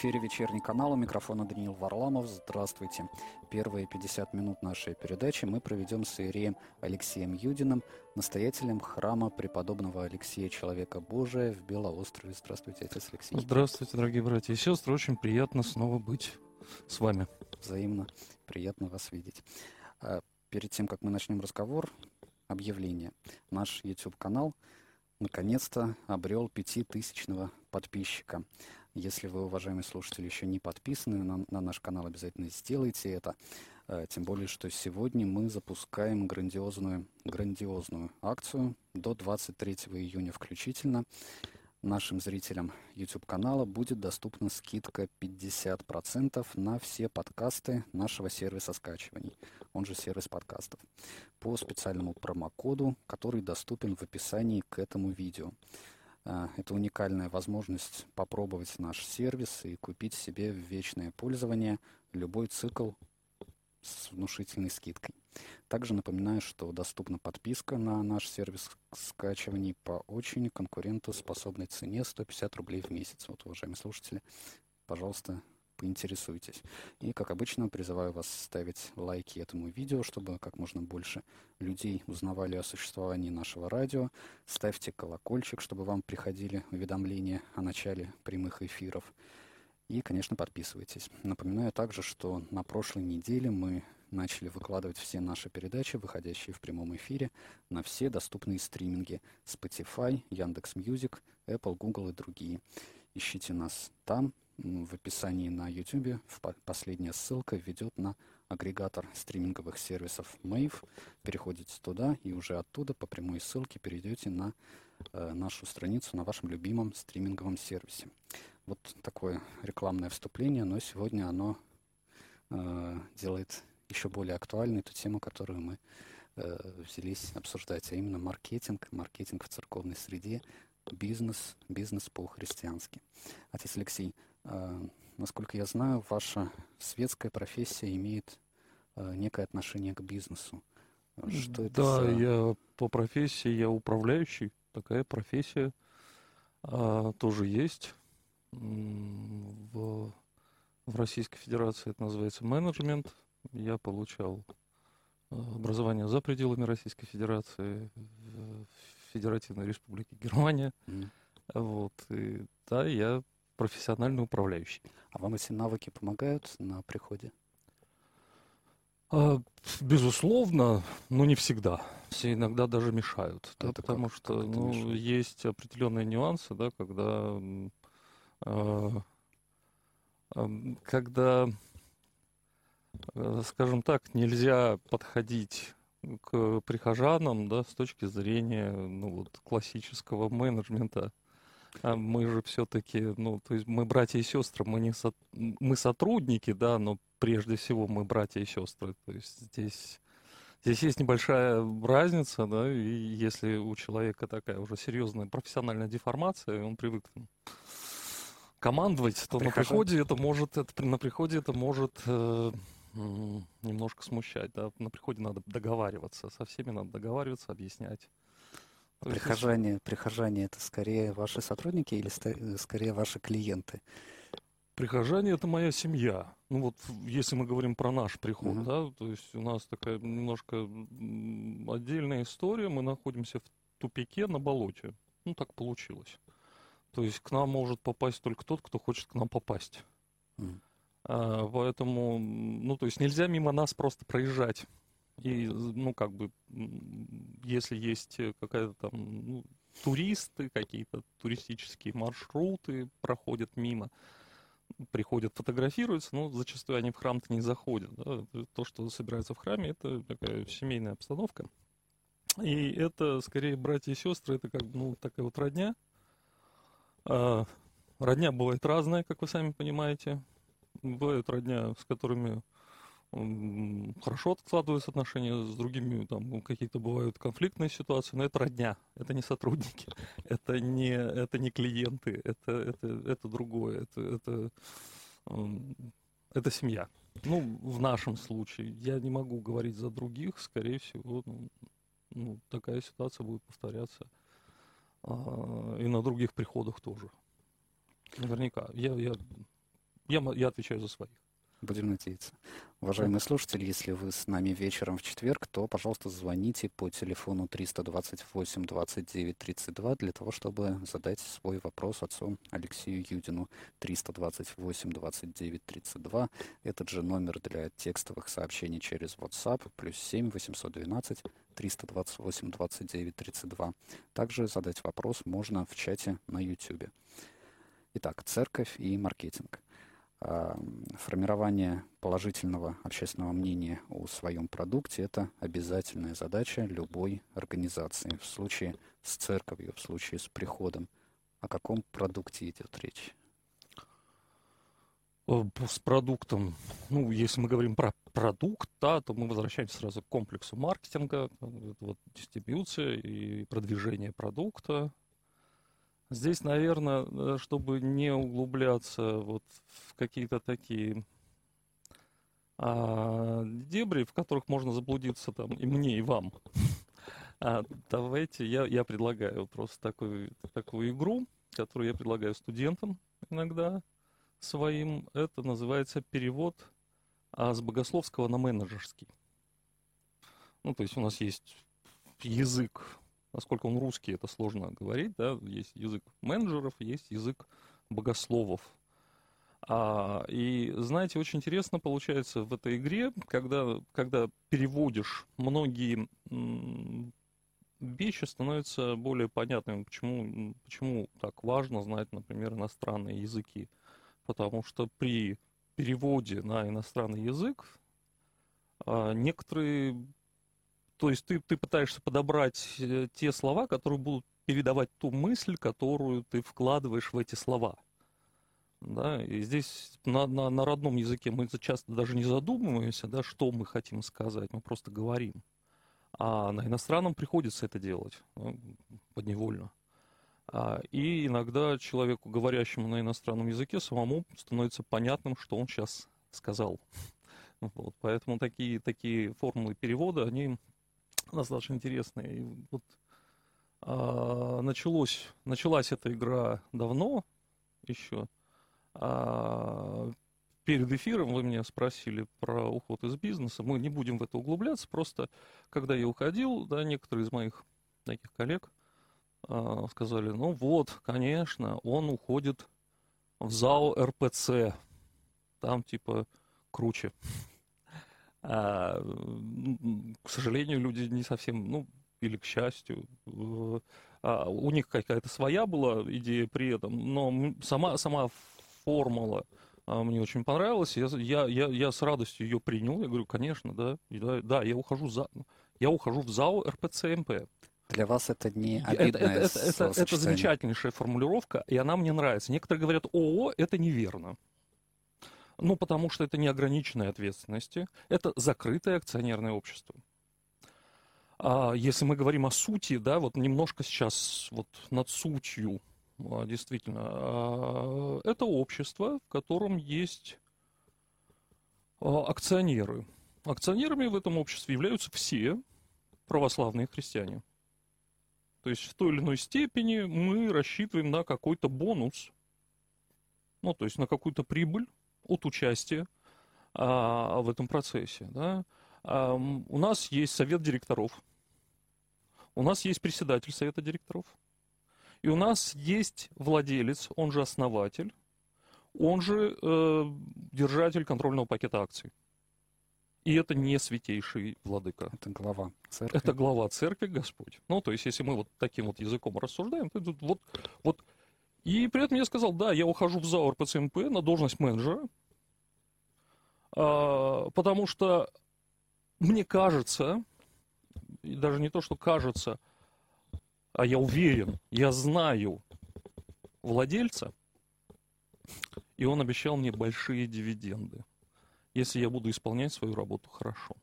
В эфире вечерний канал, у микрофона Даниил Варламов. Здравствуйте. Первые 50 минут нашей передачи мы проведем с Иереем Алексеем Юдиным, настоятелем храма преподобного Алексея Человека Божия в Белоострове. Здравствуйте, отец Алексей. Здравствуйте, дорогие братья и сестры. Очень приятно снова быть с вами. Взаимно приятно вас видеть. А перед тем, как мы начнем разговор, объявление. Наш YouTube-канал наконец-то обрел пятитысячного подписчика. Если вы, уважаемые слушатели, еще не подписаны на, на наш канал, обязательно сделайте это. Э, тем более, что сегодня мы запускаем грандиозную, грандиозную акцию до 23 июня включительно. Нашим зрителям YouTube-канала будет доступна скидка 50% на все подкасты нашего сервиса скачиваний, он же сервис подкастов, по специальному промокоду, который доступен в описании к этому видео. А, это уникальная возможность попробовать наш сервис и купить себе в вечное пользование любой цикл с внушительной скидкой. Также напоминаю, что доступна подписка на наш сервис скачиваний по очень конкурентоспособной цене 150 рублей в месяц. Вот, уважаемые слушатели, пожалуйста, поинтересуйтесь. И, как обычно, призываю вас ставить лайки этому видео, чтобы как можно больше людей узнавали о существовании нашего радио. Ставьте колокольчик, чтобы вам приходили уведомления о начале прямых эфиров. И, конечно, подписывайтесь. Напоминаю также, что на прошлой неделе мы начали выкладывать все наши передачи, выходящие в прямом эфире, на все доступные стриминги Spotify, Яндекс.Music, Apple, Google и другие. Ищите нас там, в описании на YouTube последняя ссылка ведет на агрегатор стриминговых сервисов Mave. Переходите туда и уже оттуда по прямой ссылке перейдете на э, нашу страницу на вашем любимом стриминговом сервисе. Вот такое рекламное вступление, но сегодня оно э, делает еще более актуальной ту тему, которую мы э, взялись обсуждать, а именно маркетинг, маркетинг в церковной среде, бизнес, бизнес по-христиански. Отец Алексей, насколько я знаю, ваша светская профессия имеет а, некое отношение к бизнесу. Что это да, за... я по профессии я управляющий, такая профессия а, тоже есть. В, в Российской Федерации это называется менеджмент. Я получал образование за пределами Российской Федерации, в Федеративной Республике Германия. Mm. Вот, и, да, я профессиональный управляющий. А вам эти навыки помогают на приходе? А, безусловно, но не всегда. Все иногда даже мешают. Да, потому как, что как ну, есть определенные нюансы, да, когда, э, э, когда, э, скажем так, нельзя подходить к прихожанам да, с точки зрения ну, вот, классического менеджмента а мы же все-таки, ну, то есть мы братья и сестры, мы не со... мы сотрудники, да, но прежде всего мы братья и сестры. То есть здесь, здесь есть небольшая разница, да, и если у человека такая уже серьезная профессиональная деформация, и он привык там, командовать, то Прихожан. на приходе это может, это, на приходе это может э, немножко смущать, да. На приходе надо договариваться, со всеми надо договариваться, объяснять. Прихожане, прихожане это скорее ваши сотрудники или скорее ваши клиенты? Прихожане это моя семья. Ну вот, если мы говорим про наш приход, uh-huh. да, то есть у нас такая немножко отдельная история. Мы находимся в тупике на болоте. Ну так получилось. То есть к нам может попасть только тот, кто хочет к нам попасть. Uh-huh. А, поэтому, ну то есть нельзя мимо нас просто проезжать. И, ну, как бы, если есть какая-то там, ну, туристы, какие-то туристические маршруты проходят мимо, приходят, фотографируются, но зачастую они в храм-то не заходят. Да? То, что собирается в храме, это такая семейная обстановка. И это, скорее, братья и сестры, это как ну, такая вот родня. А, родня бывает разная, как вы сами понимаете. Бывает родня, с которыми хорошо складываются отношения с другими, там какие-то бывают конфликтные ситуации, но это родня, это не сотрудники, это не, это не клиенты, это, это, это другое, это, это, это семья. Ну, в нашем случае, я не могу говорить за других, скорее всего, ну, ну, такая ситуация будет повторяться а, и на других приходах тоже. Наверняка. Я, я Я, я отвечаю за своих. Будем надеяться. Уважаемые слушатели, если вы с нами вечером в четверг, то, пожалуйста, звоните по телефону 328 29 32 для того, чтобы задать свой вопрос отцу Алексею Юдину. 328 29 32. Этот же номер для текстовых сообщений через WhatsApp. Плюс 7 812 328 29 32. Также задать вопрос можно в чате на YouTube. Итак, церковь и маркетинг. А, формирование положительного общественного мнения о своем продукте – это обязательная задача любой организации. В случае с церковью, в случае с приходом. О каком продукте идет речь? Э, с продуктом, ну, если мы говорим про продукт, да, то мы возвращаемся сразу к комплексу маркетинга, это вот дистрибьюция и продвижение продукта, Здесь, наверное, э, чтобы не углубляться вот в какие-то такие а, дебри, в которых можно заблудиться там и мне, и вам. А, давайте, я, я предлагаю просто такую, такую игру, которую я предлагаю студентам иногда своим. Это называется перевод а, с богословского на менеджерский. Ну, то есть у нас есть язык насколько он русский, это сложно говорить, да, есть язык менеджеров, есть язык богословов. А, и знаете, очень интересно получается в этой игре, когда, когда переводишь многие вещи становятся более понятными, почему, почему так важно знать, например, иностранные языки. Потому что при переводе на иностранный язык а, некоторые то есть ты, ты пытаешься подобрать э, те слова, которые будут передавать ту мысль, которую ты вкладываешь в эти слова. Да, и здесь на, на, на родном языке мы часто даже не задумываемся, да, что мы хотим сказать, мы просто говорим. А на иностранном приходится это делать ну, подневольно. А, и иногда человеку, говорящему на иностранном языке, самому становится понятным, что он сейчас сказал. Вот, поэтому такие, такие формулы перевода, они достаточно интересная. И вот а, началось, началась эта игра давно еще. А, перед эфиром вы меня спросили про уход из бизнеса. Мы не будем в это углубляться. Просто когда я уходил, да, некоторые из моих таких коллег а, сказали, ну вот, конечно, он уходит в ЗАО РПЦ. Там типа круче. А, к сожалению, люди не совсем, ну, или к счастью, а, у них какая-то своя была идея при этом, но сама, сама формула а, мне очень понравилась, я, я, я, я с радостью ее принял, я говорю, конечно, да, да, да я ухожу за, я ухожу в ЗАО РПЦМП. Для вас это не обидное это, это, это, это замечательнейшая формулировка, и она мне нравится. Некоторые говорят, ООО, это неверно. Ну, потому что это не ограниченная ответственности, это закрытое акционерное общество. А если мы говорим о сути, да, вот немножко сейчас вот над сутью, а, действительно, а, это общество, в котором есть а, акционеры. Акционерами в этом обществе являются все православные христиане. То есть в той или иной степени мы рассчитываем на какой-то бонус, ну, то есть на какую-то прибыль от участия а, в этом процессе. Да? А, у нас есть совет директоров, у нас есть председатель совета директоров, и у нас есть владелец, он же основатель, он же э, держатель контрольного пакета акций. И это не святейший владыка. Это глава церкви. Это глава церкви Господь. Ну, то есть, если мы вот таким вот языком рассуждаем, то вот, вот и при этом я сказал, да, я ухожу в ЗАОР ПЦМП на должность менеджера, потому что мне кажется, и даже не то, что кажется, а я уверен, я знаю владельца, и он обещал мне большие дивиденды, если я буду исполнять свою работу хорошо.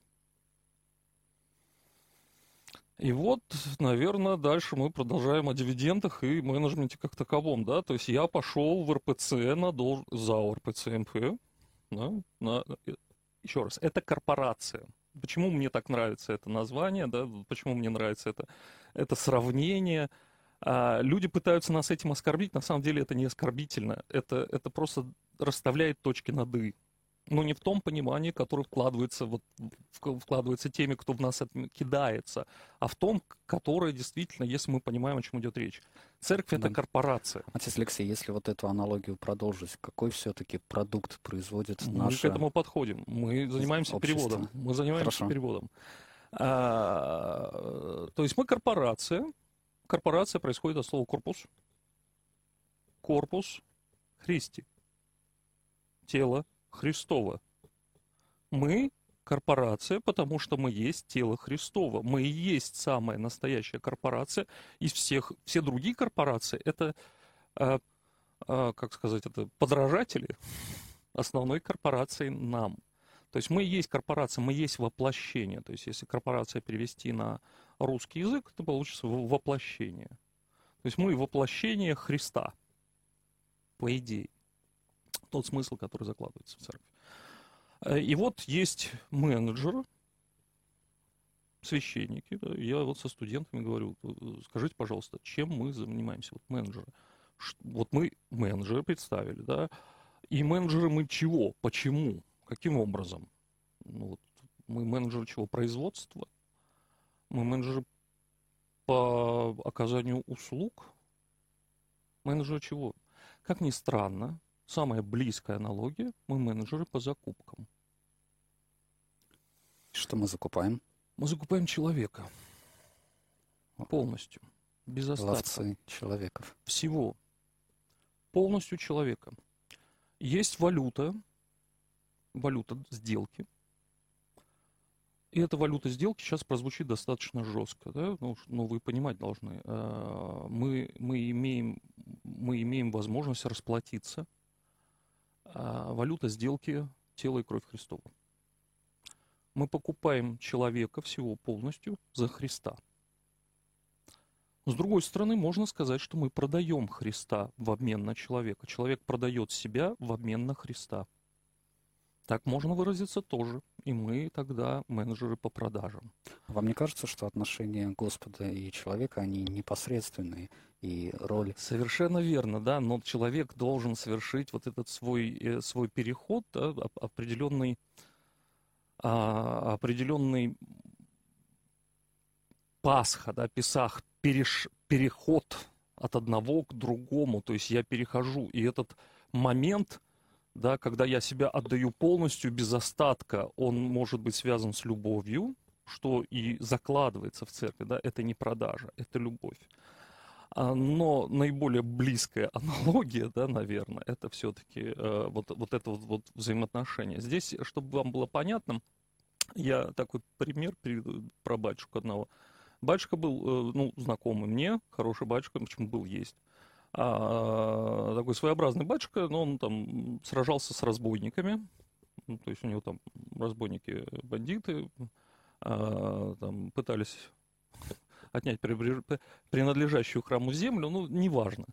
И вот, наверное, дальше мы продолжаем о дивидендах и менеджменте как таковом, да, то есть я пошел в РПЦ на долж... за РПЦ МП, да, на... еще раз, это корпорация. Почему мне так нравится это название, да, почему мне нравится это, это сравнение, а, люди пытаются нас этим оскорбить, на самом деле это не оскорбительно, это, это просто расставляет точки над «и». Но не в том понимании, которое вкладывается, вот, вкладывается теми, кто в нас кидается, а в том, которое действительно, если мы понимаем, о чем идет речь. Церковь да. это корпорация. Отец Алексей, если вот эту аналогию продолжить, какой все-таки продукт производит мы наша... Мы к этому подходим. Мы занимаемся общество. переводом. Мы занимаемся Хорошо. переводом. А, то есть мы корпорация. Корпорация происходит от слова корпус. Корпус Христи. Тело Христова. Мы корпорация, потому что мы есть тело Христова. Мы и есть самая настоящая корпорация. Из всех, все другие корпорации это, э, э, как сказать, это подражатели основной корпорации нам. То есть мы есть корпорация, мы есть воплощение. То есть если корпорация перевести на русский язык, то получится воплощение. То есть мы воплощение Христа, по идее тот смысл, который закладывается в церковь. Э, и вот есть менеджеры, священники. Да, я вот со студентами говорю, э, скажите, пожалуйста, чем мы занимаемся, вот менеджеры. Вот мы менеджеры представили, да, и менеджеры мы чего, почему, каким образом? Ну, вот, мы менеджеры чего? Производства. Мы менеджеры по оказанию услуг. Менеджеры чего? Как ни странно, Самая близкая аналогия – мы менеджеры по закупкам. Что мы закупаем? Мы закупаем человека. Полностью. Без остатка. Ловцы человеков. Всего. Полностью человека. Есть валюта, валюта сделки. И эта валюта сделки сейчас прозвучит достаточно жестко, да? ну, ну вы понимать должны. А, мы, мы, имеем, мы имеем возможность расплатиться – валюта сделки тело и кровь Христова. Мы покупаем человека всего полностью за Христа. С другой стороны, можно сказать, что мы продаем Христа в обмен на человека. Человек продает себя в обмен на Христа. Так можно выразиться тоже. И мы тогда менеджеры по продажам. Вам не кажется, что отношения Господа и человека, они непосредственные? И роль... Совершенно верно, да. Но человек должен совершить вот этот свой, э, свой переход, да, определенный, а, определенный Пасха, да, Песах, переш, переход от одного к другому. То есть я перехожу, и этот момент – да, когда я себя отдаю полностью, без остатка, он может быть связан с любовью, что и закладывается в церкви, да, это не продажа, это любовь. А, но наиболее близкая аналогия, да, наверное, это все-таки э, вот, вот это вот, вот взаимоотношение. Здесь, чтобы вам было понятно, я такой пример приведу про батюшку одного. Батюшка был, э, ну, знакомый мне, хороший батюшка, почему был, есть а, такой своеобразный батюшка, но он там сражался с разбойниками, ну, то есть у него там разбойники, бандиты, а, там пытались отнять принадлежащую храму землю, ну, неважно.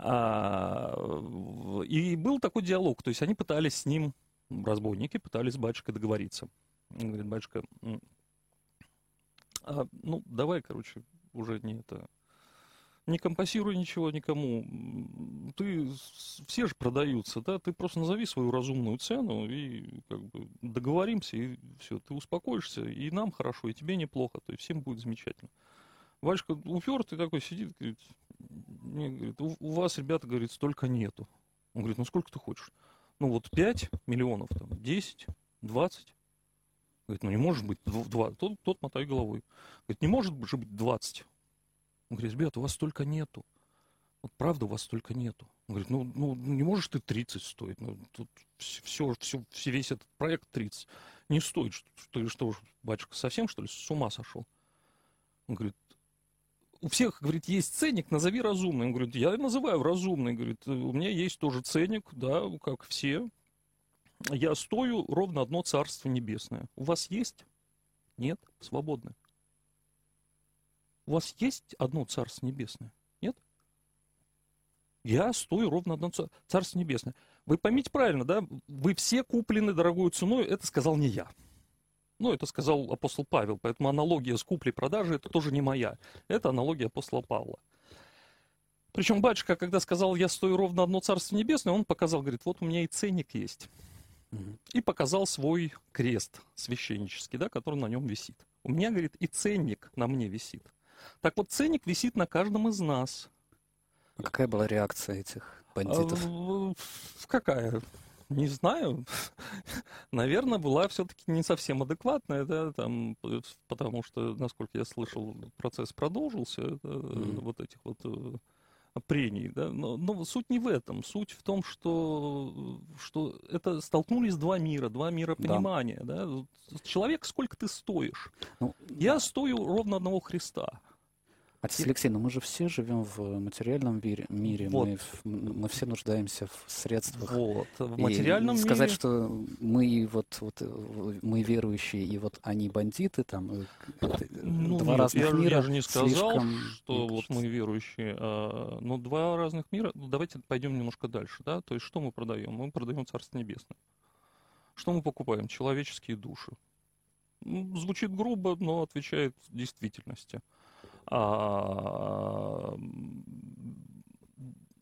А, и был такой диалог, то есть они пытались с ним, разбойники, пытались с батюшкой договориться. Он говорит, батюшка, а, ну, давай, короче, уже не это, не компасируй ничего никому. Ты, все же продаются, да, ты просто назови свою разумную цену и как бы договоримся, и все, ты успокоишься, и нам хорошо, и тебе неплохо, то есть всем будет замечательно. Вачка упертый такой сидит, говорит, не, говорит, у, у вас, ребята, говорит, столько нету. Он говорит, ну сколько ты хочешь? Ну вот 5 миллионов, там, 10, 20. Говорит, ну не может быть 2. Тот, тот мотай головой. Говорит, не может же быть 20. Он говорит, ребят, у вас столько нету. Вот правда, у вас столько нету. Он говорит, ну, ну не можешь ты 30 стоить. Ну, тут все, все, все, весь этот проект 30 не стоит. Что, что, что батюшка, совсем, что ли, с ума сошел? Он говорит, у всех, говорит, есть ценник, назови разумный. Он говорит, я называю разумный. Говорит, у меня есть тоже ценник, да, как все. Я стою ровно одно Царство Небесное. У вас есть? Нет? Свободны. У вас есть одно Царство Небесное? Нет? Я стою ровно одно Царство Небесное. Вы поймите правильно, да? Вы все куплены дорогой ценой, это сказал не я. Ну, это сказал апостол Павел, поэтому аналогия с куплей-продажей это тоже не моя. Это аналогия апостола Павла. Причем батюшка, когда сказал, я стою ровно одно Царство Небесное, он показал, говорит, вот у меня и ценник есть. И показал свой крест священнический, да, который на нем висит. У меня, говорит, и ценник на мне висит. Так вот, ценник висит на каждом из нас. А какая была реакция этих бандитов? А, какая? Не знаю. Наверное, была все-таки не совсем адекватная, да, там, потому что, насколько я слышал, процесс продолжился, это, Мгм. вот этих вот э, прений, да, но, но суть не в этом, суть в том, что, что это столкнулись два мира, два мира Да. понимания, да. Вот Человек, сколько ты стоишь? Ну, Я стою ровно одного Христа. Отец Алексей, но мы же все живем в материальном вире- мире, Вот. мы, в- мы все нуждаемся в средствах. Вот. В И материальном сказать, мире... что мы вот, вот э, мы верующие и вот они бандиты, там э, э, Ну, два нет, разных я, мира. я же не сказал, слишком, что вот мы верующие. а, ну, два разных мира. Ну, давайте пойдем немножко дальше, да. То есть, что мы продаем? Мы продаем Царство Небесное. Что мы покупаем? Человеческие души. Ну, Звучит грубо, но отвечает действительности. М,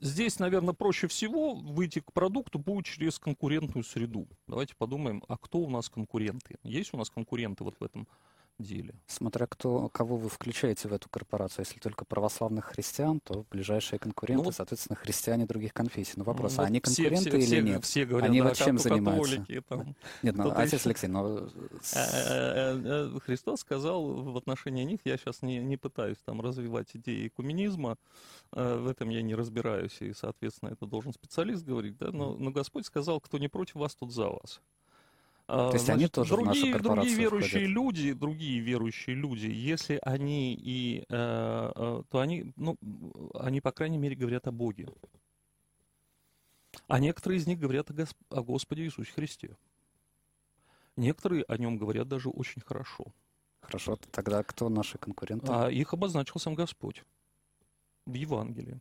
Здесь, наверное, проще всего выйти к продукту будет через конкурентную среду. Давайте подумаем, а кто у нас конкуренты? Есть у нас конкуренты вот в этом деле? Смотря кто, кого вы включаете в эту корпорацию. Если только православных христиан, то ближайшие конкуренты, Ну соответственно, христиане других конфессий. Но вопрос, Ну, а они вот все- конкуренты все, или все, нет? Все говорят, Они да, вот чем занимаются? католики, там. Нет, ну, отец еще. Алексей, но... Э, э, э, Христос сказал в отношении них, я сейчас не, не пытаюсь там развивать идеи экуменизма, в этом я не разбираюсь, и, соответственно, это должен специалист говорить, да, но, но Господь сказал, кто не против вас, тот за вас. А, То есть они тоже в нашу другие, другие верующие входят? люди, другие верующие люди, если они и, э, э, то они, ну, они, по крайней мере, говорят о Боге. А некоторые из них говорят о, Гос- о Господе Иисусе Христе. Некоторые о нем говорят даже очень хорошо. Хорошо, тогда кто наши конкуренты? А их обозначил сам Господь в Евангелии.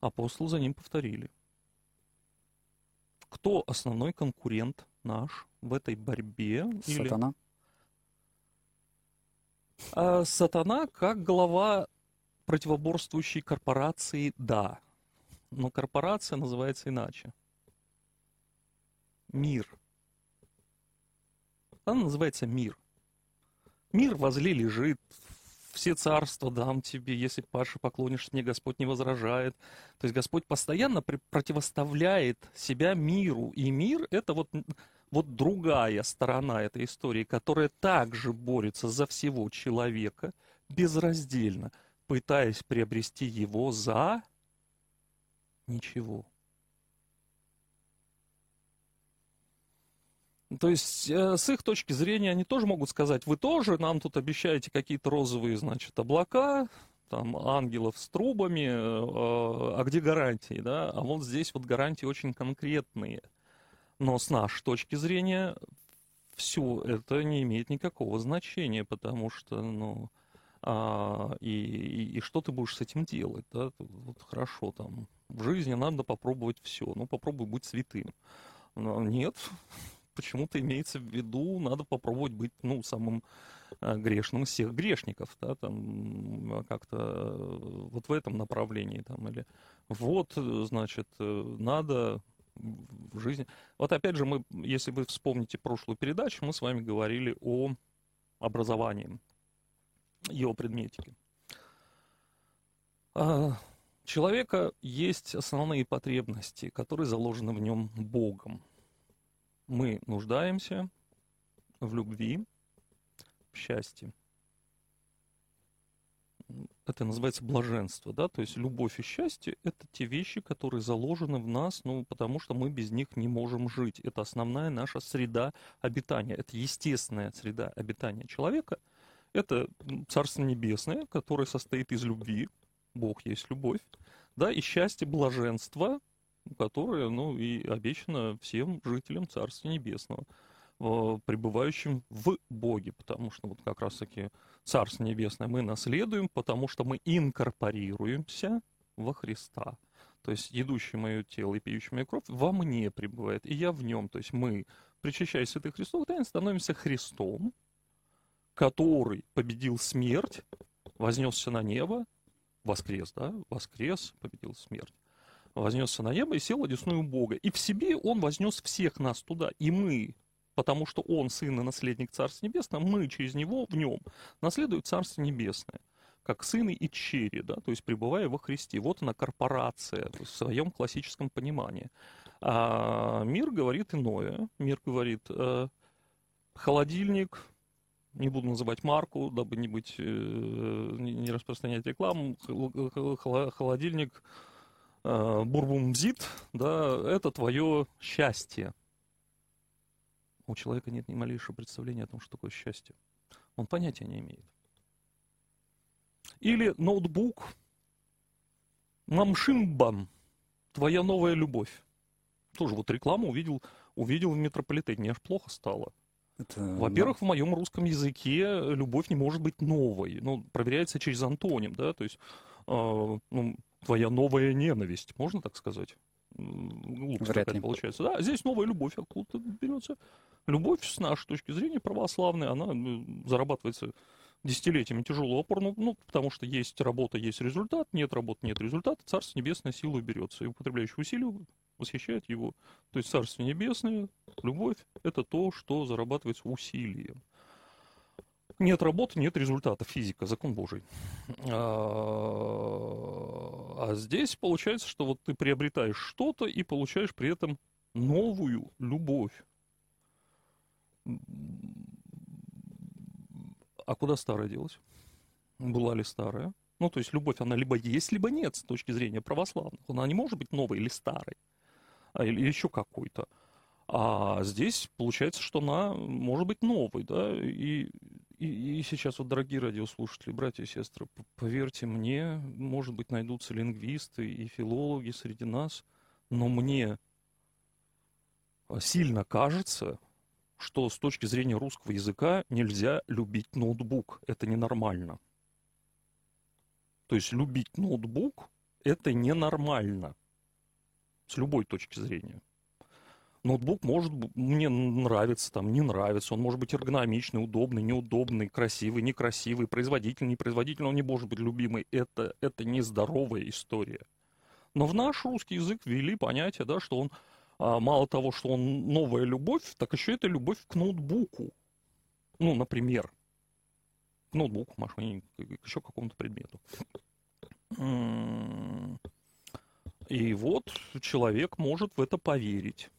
Апостолы за ним повторили. Кто основной конкурент наш в этой борьбе? Или- Сатана? А, сатана как глава противоборствующей корпорации, да. Но корпорация называется иначе. Мир. Она называется мир. Мир возле лежит, все царства дам тебе, если Паша поклонишься мне, Господь не возражает. То есть Господь постоянно противоставляет себя миру. И мир — это вот, вот другая сторона этой истории, которая также борется за всего человека безраздельно, пытаясь приобрести его за ничего. То есть, э, с их точки зрения, они тоже могут сказать, вы тоже нам тут обещаете какие-то розовые, значит, облака, там, ангелов с трубами, э, а где гарантии, да? А вот здесь вот гарантии очень конкретные. Но с нашей точки зрения, все это не имеет никакого значения, потому что, ну, а, и, и, и что ты будешь с этим делать, да? Вот хорошо, там, в жизни надо попробовать все, ну, попробуй быть святым. Но нет, почему-то имеется в виду, надо попробовать быть, ну, самым э, грешным из всех грешников, да, там, а как-то э, вот в этом направлении, там, или вот, э, значит, э, надо в жизни... Вот опять же, мы, если вы вспомните прошлую передачу, мы с вами говорили о образовании и о предметике. А, Человека есть основные потребности, которые заложены в нем Богом. Мы нуждаемся в любви, в счастье. Это называется блаженство, да, то есть любовь и счастье – это те вещи, которые заложены в нас, ну, потому что мы без них не можем жить. Это основная наша среда обитания, это естественная среда обитания человека. Это Царство Небесное, которое состоит из любви, Бог есть любовь, да, и счастье, блаженство, которое, ну, и обещано всем жителям Царства Небесного, пребывающим в Боге, потому что вот как раз-таки Царство Небесное мы наследуем, потому что мы инкорпорируемся во Христа. То есть, едущий мое тело и пьющий мою кровь во мне пребывает, и я в нем. То есть, мы, причащаясь святых Христов, тайн, становимся Христом, который победил смерть, вознесся на небо, воскрес, да, воскрес, победил смерть, вознесся на небо и сел одесную Бога. И в себе он вознес всех нас туда, и мы, потому что он сын и наследник Царства Небесного, мы через него в нем наследуем Царство Небесное как сыны и чери, да, то есть пребывая во Христе. Вот она корпорация в своем классическом понимании. А мир говорит иное. Мир говорит, э, холодильник, не буду называть марку, дабы не быть, э, не распространять рекламу, холодильник э, Бурбумзит, да, это твое счастье. У человека нет ни малейшего представления о том, что такое счастье. Он понятия не имеет. Или ноутбук Мамшимбан, твоя новая любовь. Тоже вот рекламу увидел, увидел в метрополитене, мне аж плохо стало. Это... Во-первых, в моем русском языке любовь не может быть новой. Ну, проверяется через антоним, да, то есть э, ну, твоя новая ненависть, можно так сказать? Глупость Вряд ли. получается. Да, здесь новая любовь откуда-то берется. Любовь, с нашей точки зрения, православная, она зарабатывается десятилетиями тяжелый опор, ну, ну, потому что есть работа, есть результат, нет работы, нет результата, Царство Небесное силу берется, и употребляющий усилию восхищает его. То есть Царство Небесное, любовь, это то, что зарабатывается усилием. Нет работы, нет результата, физика, закон Божий. А, а здесь получается, что вот ты приобретаешь что-то и получаешь при этом новую любовь а куда старая делась? Была ли старая? Ну, то есть любовь, она либо есть, либо нет с точки зрения православных. Она не может быть новой или старой, а, или еще какой-то. А здесь получается, что она может быть новой, да, и, и, и сейчас вот, дорогие радиослушатели, братья и сестры, поверьте мне, может быть, найдутся лингвисты и филологи среди нас, но мне сильно кажется, что с точки зрения русского языка нельзя любить ноутбук. Это ненормально. То есть любить ноутбук – это ненормально. С любой точки зрения. Ноутбук может мне нравится, там, не нравится, он может быть эргономичный, удобный, неудобный, красивый, некрасивый, производительный, непроизводительный, он не может быть любимый. Это, это нездоровая история. Но в наш русский язык ввели понятие, да, что он а, мало того, что он новая любовь, так еще это любовь к ноутбуку. Ну, например, к ноутбуку, машине, к еще какому-то предмету. И вот человек может в это поверить.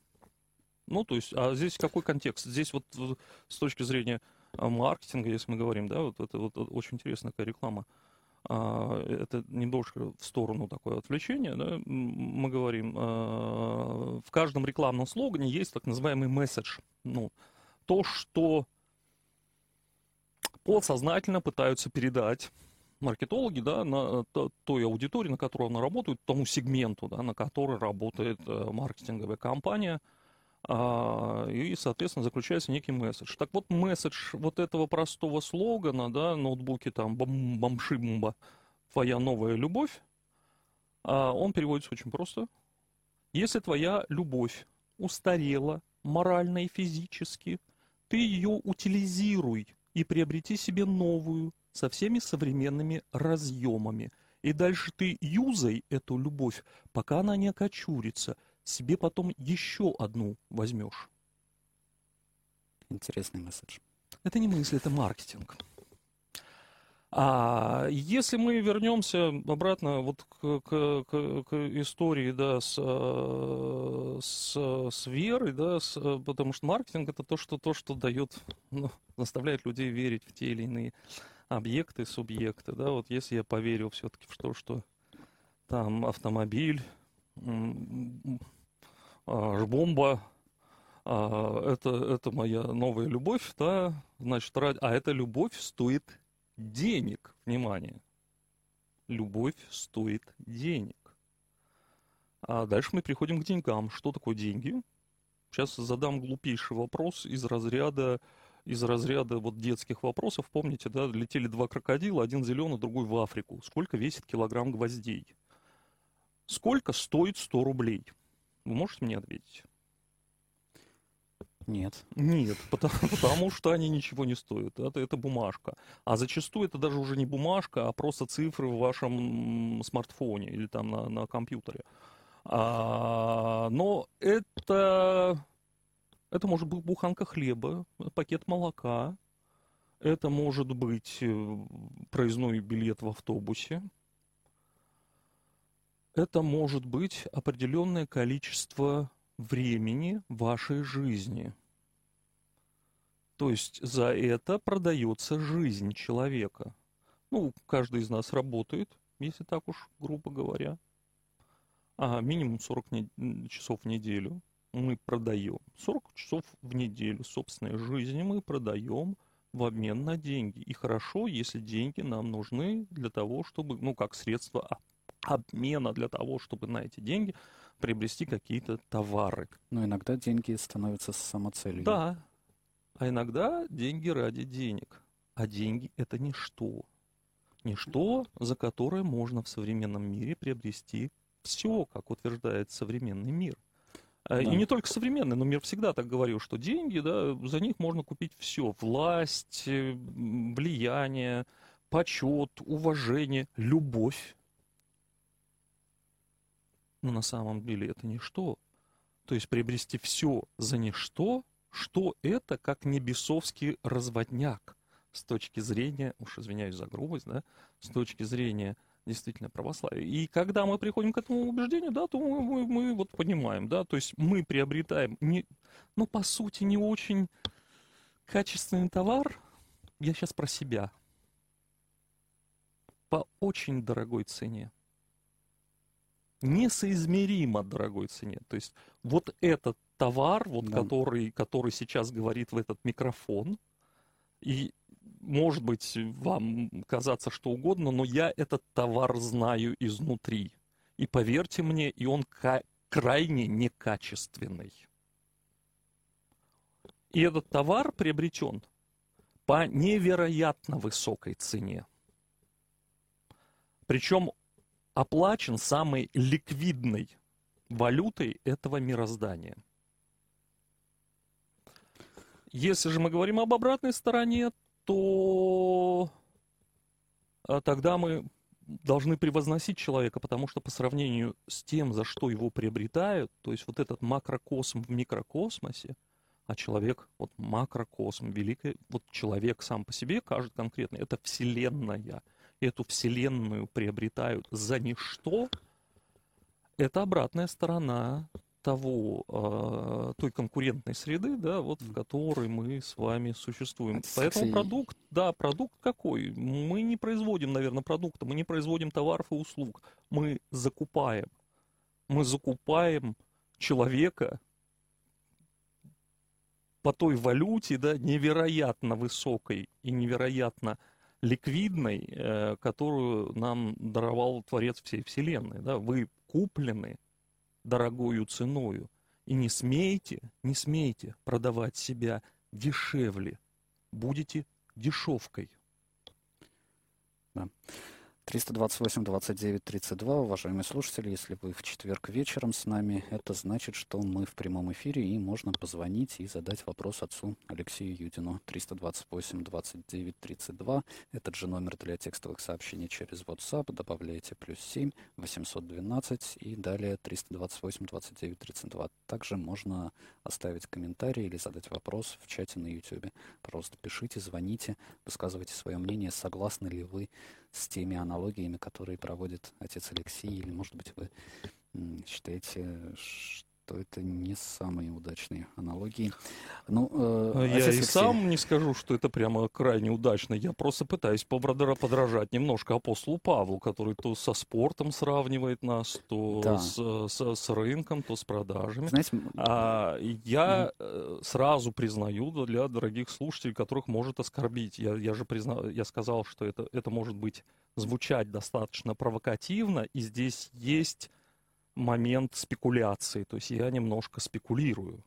Ну, то есть, а здесь какой контекст? Здесь вот с точки зрения а, маркетинга, если мы говорим, да, вот это вот очень интересная такая реклама. А, это немножко в сторону такое отвлечение, да, мы говорим, а, в каждом рекламном слогане есть так называемый месседж, ну, то, что подсознательно пытаются передать маркетологи, да, на той аудитории, на которой она работает, тому сегменту, да, на который работает э, маркетинговая компания – и, соответственно, заключается некий месседж. Так вот, месседж вот этого простого слогана, да, ноутбуки там бам бамшимба, твоя новая любовь, а, он переводится очень просто. Если твоя любовь устарела морально и физически, ты ее утилизируй и приобрети себе новую со всеми современными разъемами. И дальше ты юзай эту любовь, пока она не окочурится – себе потом еще одну возьмешь. Интересный месседж. Это не мысль, это маркетинг. А если мы вернемся обратно вот к, к, к, к истории, да, с, с, с верой, да, с, потому что маркетинг это то, что, то, что дает, ну, заставляет людей верить в те или иные объекты, субъекты, да, вот если я поверил все-таки в то, что там автомобиль, а, бомба, а, это, это моя новая любовь, да, значит, ради... а эта любовь стоит денег, внимание. Любовь стоит денег. А дальше мы приходим к деньгам. Что такое деньги? Сейчас задам глупейший вопрос из разряда из разряда вот детских вопросов. Помните, да, летели два крокодила, один зеленый, другой в Африку. Сколько весит килограмм гвоздей? Сколько стоит 100 рублей? Вы можете мне ответить? Нет. Нет, потому, потому что они ничего не стоят. Это, это бумажка. А зачастую это даже уже не бумажка, а просто цифры в вашем смартфоне или там на, на компьютере. А, но это, это может быть буханка хлеба, пакет молока, это может быть э, проездной билет в автобусе, это может быть определенное количество времени вашей жизни. То есть за это продается жизнь человека. Ну, каждый из нас работает, если так уж грубо говоря. А минимум 40 не... часов в неделю мы продаем. 40 часов в неделю собственной жизни мы продаем в обмен на деньги. И хорошо, если деньги нам нужны для того, чтобы, ну, как средство обмена для того, чтобы на эти деньги приобрести какие-то товары. Но иногда деньги становятся самоцелью. Да. А иногда деньги ради денег. А деньги это ничто. Ничто, за которое можно в современном мире приобрести все, как утверждает современный мир. А, да. И не только современный, но мир всегда так говорил, что деньги, да, за них можно купить все. Власть, э, влияние, почет, уважение, любовь. Но на самом деле это ничто. То есть приобрести все за ничто, что это как небесовский разводняк с точки зрения, уж извиняюсь за грубость, да, с точки зрения действительно православия. И когда мы приходим к этому убеждению, да, то мы, мы, мы вот понимаем, да, то есть мы приобретаем, не, ну, по сути, не очень качественный товар, я сейчас про себя, по очень дорогой цене несоизмеримо дорогой цене. То есть вот этот товар, вот да. который, который сейчас говорит в этот микрофон, и может быть вам казаться что угодно, но я этот товар знаю изнутри. И поверьте мне, и он крайне некачественный. И этот товар приобретен по невероятно высокой цене. Причем оплачен самой ликвидной валютой этого мироздания. Если же мы говорим об обратной стороне, то а, тогда мы должны превозносить человека, потому что по сравнению с тем, за что его приобретают, то есть вот этот макрокосм в микрокосмосе, а человек, вот макрокосм, великий, вот человек сам по себе, каждый конкретный, это вселенная – эту вселенную приобретают за ничто, это обратная сторона того, э, той конкурентной среды, да, вот в которой мы с вами существуем. Это Поэтому продукт, да, продукт какой? Мы не производим, наверное, продукта, мы не производим товаров и услуг. Мы закупаем. Мы закупаем человека по той валюте, да, невероятно высокой и невероятно ликвидной, э, которую нам даровал Творец всей Вселенной. Да? Вы куплены дорогою ценою. И не смейте, не смейте продавать себя дешевле. Будете дешевкой. Да. 328 29 32, уважаемые слушатели, если вы в четверг вечером с нами, это значит, что мы в прямом эфире, и можно позвонить и задать вопрос отцу Алексею Юдину. 328 29 32, этот же номер для текстовых сообщений через WhatsApp, добавляете плюс 7 812 и далее 328 29 32. Также можно оставить комментарий или задать вопрос в чате на YouTube. Просто пишите, звоните, высказывайте свое мнение, согласны ли вы с теми аналогиями, которые проводит отец Алексей, или, может быть, вы считаете, что это не самые удачные аналогии. Ну, э, а я и сам не скажу, что это прямо крайне удачно. Я просто пытаюсь подражать немножко апостолу Павлу, который то со спортом сравнивает нас, то да. с, с, с рынком, то с продажами. Знаете, а, я mm. сразу признаю для дорогих слушателей, которых может оскорбить. Я, я же признал, я сказал, что это, это может быть звучать достаточно провокативно, и здесь есть момент спекуляции, то есть я немножко спекулирую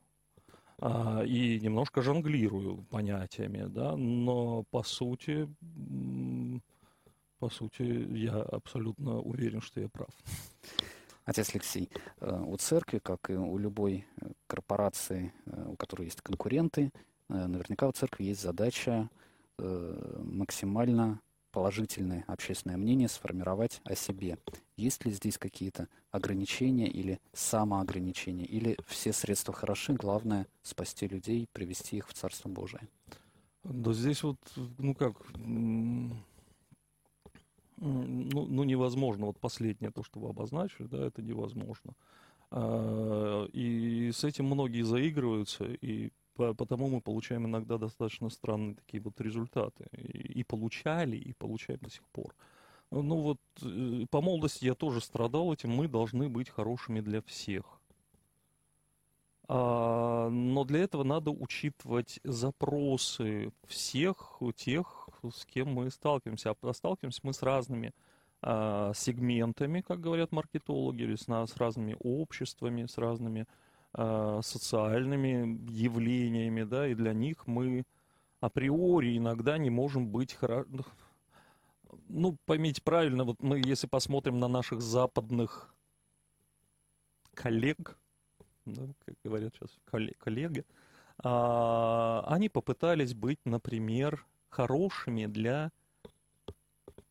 а, и немножко жонглирую понятиями, да, но по сути, по сути, я абсолютно уверен, что я прав. Отец Алексей, э, у церкви, как и у любой э, корпорации, э, у которой есть конкуренты, наверняка у церкви есть задача максимально положительное общественное мнение сформировать о себе. Есть ли здесь какие-то ограничения или самоограничения, или все средства хороши, главное спасти людей, привести их в Царство Божие? Да здесь вот, ну как, ну, ну невозможно, вот последнее, то, что вы обозначили, да, это невозможно. А, и с этим многие заигрываются, и потому мы получаем иногда достаточно странные такие вот результаты. И, получали, и получаем до сих пор. Ну вот, э, по молодости я тоже страдал этим, мы должны быть хорошими для всех. А, но для этого надо учитывать запросы всех тех, с кем мы сталкиваемся. А сталкиваемся мы с разными а, сегментами, как говорят маркетологи, или с, с разными обществами, с разными а, социальными явлениями, да, и для них мы априори иногда не можем быть хорошо. Ну, поймите правильно, вот мы, если посмотрим на наших западных коллег, да, как говорят сейчас коллеги, а, они попытались быть, например, хорошими для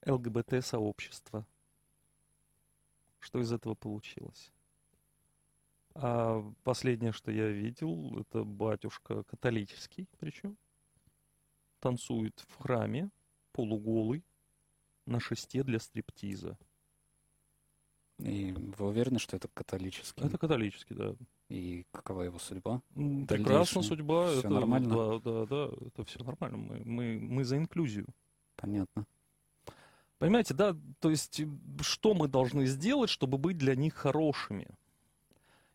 ЛГБТ-сообщества. Что из этого получилось? А последнее, что я видел, это батюшка католический, причем танцует в храме, полуголый, на шесте для стриптиза. И вы уверены, что это католический? Это католический, да. И какова его судьба? Прекрасная судьба. Все это, нормально? Да, да, да, это все нормально. Мы, мы, мы за инклюзию. Понятно. Понимаете, да, то есть что мы должны сделать, чтобы быть для них хорошими?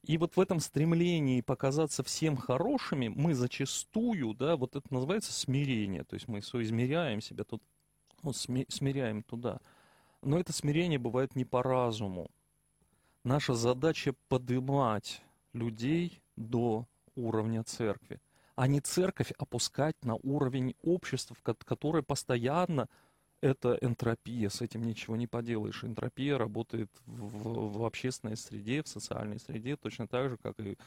И вот в этом стремлении показаться всем хорошими мы зачастую, да, вот это называется смирение, то есть мы соизмеряем себя тут, вот смиряем туда. Но это смирение бывает не по разуму. Наша задача поднимать людей до уровня церкви, а не церковь опускать на уровень общества, которое постоянно это энтропия, с этим ничего не поделаешь. Энтропия работает в, в общественной среде, в социальной среде, точно так же, как и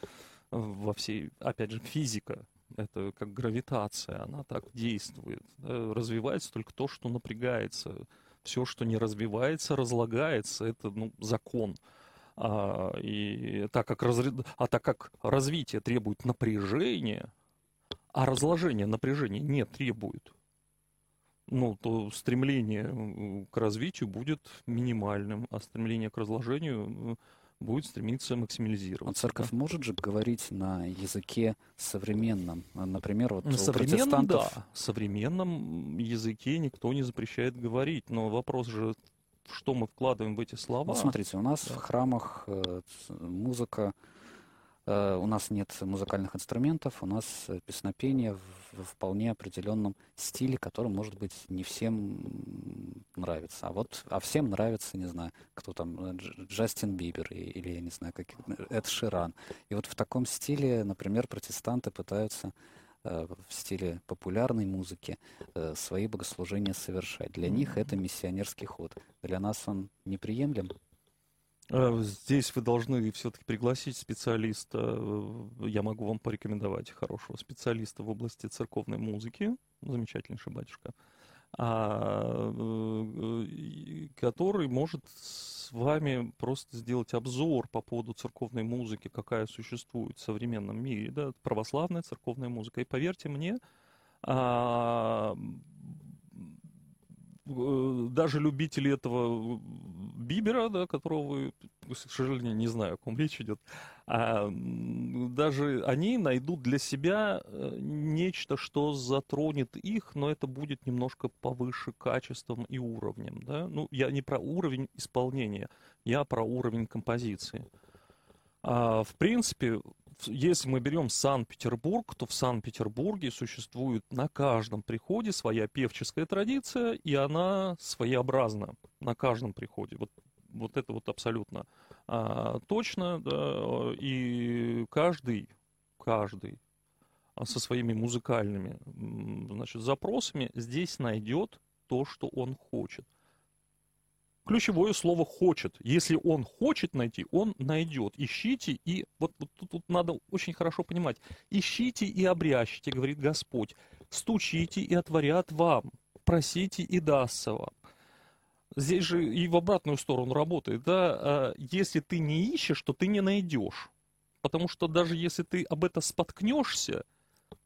во всей, опять же, физика. Это как гравитация, она так действует. Да? Развивается только то, что напрягается. Все, что не развивается, разлагается. Это ну, закон. А, и так как раз... а так как развитие требует напряжения, а разложение напряжения не требует, ну, то стремление к развитию будет минимальным, а стремление к разложению будет стремиться максимализировать. А церковь может же говорить на языке современном? Например, вот на у современном, протестантов... да. В современном языке никто не запрещает говорить, но вопрос же, что мы вкладываем в эти слова. Вот смотрите, у нас да. в храмах э, музыка Э, у нас нет музыкальных инструментов, у нас э, песнопение в вполне определенном стиле, который, может быть, не всем нравится. А вот, а всем нравится, не знаю, кто там, э, Джастин Бибер или, я не знаю, как, Эд Ширан. И вот в таком стиле, например, протестанты пытаются в стиле популярной музыки свои богослужения совершать. Для них это миссионерский ход. Для нас он неприемлем. Э, здесь вы должны все-таки пригласить специалиста. Э, я могу вам порекомендовать хорошего специалиста в области церковной музыки, замечательнейший батюшка, а, э, который может с вами просто сделать обзор по поводу церковной музыки, какая существует в современном мире, да, православная церковная музыка. И поверьте мне, а, даже любители этого Бибера, да, которого к сожалению, не знаю, о ком речь идет, а, даже они найдут для себя э, нечто, что затронет их, но это будет немножко повыше качеством и уровнем. Да? Ну, я не про уровень исполнения, я про уровень композиции. А, в принципе, если мы берем Санкт-Петербург, то в Санкт-Петербурге существует на каждом приходе своя певческая традиция, и она своеобразна на каждом приходе. Вот, вот это вот абсолютно а, точно, да, и каждый, каждый со своими музыкальными значит, запросами здесь найдет то, что он хочет. Ключевое слово «хочет». Если он хочет найти, он найдет. Ищите и... Вот, вот тут, тут надо очень хорошо понимать. Ищите и обрящите, говорит Господь. Стучите и отворят вам. Просите и дастся вам. Здесь же и в обратную сторону работает. Да? А если ты не ищешь, то ты не найдешь. Потому что даже если ты об это споткнешься,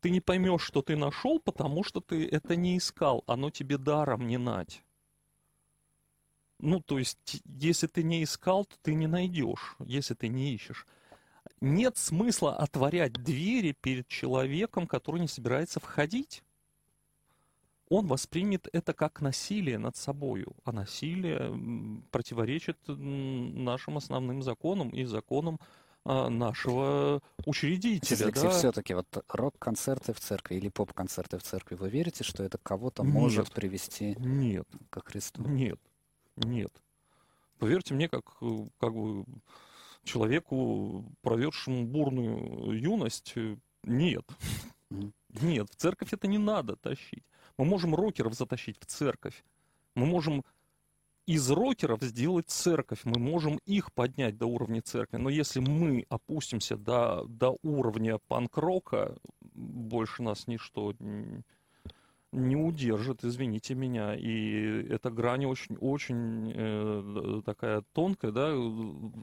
ты не поймешь, что ты нашел, потому что ты это не искал. Оно тебе даром не нать. Ну, то есть, если ты не искал, то ты не найдешь, если ты не ищешь. Нет смысла отворять двери перед человеком, который не собирается входить. Он воспримет это как насилие над собою, а насилие противоречит нашим основным законам и законам а, нашего учредителя. Алексей, да? все-таки вот рок-концерты в церкви или поп-концерты в церкви, вы верите, что это кого-то может привести нет, к Христу? Нет, нет. Поверьте мне, как, как бы человеку, проведшему бурную юность, нет. Нет, в церковь это не надо тащить. Мы можем рокеров затащить в церковь. Мы можем из рокеров сделать церковь. Мы можем их поднять до уровня церкви. Но если мы опустимся до, до уровня панк-рока, больше нас ничто не удержит, извините меня. И эта грань очень, очень э, такая тонкая, да.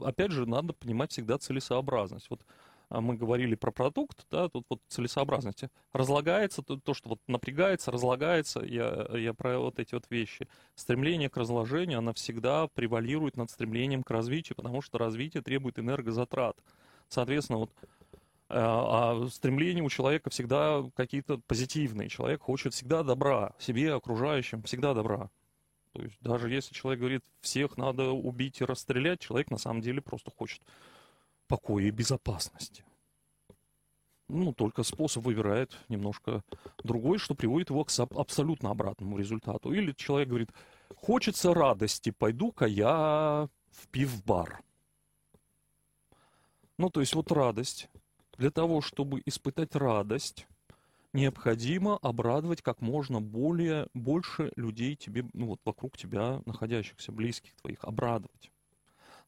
Опять же, надо понимать всегда целесообразность. Вот а мы говорили про продукт, да, тут вот целесообразности. Разлагается, то, то что вот напрягается, разлагается, я, я про вот эти вот вещи. Стремление к разложению, оно всегда превалирует над стремлением к развитию, потому что развитие требует энергозатрат. Соответственно, вот а, а стремления у человека всегда какие-то позитивные. Человек хочет всегда добра себе, окружающим, всегда добра. То есть даже если человек говорит, всех надо убить и расстрелять, человек на самом деле просто хочет покоя и безопасности. Ну, только способ выбирает немножко другой, что приводит его к абсолютно обратному результату. Или человек говорит, хочется радости, пойду-ка я в пив-бар. Ну, то есть вот радость. Для того, чтобы испытать радость, необходимо обрадовать как можно более, больше людей тебе, ну, вот вокруг тебя находящихся, близких твоих, обрадовать.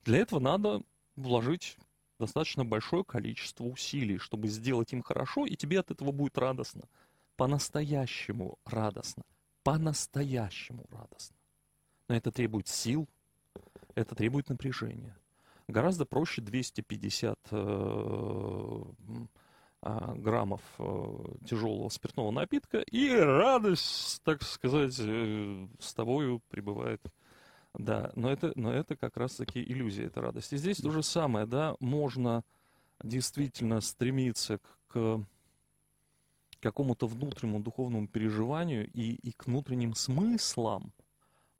Для этого надо вложить достаточно большое количество усилий, чтобы сделать им хорошо, и тебе от этого будет радостно. По-настоящему радостно. По-настоящему радостно. Но это требует сил, это требует напряжения. Гораздо проще 250 э, а, граммов э, тяжелого спиртного напитка, и радость, так сказать, э, с тобою пребывает да, но это, но это как раз-таки иллюзия, это радость. И здесь то же самое, да, можно действительно стремиться к какому-то внутреннему духовному переживанию и, и к внутренним смыслам,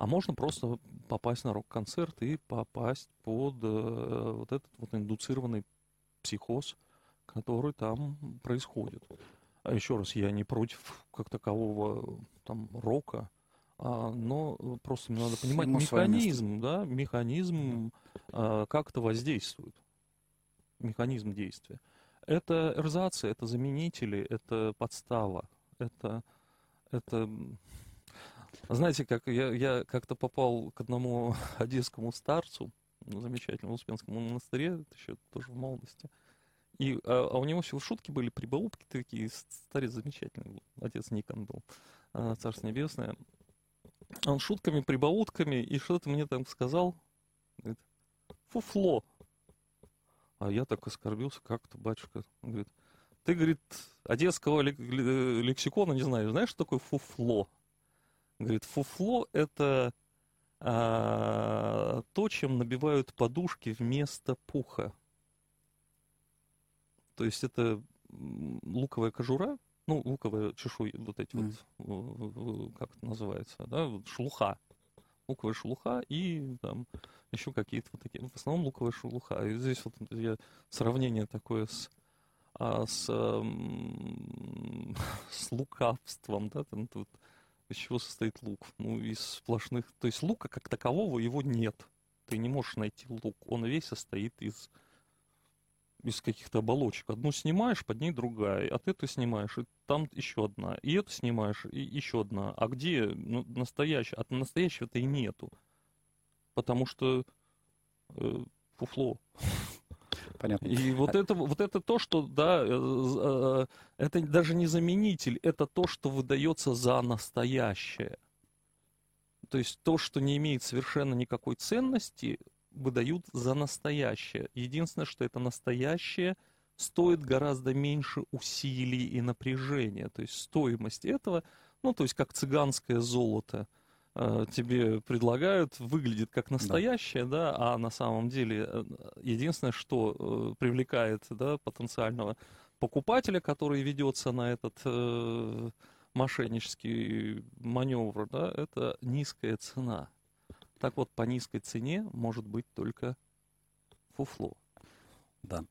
а можно просто попасть на рок-концерт и попасть под э, вот этот вот индуцированный психоз, который там происходит. А еще раз, я не против как такового там рока, а, но просто надо понимать механизм, да, механизм а, как это воздействует, механизм действия. Это эрзация, это заменители, это подстава, это, это знаете, как я, я как-то попал к одному одесскому старцу, замечательному Успенскому монастыре, еще тоже в молодости. И, а, а у него все шутки были, прибаутки такие, старец замечательный, отец Никон был, а, Царство Небесное он шутками, прибаутками, и что-то мне там сказал. Говорит, фуфло. А я так оскорбился, как-то, батюшка. Он говорит, ты, говорит, одесского лексикона не знаешь. Знаешь, что такое фуфло? Говорит, фуфло – это а, то, чем набивают подушки вместо пуха. То есть это луковая кожура, ну, луковая чешуя, вот эти mm. вот, как это называется, да, вот шелуха, луковая шелуха и там еще какие-то вот такие, в основном луковая шелуха. И здесь вот я сравнение такое с, а, с, с лукавством, да, там тут из чего состоит лук? Ну, из сплошных, то есть лука как такового его нет. Ты не можешь найти лук, он весь состоит из из каких-то оболочек. Одну снимаешь, под ней другая, а ты это снимаешь, и там еще одна, и это снимаешь, и еще одна. А где ну, настоящая? От настоящего-то и нету. потому что э, фуфло. Понятно. И вот это, вот это то, что, да, э, это даже не заменитель, это то, что выдается за настоящее. То есть то, что не имеет совершенно никакой ценности, выдают за настоящее. Единственное, что это настоящее стоит гораздо меньше усилий и напряжения. То есть стоимость этого, ну, то есть как цыганское золото – Э, тебе предлагают, выглядит как настоящее, да, да а на самом деле э, единственное, что э, привлекает да, потенциального покупателя, который ведется на этот э, мошеннический маневр, да, это низкая цена. Так вот, по низкой цене может быть только фуфло. Да.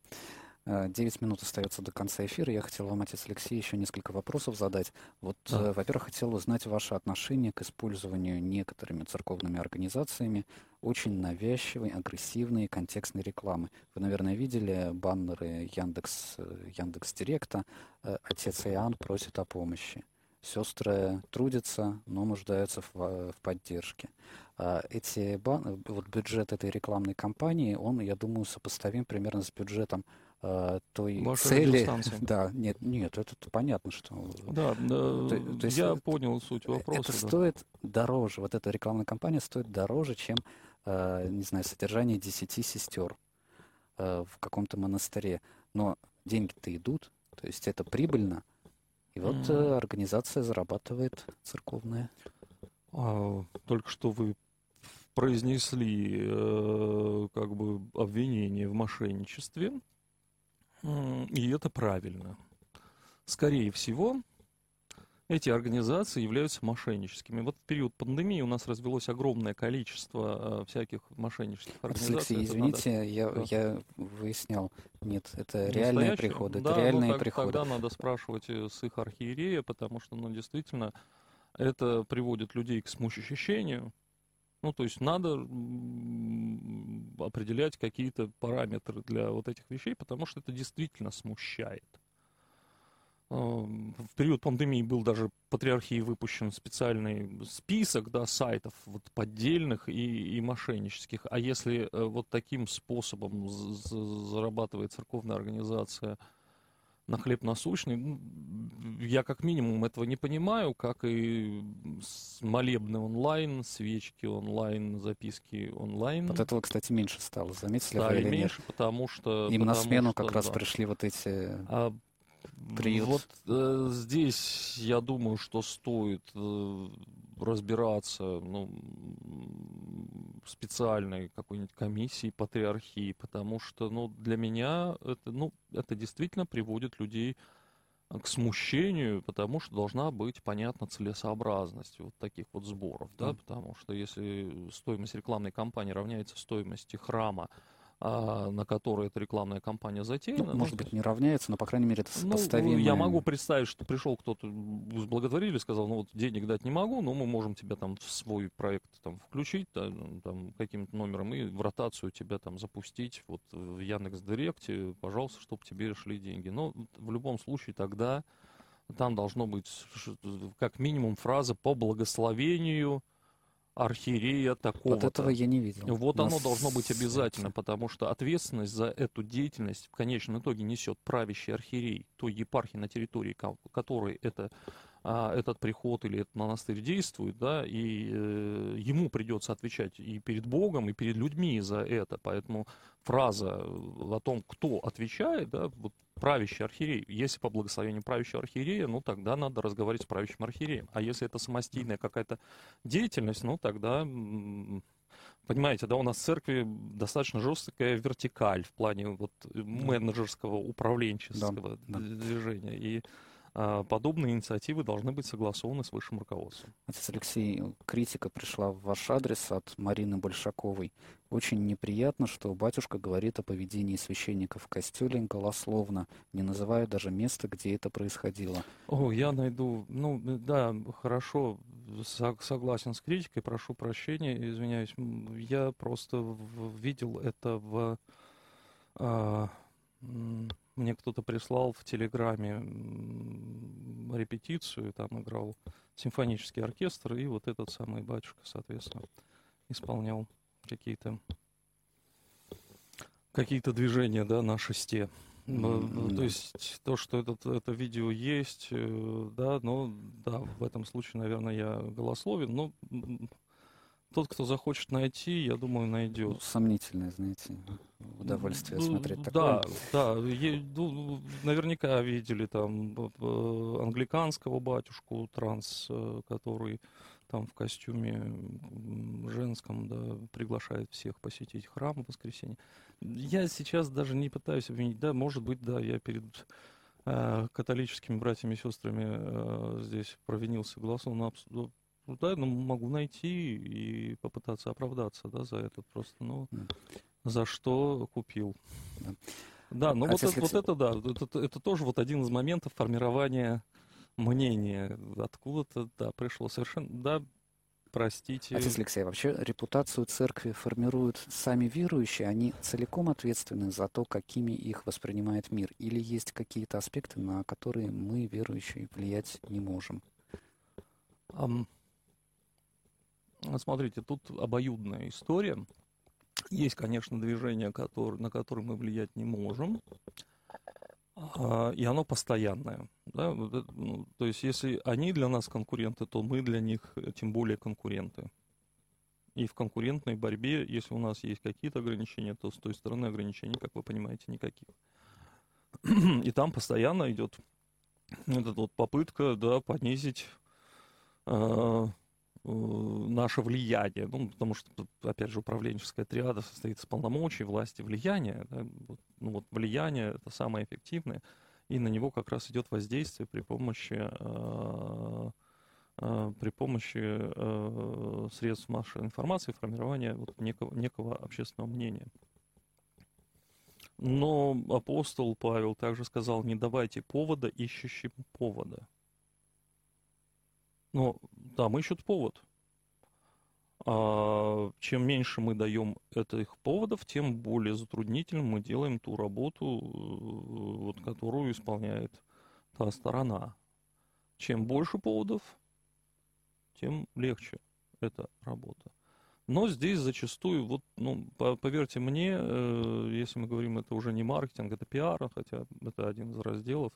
9 э, минут остается до конца эфира. Я хотел вам, отец Алексей, еще несколько вопросов задать. Вот, да. э, во-первых, хотел узнать ваше отношение к использованию некоторыми церковными организациями очень навязчивой, агрессивной контекстной рекламы. Вы, наверное, видели баннеры Яндекс, э, Яндекс Директа «Отец Иоанн просит о помощи». Сестры трудятся, но нуждаются в, в поддержке. А эти бан... вот бюджет этой рекламной кампании, он, я думаю, сопоставим примерно с бюджетом той Ваша цели. Да, нет, нет, это понятно, что. Да, то, то есть, я понял суть вопроса. Это да. стоит дороже, вот эта рекламная кампания стоит дороже, чем, э, не знаю, содержание десяти сестер э, в каком-то монастыре. Но деньги-то идут, то есть это прибыльно. И вот mm. организация зарабатывает церковная. А, только что вы произнесли э, как бы обвинение в мошенничестве. И это правильно. Скорее всего, эти организации являются мошенническими. Вот в период пандемии у нас развелось огромное количество э, всяких мошеннических организаций. Алексей, извините, надо... я, да. я выяснял. Нет, это реальные приходы. Да, это реальные ну, так, приходы. Тогда надо спрашивать э, с их архиерея, потому что, ну, действительно, это приводит людей к смущению, ну, то есть надо определять какие-то параметры для вот этих вещей, потому что это действительно смущает. В период пандемии был даже патриархии выпущен специальный список да, сайтов вот, поддельных и, и мошеннических. А если э, вот таким способом зарабатывает церковная организация – на хлеб насущный. Ну, я как минимум этого не понимаю, как и молебны онлайн, свечки онлайн, записки онлайн. Вот этого, кстати, меньше стало, заметили да, вы или меньше, нет? потому что... Им потому на смену что, как раз да. пришли вот эти... А, приют. Вот э, здесь я думаю, что стоит э, разбираться ну, специальной какой-нибудь комиссии патриархии, потому что ну, для меня это, ну, это действительно приводит людей к смущению, потому что должна быть понятна целесообразность вот таких вот сборов, да, потому что если стоимость рекламной кампании равняется стоимости храма, на который эта рекламная кампания затеяна. Ну, может быть, не равняется, но, по крайней мере, это сопоставимо. Ну, я могу представить, что пришел кто-то с благотворили, сказал, ну вот денег дать не могу, но мы можем тебя там в свой проект там включить, да, там каким-то номером и в ротацию тебя там запустить вот в Яндекс Директе, пожалуйста, чтобы тебе шли деньги. Но в любом случае тогда там должно быть как минимум фраза по благословению архиерея такого. Вот этого я не видел. Вот оно должно быть обязательно, потому что ответственность за эту деятельность в конечном итоге несет правящий архиерей той епархии, на территории которой это а, этот приход или этот монастырь действует, да, и э, ему придется отвечать и перед Богом, и перед людьми за это. Поэтому фраза о том, кто отвечает, да, вот правящий архиерей. Если по благословению правящего архиерея, ну тогда надо разговаривать с правящим архиереем. А если это самостийная какая-то деятельность, ну тогда понимаете, да, у нас в церкви достаточно жесткая вертикаль в плане вот менеджерского управленческого да, да. движения. И а, подобные инициативы должны быть согласованы с высшим руководством. Отец Алексей, критика пришла в ваш адрес от Марины Большаковой. Очень неприятно, что батюшка говорит о поведении священников в костеле голословно, не называя даже места, где это происходило. О, я найду, ну да, хорошо, согласен с критикой, прошу прощения, извиняюсь, я просто видел это в а, мне кто-то прислал в Телеграме репетицию, там играл симфонический оркестр, и вот этот самый батюшка, соответственно, исполнял какие-то какие-то движения, да, на шесте. Mm-hmm. То есть то, что этот, это видео есть, э, да, но да, в этом случае, наверное, я голословен, но тот, кто захочет найти, я думаю, найдет. Ну, сомнительное, знаете, удовольствие ну, смотреть такое. Да, да, ну, наверняка видели там англиканского батюшку транс, э, который там в костюме женском, да, приглашает всех посетить храм в воскресенье. Я сейчас даже не пытаюсь обвинить, да, может быть, да, я перед э, католическими братьями и сестрами э, здесь провинился голосом, но, ну, да, ну, могу найти и попытаться оправдаться, да, за это просто, ну, за что купил. Да, да ну вот, это, вот это, да, это, это тоже вот один из моментов формирования мнение откуда-то, да, пришло совершенно, да, простите. Отец Алексей, вообще репутацию церкви формируют сами верующие, они целиком ответственны за то, какими их воспринимает мир? Или есть какие-то аспекты, на которые мы, верующие, влиять не можем? Um, смотрите, тут обоюдная история. Есть, конечно, движение, на которое мы влиять не можем. А, и оно постоянное. Да? Ну, то есть, если они для нас конкуренты, то мы для них э, тем более конкуренты. И в конкурентной борьбе, если у нас есть какие-то ограничения, то с той стороны ограничений, как вы понимаете, никаких. И там постоянно идет эта вот попытка да, понизить Э, наше влияние, ну, потому что, опять же, управленческая триада состоит из полномочий, власти, влияния. Да? Вот, ну, вот влияние — это самое эффективное, и на него как раз идет воздействие при помощи, э, э, при помощи э, средств массовой информации, формирования вот некого, некого общественного мнения. Но апостол Павел также сказал, не давайте повода ищущим повода. Ну, там ищут повод. А чем меньше мы даем этих поводов, тем более затруднительным мы делаем ту работу, э, вот, которую исполняет та сторона. Чем больше поводов, тем легче эта работа. Но здесь зачастую, вот, ну, поверьте мне, э, если мы говорим, это уже не маркетинг, это пиар, хотя это один из разделов,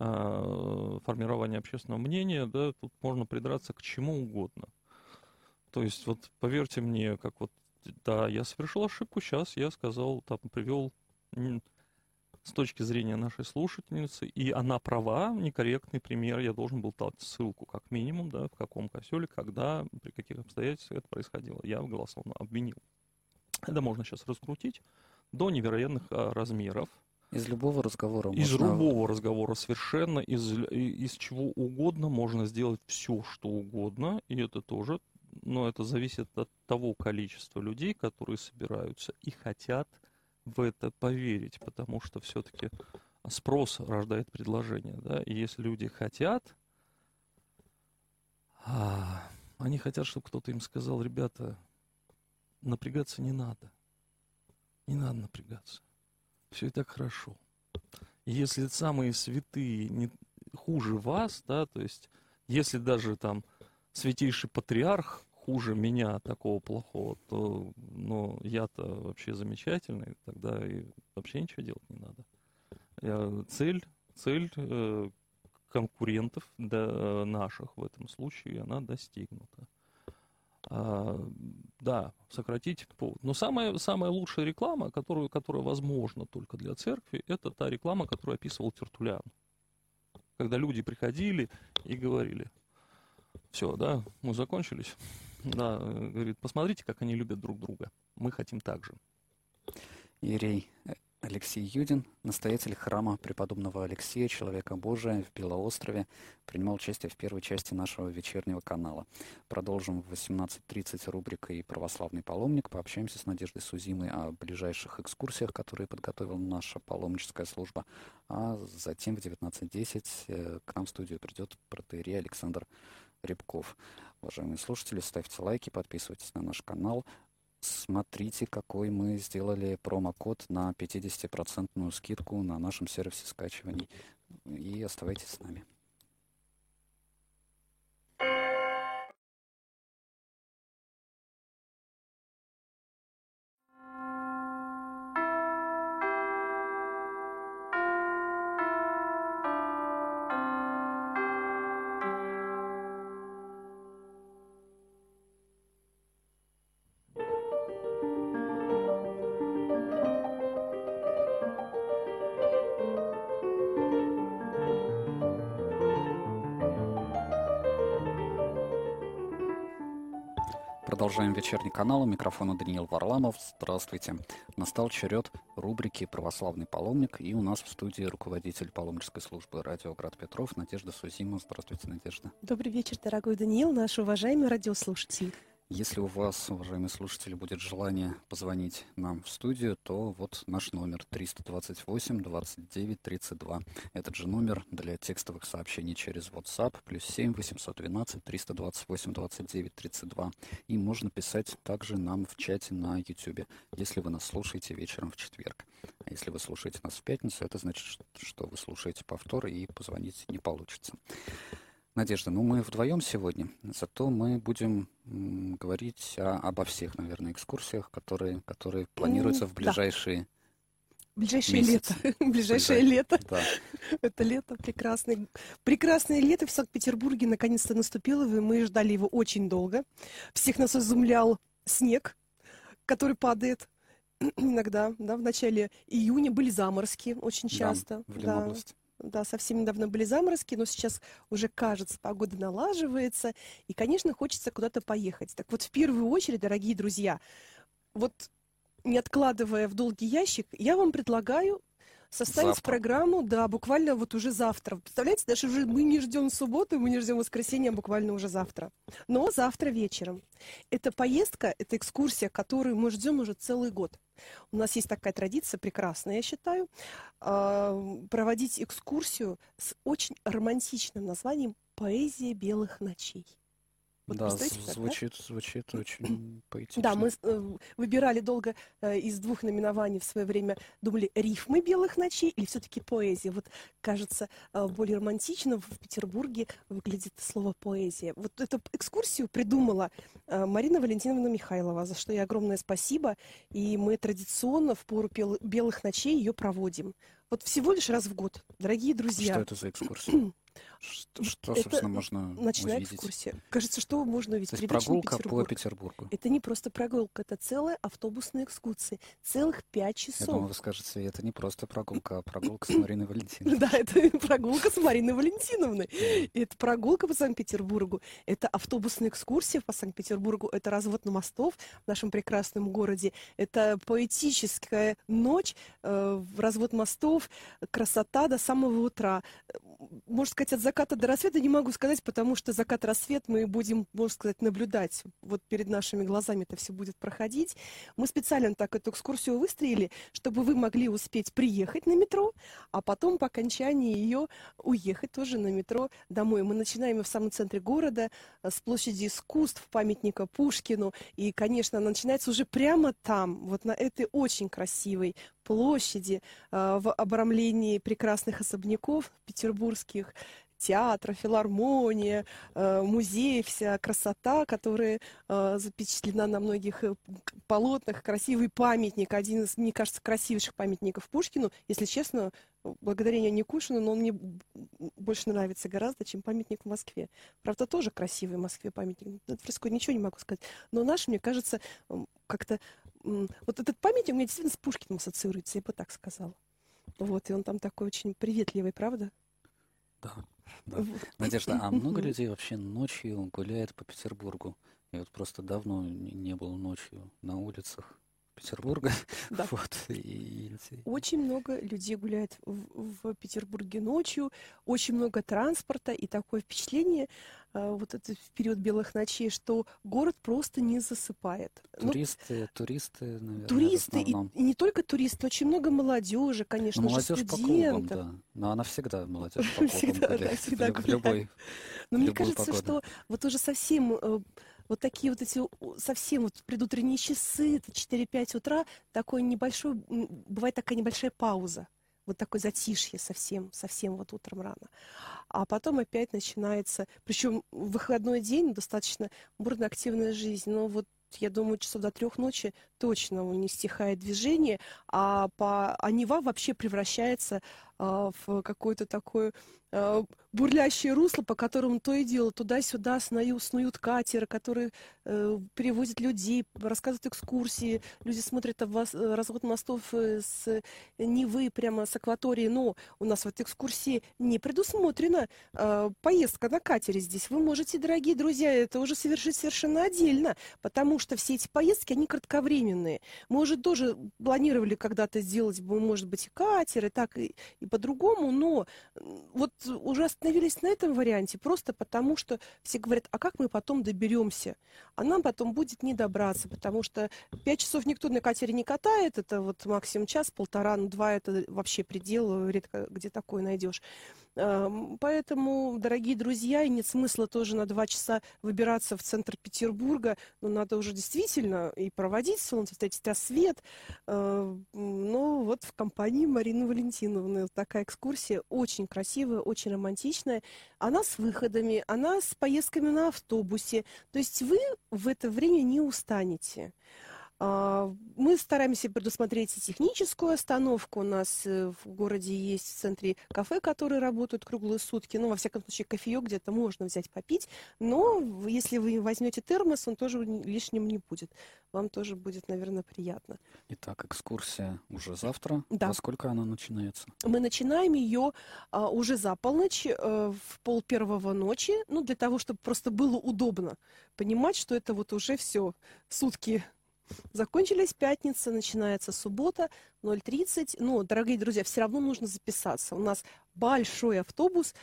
формирования общественного мнения, да, тут можно придраться к чему угодно. То есть, вот поверьте мне, как вот, да, я совершил ошибку, сейчас я сказал, там, привел с точки зрения нашей слушательницы, и она права, некорректный пример, я должен был дать ссылку, как минимум, да, в каком коселе, когда, при каких обстоятельствах это происходило. Я голословно обвинил. Это можно сейчас раскрутить до невероятных а, размеров, из любого разговора Из можно... любого разговора совершенно, из, из чего угодно можно сделать все, что угодно, и это тоже, но это зависит от того количества людей, которые собираются и хотят в это поверить, потому что все-таки спрос рождает предложение, да, и если люди хотят, а, они хотят, чтобы кто-то им сказал, ребята, напрягаться не надо, не надо напрягаться все и так хорошо. Если самые святые не хуже вас, да, то есть, если даже там святейший патриарх хуже меня, такого плохого, то, ну, я-то вообще замечательный, тогда и вообще ничего делать не надо. Я, цель, цель э, конкурентов да, наших в этом случае, она достигнута. А, да, сократить повод. Но самая, самая лучшая реклама, которую, которая возможна только для церкви, это та реклама, которую описывал Тертулян. Когда люди приходили и говорили, все, да, мы закончились. Да, говорит, посмотрите, как они любят друг друга. Мы хотим так же. Ирей, Алексей Юдин, настоятель храма преподобного Алексея, человека Божия в Белоострове, принимал участие в первой части нашего вечернего канала. Продолжим в 18.30 рубрикой «Православный паломник». Пообщаемся с Надеждой Сузимой о ближайших экскурсиях, которые подготовила наша паломническая служба. А затем в 19.10 э, к нам в студию придет протеерей Александр Рябков. Уважаемые слушатели, ставьте лайки, подписывайтесь на наш канал. Смотрите, какой мы сделали промокод на 50% скидку на нашем сервисе скачиваний. И оставайтесь с нами. Продолжаем вечерний канал. У микрофона Даниил Варламов. Здравствуйте. Настал черед рубрики «Православный паломник». И у нас в студии руководитель паломнической службы «Радио Град Петров» Надежда Сузима. Здравствуйте, Надежда. Добрый вечер, дорогой Даниил, наш уважаемый радиослушатель. Если у вас, уважаемые слушатели, будет желание позвонить нам в студию, то вот наш номер 328 29 32. Этот же номер для текстовых сообщений через WhatsApp плюс 7 812 328 29 32. И можно писать также нам в чате на YouTube, если вы нас слушаете вечером в четверг. А если вы слушаете нас в пятницу, это значит, что вы слушаете повтор и позвонить не получится. Надежда, ну мы вдвоем сегодня, зато мы будем говорить о, обо всех, наверное, экскурсиях, которые, которые планируются в ближайшие... Ближайшее Месяц. лето. Ближайшее Ближай- лето. Да. Это лето прекрасное. Прекрасное лето в Санкт-Петербурге наконец-то наступило. Мы ждали его очень долго. Всех нас изумлял снег, который падает иногда. Да, в начале июня были заморозки очень Да, часто. в да. Ленобласти. Да, совсем недавно были заморозки, но сейчас уже кажется, погода налаживается, и, конечно, хочется куда-то поехать. Так вот, в первую очередь, дорогие друзья, вот не откладывая в долгий ящик, я вам предлагаю составить Завтра. программу, да, буквально вот уже завтра. Представляете, даже уже мы не ждем субботу, мы не ждем воскресенья, а буквально уже завтра. Но завтра вечером. Это поездка, это экскурсия, которую мы ждем уже целый год. У нас есть такая традиция прекрасная, я считаю, а, проводить экскурсию с очень романтичным названием «Поэзия белых ночей». Вот да, представьте з- как, да? звучит, звучит очень поэтично. Да, мы э, выбирали долго э, из двух наименований в свое время, думали, рифмы белых ночей или все-таки поэзия. Вот, кажется, э, более романтично в Петербурге выглядит слово поэзия. Вот эту экскурсию придумала э, Марина Валентиновна Михайлова, за что ей огромное спасибо. И мы традиционно в пору белых ночей ее проводим. Вот всего лишь раз в год, дорогие друзья. Что это за экскурсия? Что, что, Это собственно, можно Ночная увидеть? экскурсия. Кажется, что можно увидеть? То есть прогулка по Петербург. Петербургу. Это не просто прогулка, это целая автобусная экскурсия. Целых пять Я думаю, часов. вы скажете, это не просто прогулка, а прогулка с Мариной Валентиновной. Да, это прогулка с Мариной Валентиновной. Это прогулка по Санкт-Петербургу. Это автобусная экскурсия по Санкт-Петербургу. Это развод на мостов в нашем прекрасном городе. Это поэтическая ночь, э, развод мостов, красота до самого утра. Э, Можно сказать, от заката до рассвета не могу сказать, потому что закат-рассвет мы будем, можно сказать, наблюдать. Вот перед нашими глазами это все будет проходить. Мы специально так эту экскурсию выстроили, чтобы вы могли успеть приехать на метро, а потом по окончании ее уехать тоже на метро домой. Мы начинаем в самом центре города, э, с площади искусств, памятника Пушкину. И, конечно, она начинается уже прямо там, вот на этой очень красивой площади, э, в обрамлении прекрасных особняков петербургских, театра, филармония, э, музей, вся красота, которая запечатлена на многих э, полотнах, красивый памятник, один из, мне кажется, красивейших памятников Пушкину. Если честно, благодарение Никушину, но он мне больше нравится гораздо, чем памятник в Москве. Правда, тоже красивый в Москве памятник. Фреско ничего не могу сказать. Но наш, мне кажется, как-то... Вот этот памятник у меня действительно с Пушкиным ассоциируется, я бы так сказала. Вот, и он там такой очень приветливый, правда? Да, да. Надежда, а много людей вообще ночью гуляет по Петербургу? Я вот просто давно не был ночью на улицах Петербурга. Да. Вот, и, Очень много людей гуляет в, в Петербурге ночью, очень много транспорта, и такое впечатление э, вот это в период белых ночей, что город просто не засыпает. Ну, туристы, туристы, наверное, туристы, и, и не только туристы, очень много молодежи, Ну, конечно же, молодежь по клубам, студентов. да. Но она всегда молодежь по клубам Всегда, да, гуляет. всегда в, лю- в гуляет. любой. Но в мне любую кажется, погоду. что вот уже совсем э, вот такие вот эти совсем вот предутренние часы, это 4-5 утра, такой небольшой, бывает такая небольшая пауза, вот такое затишье совсем, совсем вот утром рано. А потом опять начинается, причем в выходной день достаточно бурная активная жизнь, но вот я думаю, часов до трех ночи точно не стихает движение, а, по, а Нева вообще превращается а, в какое-то такое а, бурлящее русло, по которому то и дело туда-сюда снуют, снуют катеры, которые э, перевозят людей, рассказывают экскурсии, люди смотрят э, развод мостов э, с Невы прямо с акватории, но у нас в этой экскурсии не предусмотрена поездка на катере здесь. Вы можете, дорогие друзья, это уже совершить совершенно отдельно, потому что все эти поездки, они кратковременные. Мы уже тоже планировали когда-то сделать, может быть, и катер, и так, и по-другому, но вот уже остановились на этом варианте просто потому, что все говорят, а как мы потом доберемся? А нам потом будет не добраться, потому что пять часов никто на катере не катает, это вот максимум час, полтора, ну два это вообще предел, редко где такое найдешь. Поэтому, дорогие друзья, и нет смысла тоже на два часа выбираться в центр Петербурга. Но надо уже действительно и проводить солнце, встретить рассвет. А, но вот в компании Марины Валентиновны такая экскурсия очень красивая, очень романтичная. Она с выходами, она с поездками на автобусе. То есть вы в это время не устанете. А, мы стараемся предусмотреть и техническую остановку. У нас э, в городе есть в центре кафе, которые работают круглые сутки. Ну, во всяком случае, кофеек где-то можно взять попить. Но если вы возьмете термос, он тоже лишним не будет. Вам тоже будет, наверное, приятно. Итак, экскурсия уже завтра. Да. Во сколько она начинается? Мы начинаем ее а, уже за полночь, а, в пол первого ночи. Ну, для того, чтобы просто было удобно понимать, что это вот уже все сутки Закончились пятница, начинается суббота, 0.30. Но, дорогие друзья, все равно нужно записаться. У нас большой автобус,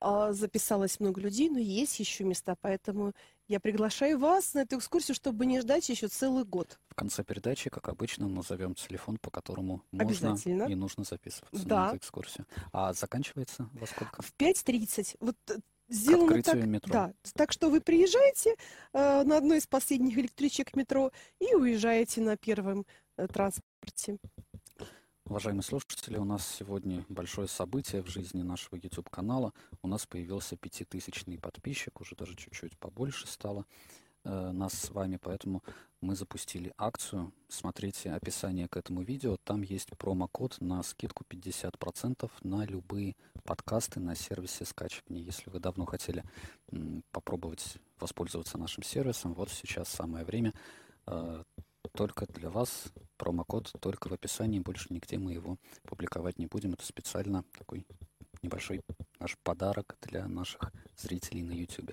а, записалось много людей, но есть еще места, поэтому я приглашаю вас на эту экскурсию, чтобы не ждать еще целый год. В конце передачи, как обычно, назовем телефон, по которому можно и нужно записываться да. на эту экскурсию. А заканчивается во сколько? В 5.30. Вот э, сделано так, метро. Да, так что вы приезжаете э, на одной из последних электричек метро и уезжаете на первом э, транспорте. Уважаемые слушатели, у нас сегодня большое событие в жизни нашего YouTube-канала. У нас появился пятитысячный подписчик, уже даже чуть-чуть побольше стало э, нас с вами, поэтому мы запустили акцию. Смотрите описание к этому видео, там есть промокод на скидку 50% на любые подкасты на сервисе скачивания. Если вы давно хотели попробовать воспользоваться нашим сервисом, вот сейчас самое время. Э, только для вас промокод только в описании, больше нигде мы его публиковать не будем. Это специально такой небольшой наш подарок для наших зрителей на YouTube.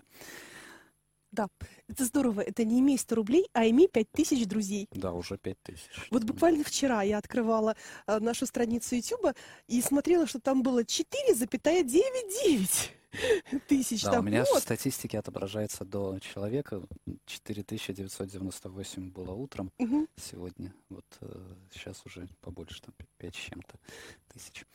Да, это здорово. Это не имей 100 рублей, а имей 5000 друзей. Да, уже 5000. Вот буквально вчера я открывала э, нашу страницу YouTube и смотрела, что там было 4,99 тысяч. Да, там, у меня вот. в статистике отображается до человека 4998 было утром угу. сегодня. Вот э, сейчас уже побольше, там 5 с чем-то тысяч.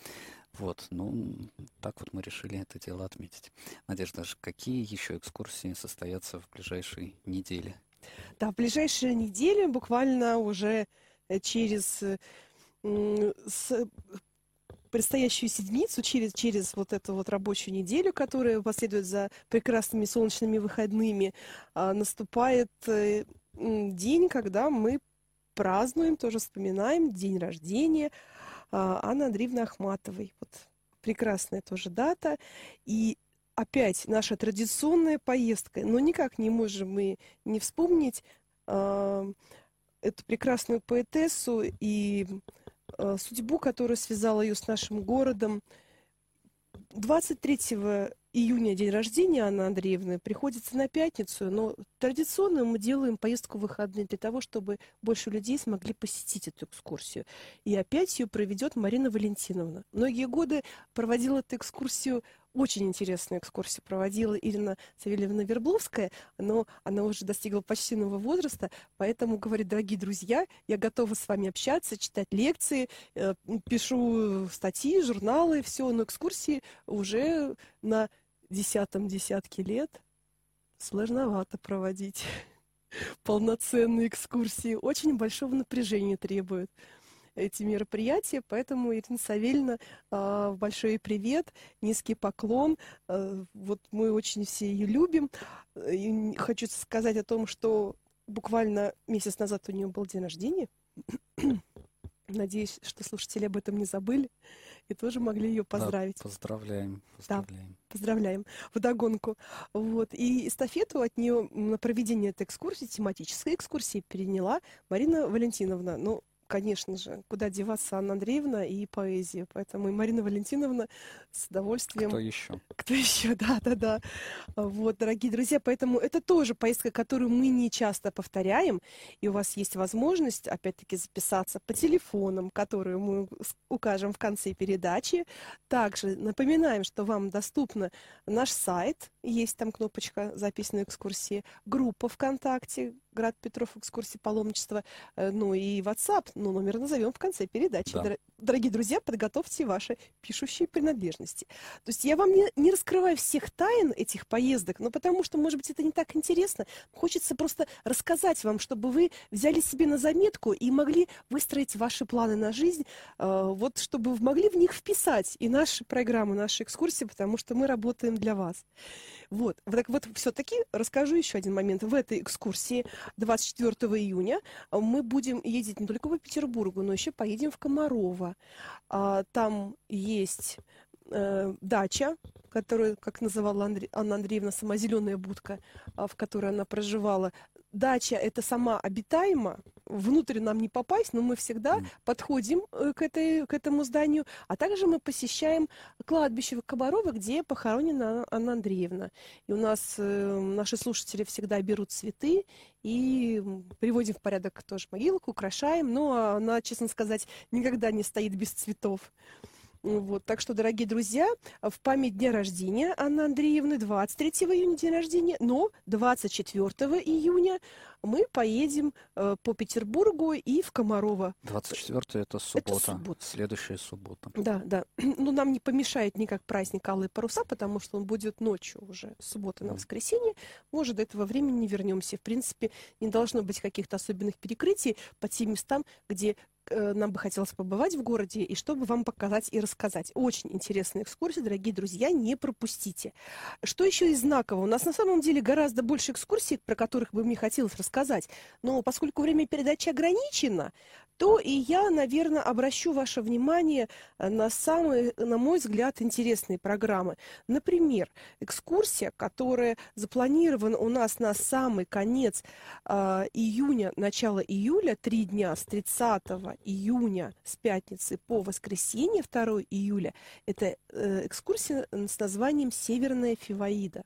Вот, ну, так вот мы решили это дело отметить. Надежда, какие еще экскурсии состоятся в ближайшей неделе? Да, в ближайшие недели, буквально уже э, через э, с предстоящую седмицу, через, через вот эту вот рабочую неделю, которая последует за прекрасными солнечными выходными, а, наступает э, день, когда мы празднуем, тоже вспоминаем день рождения а, Анны Андреевны Ахматовой. Вот прекрасная тоже дата. И опять наша традиционная поездка. Но никак не можем мы не вспомнить э, эту прекрасную поэтессу и э, судьбу, которая связала ее с нашим городом. 23 июня день рождения Анны Андреевны приходится на пятницу, но традиционно мы делаем поездку в выходные для того, чтобы больше людей смогли посетить эту экскурсию. И опять ее проведет Марина Валентиновна. Многие годы проводила эту экскурсию очень интересную экскурсию проводила Ирина Савельевна Вербловская, но она уже достигла почти нового возраста, поэтому говорит, дорогие друзья, я готова с вами общаться, читать лекции, э, пишу статьи, журналы, все, но экскурсии уже на десятом десятке лет сложновато проводить полноценные экскурсии, очень большого напряжения требует эти мероприятия, поэтому, Ирина Савельевна, а, большой привет, низкий поклон, а, вот мы очень все ее любим. И хочу сказать о том, что буквально месяц назад у нее был день рождения, Надеюсь, что слушатели об этом не забыли. И тоже могли ее поздравить. Да, поздравляем, поздравляем. Да, поздравляем вдогонку. Вот. И эстафету от нее на проведение этой экскурсии, тематической экскурсии, переняла Марина Валентиновна. Ну, конечно же, куда деваться Анна Андреевна и поэзия. Поэтому и Марина Валентиновна с удовольствием... Кто еще? Кто еще, да, да, да. Вот, дорогие друзья, поэтому это тоже поездка, которую мы не часто повторяем, и у вас есть возможность, опять-таки, записаться по телефонам, которые мы укажем в конце передачи. Также напоминаем, что вам доступно наш сайт, есть там кнопочка «Запись на экскурсии», группа ВКонтакте, Град Петров, экскурсии паломничества, э, ну и WhatsApp, ну номер назовем в конце передачи. Да. Дорогие друзья, подготовьте ваши пишущие принадлежности. То есть я вам не, не раскрываю всех тайн этих поездок, но потому что, может быть, это не так интересно. Хочется просто рассказать вам, чтобы вы взяли себе на заметку и могли выстроить ваши планы на жизнь, э, вот чтобы вы могли в них вписать и наши программы, наши экскурсии, потому что мы работаем для вас. Вот, так вот, все-таки расскажу еще один момент. В этой экскурсии 24 июня мы будем ездить не только по Петербургу, но еще поедем в Комарово. А, там есть э, дача, которую, как называла Андре... Анна Андреевна, сама зеленая будка, а, в которой она проживала дача это сама обитаема, внутрь нам не попасть, но мы всегда mm. подходим э, к, этой, к этому зданию, а также мы посещаем кладбище в Кабарово, где похоронена Анна Андреевна. И у нас э, наши слушатели всегда берут цветы и приводим в порядок тоже могилку, украшаем, но она, честно сказать, никогда не стоит без цветов. Вот, так что, дорогие друзья, в память дня рождения Анны Андреевны 23 июня день рождения, но 24 июня мы поедем э, по Петербургу и в Комарово. 24 это суббота. Это суббота. Следующая суббота. Да, да. Ну, нам не помешает никак праздник Алые паруса, потому что он будет ночью уже, суббота на воскресенье. Может, до этого времени не вернемся. В принципе, не должно быть каких-то особенных перекрытий по тем местам, где Э, нам бы хотелось побывать в городе и чтобы вам показать и рассказать. Очень интересная экскурсия, дорогие друзья, не пропустите. Что еще из знакового? У нас на самом деле гораздо больше экскурсий, про которых бы мне хотелось рассказать. Но поскольку время передачи ограничено, то и я, наверное, обращу ваше внимание э, на самые, на мой взгляд, интересные программы. Например, экскурсия, которая запланирована у нас на самый конец э, июня, начало июля, три дня с 30 июня, с пятницы по воскресенье 2 июля, это э, экскурсия с названием «Северная Фиваида»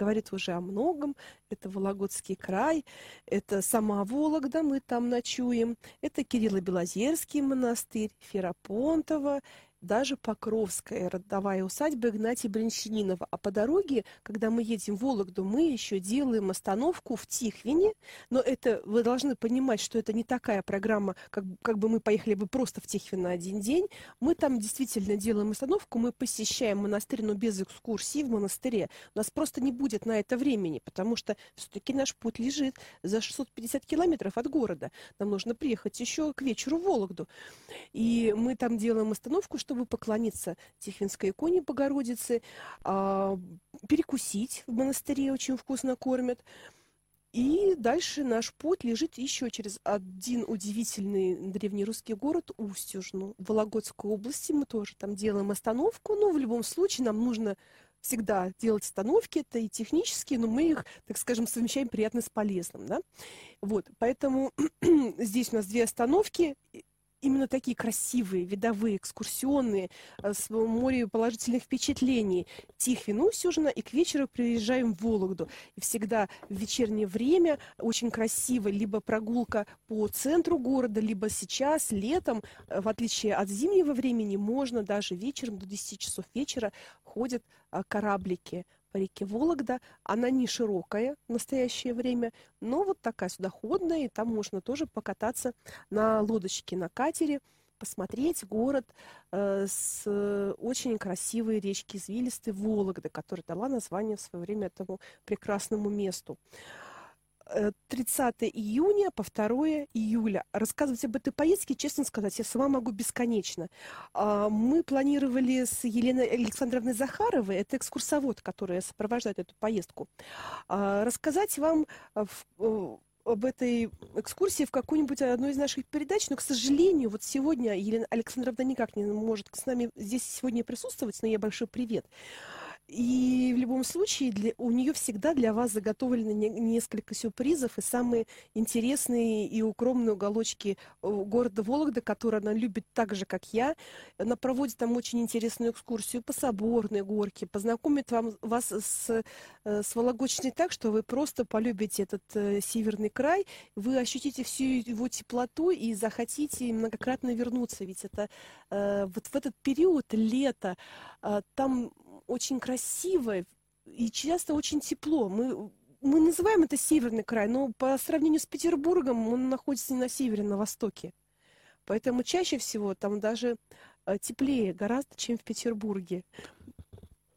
говорит уже о многом. Это Вологодский край, это сама Вологда, мы там ночуем, это Кирилло-Белозерский монастырь, Ферапонтово, даже Покровская, родовая усадьба Игнатия Бринщининова. А по дороге, когда мы едем в Вологду, мы еще делаем остановку в Тихвине. Но это вы должны понимать, что это не такая программа, как, как бы мы поехали бы просто в Тихвин на один день. Мы там действительно делаем остановку, мы посещаем монастырь, но без экскурсии в монастыре. У нас просто не будет на это времени, потому что все-таки наш путь лежит за 650 километров от города. Нам нужно приехать еще к вечеру в Вологду. И мы там делаем остановку, чтобы поклониться Тихвинской иконе Богородицы, а, перекусить в монастыре, очень вкусно кормят. И дальше наш путь лежит еще через один удивительный древнерусский город Устюжну. В Вологодской области мы тоже там делаем остановку, но в любом случае нам нужно всегда делать остановки, это и технические, но мы их, так скажем, совмещаем приятно с полезным, да. Вот, поэтому здесь у нас две остановки, именно такие красивые, видовые, экскурсионные, э, с море положительных впечатлений. Тихвин Усюжина, и к вечеру приезжаем в Вологду. И всегда в вечернее время очень красиво, либо прогулка по центру города, либо сейчас, летом, э, в отличие от зимнего времени, можно даже вечером, до 10 часов вечера, ходят э, кораблики по реке Вологда. Она не широкая в настоящее время, но вот такая судоходная, и там можно тоже покататься на лодочке, на катере, посмотреть город э, с очень красивой речки извилистой Вологды, которая дала название в свое время этому прекрасному месту. 30 э, июня по 2 июля. Рассказывать об этой поездке, честно сказать, я сама могу бесконечно. А, мы планировали с Еленой Александровной Захаровой, это экскурсовод, которая сопровождает эту поездку, а, рассказать вам э, об этой экскурсии в какую-нибудь одну из наших передач, но, к сожалению, вот сегодня Елена Александровна никак не может с нами здесь сегодня присутствовать, но ей большой привет. И в любом случае для, у нее всегда для вас заготовлены не, несколько сюрпризов и самые интересные и укромные уголочки города Вологда, которые она любит так же, как я. Она проводит там очень интересную экскурсию по Соборной горке, познакомит вам, вас с, э, с Вологодчиной так, что вы просто полюбите этот э, северный край, вы ощутите всю его теплоту и захотите многократно вернуться. Ведь это э, вот в этот период лета э, там очень красиво и часто очень тепло. Мы, мы называем это северный край, но по сравнению с Петербургом он находится не на севере, а на востоке. Поэтому чаще всего там даже э, теплее гораздо, чем в Петербурге.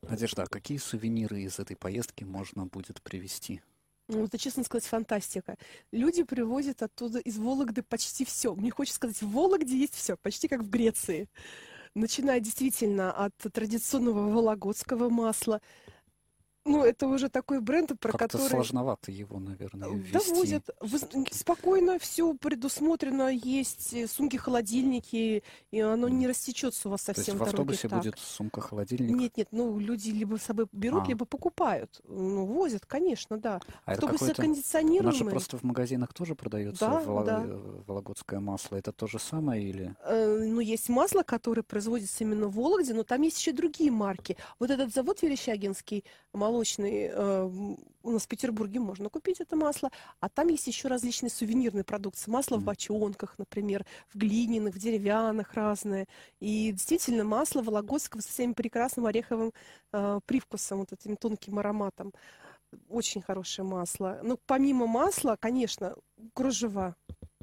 Надежда, а какие сувениры из этой поездки можно будет привезти? Ну, это, честно сказать, фантастика. Люди привозят оттуда из Вологды почти все. Мне хочется сказать, в Вологде есть все, почти как в Греции начиная действительно от традиционного вологодского масла, ну, это уже такой бренд, про Как-то который... сложновато его, наверное, ввести. Довозят. Вы... Спокойно все предусмотрено. Есть э, сумки-холодильники, и оно не растечется у вас совсем То есть в автобусе так. будет сумка-холодильник? Нет, нет, ну, люди либо с собой берут, А. либо покупают. Ну, возят, конечно, да. А это Автобусы. У кондиционируемые. нас же просто в магазинах тоже продается Да, воло- да. э, вологодское масло. Это то же самое или... Э, ну, есть масло, которое производится именно в Вологде, но там есть еще другие марки. Вот этот завод Верещагинский, молочный, э, у нас в Петербурге можно купить это масло, а там есть еще различные сувенирные продукции. Масло в бочонках, например, в глиняных, в деревянных разное. И действительно, масло вологодского со всем прекрасным ореховым э, привкусом, вот этим тонким ароматом. Очень хорошее масло. Но помимо масла, конечно, кружева.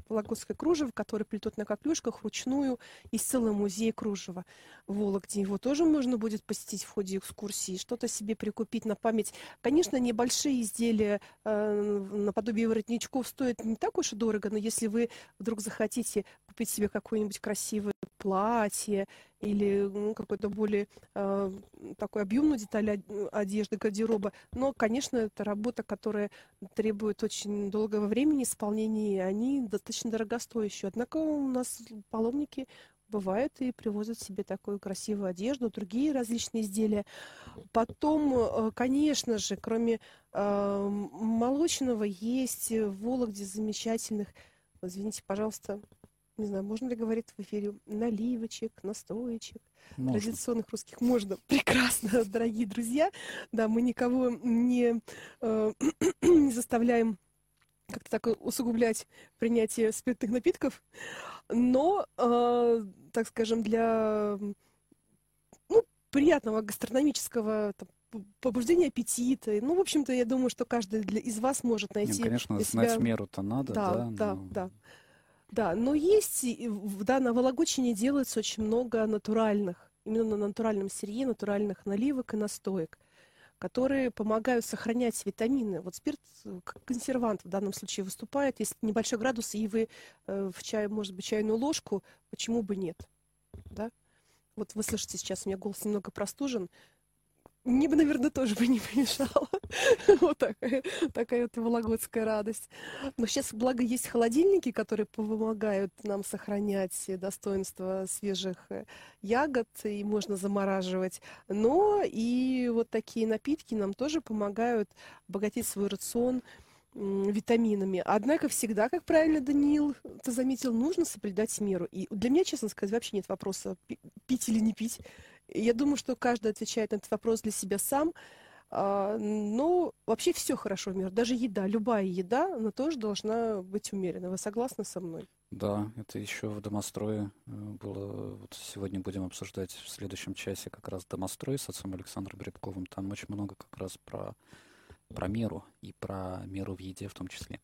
Вологодское кружево, которое плетут на коклюшках вручную. Есть целый музей кружева Вологде. Его тоже можно будет посетить в ходе экскурсии, что-то себе прикупить на память. Конечно, небольшие изделия э, наподобие воротничков стоят не так уж и дорого, но если вы вдруг захотите купить себе какое-нибудь красивое платье или ну, какой-то более э, такой объемную деталь од- одежды, гардероба. Но, конечно, это работа, которая требует очень долгого времени исполнения, и они достаточно дорогостоящие. Однако у нас паломники бывают и привозят себе такую красивую одежду, другие различные изделия. Потом, э, конечно же, кроме э, молочного, есть в Вологде замечательных, извините, пожалуйста, не знаю, можно ли говорить в эфире, наливочек, настоечек, Можно. традиционных русских можно. Прекрасно, дорогие друзья. Да, мы никого не, э, не заставляем как-то так усугублять принятие спиртных напитков, но, э, так скажем, для ну, приятного гастрономического там, п- побуждения аппетита. Ну, в общем-то, я думаю, что каждый для- из вас может ну, найти конечно, для знать себя- меру-то надо, Да, да? да, но- да. Да, но есть, да, на Вологодчине делается очень много натуральных, именно на натуральном сырье, натуральных наливок и настоек, которые помогают сохранять витамины. Вот спирт э, как консервант в данном случае выступает. Если небольшой градус, и вы э, в чай, может быть, чайную ложку, почему бы нет? Да? Вот вы слышите сейчас, у меня голос немного простужен. Мне бы, наверное, тоже бы не помешало. Вот такая, такая вот вологодская радость. Но сейчас, благо, есть холодильники, которые помогают нам сохранять достоинство свежих э, ягод, и можно замораживать. Но и вот такие напитки нам тоже помогают обогатить свой рацион витаминами. Однако всегда, как правильно Даниил, ты заметил, нужно соблюдать меру. И для меня, честно сказать, вообще нет вопроса, пи- пить или не пить. Я думаю, что каждый отвечает на этот вопрос для себя сам. А, Но вообще все хорошо в мире. Даже еда, любая еда, она тоже должна быть умерена. Вы согласны со мной? Да, это еще в домострое э, было. Вот сегодня будем обсуждать в следующем часе как раз домострой с отцом Александром Рябковым. Там очень много как раз про, про меру и про меру в еде в том числе.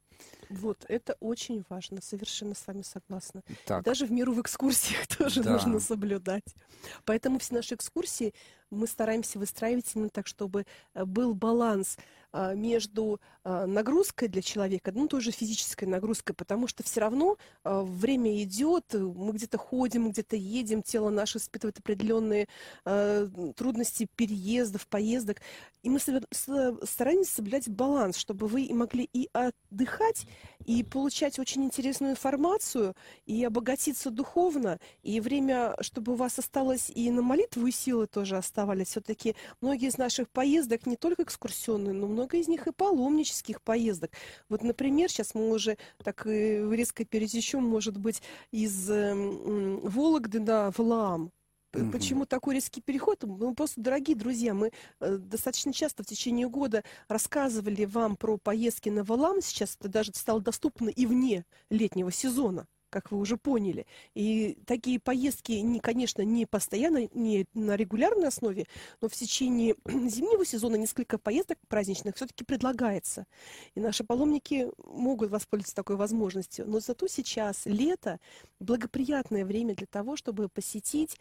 Вот, это очень важно. Совершенно с вами согласна. Так, Даже в меру в экскурсиях тоже Да. нужно соблюдать. Поэтому все наши экскурсии мы стараемся выстраивать именно так, чтобы э, был баланс а, между а, нагрузкой для человека, ну, тоже физической нагрузкой, потому что все равно а, время идет, мы где-то ходим, мы где-то едем, тело наше испытывает определенные трудности переездов, поездок, и мы стараемся соблюдать баланс, чтобы вы могли и отдыхать, и получать очень интересную информацию, и обогатиться духовно, и время, чтобы у вас осталось и на молитву, и силы тоже оставались. Все-таки многие из наших поездок не только экскурсионные, но много из них и паломнических поездок. Вот, например, сейчас мы уже так резко пересечем, может быть, из э, Вологды на Валаам. Угу. Почему такой резкий переход? Ну, просто, дорогие друзья, мы э, достаточно часто в течение года рассказывали вам про поездки на Валам. Сейчас это даже стало доступно и вне летнего сезона как вы уже поняли. И такие поездки, не, конечно, не постоянно, не на регулярной основе, но в течение зимнего сезона несколько поездок праздничных все-таки предлагается. И наши паломники могут воспользоваться такой возможностью. Но зато сейчас лето, благоприятное время для того, чтобы посетить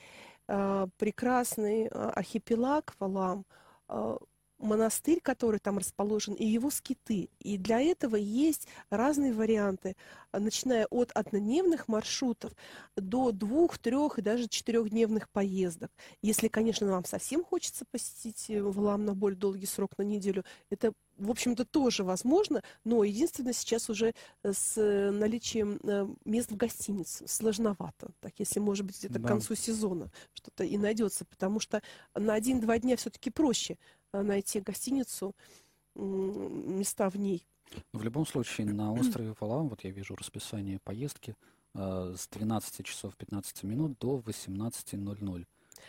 э, прекрасный э, архипелаг Валам, э, монастырь, который там расположен, и его скиты. И для этого есть разные варианты, начиная от однодневных маршрутов до двух, трех и даже четырехдневных поездок. Если, конечно, вам совсем хочется посетить э, Валам на более долгий срок, на неделю, это в общем-то, тоже возможно, но единственное, сейчас уже э, с э, наличием мест в гостинице сложновато. Так, если, может быть, где-то да. к концу сезона что-то и найдется, потому что на один-два дня все-таки проще найти гостиницу, места в ней. В любом случае, на острове Валам, вот я вижу расписание поездки, э, с 12 часов 15 минут до 18.00.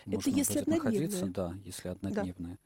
Это если однодневная. Да, если однодневная. Да.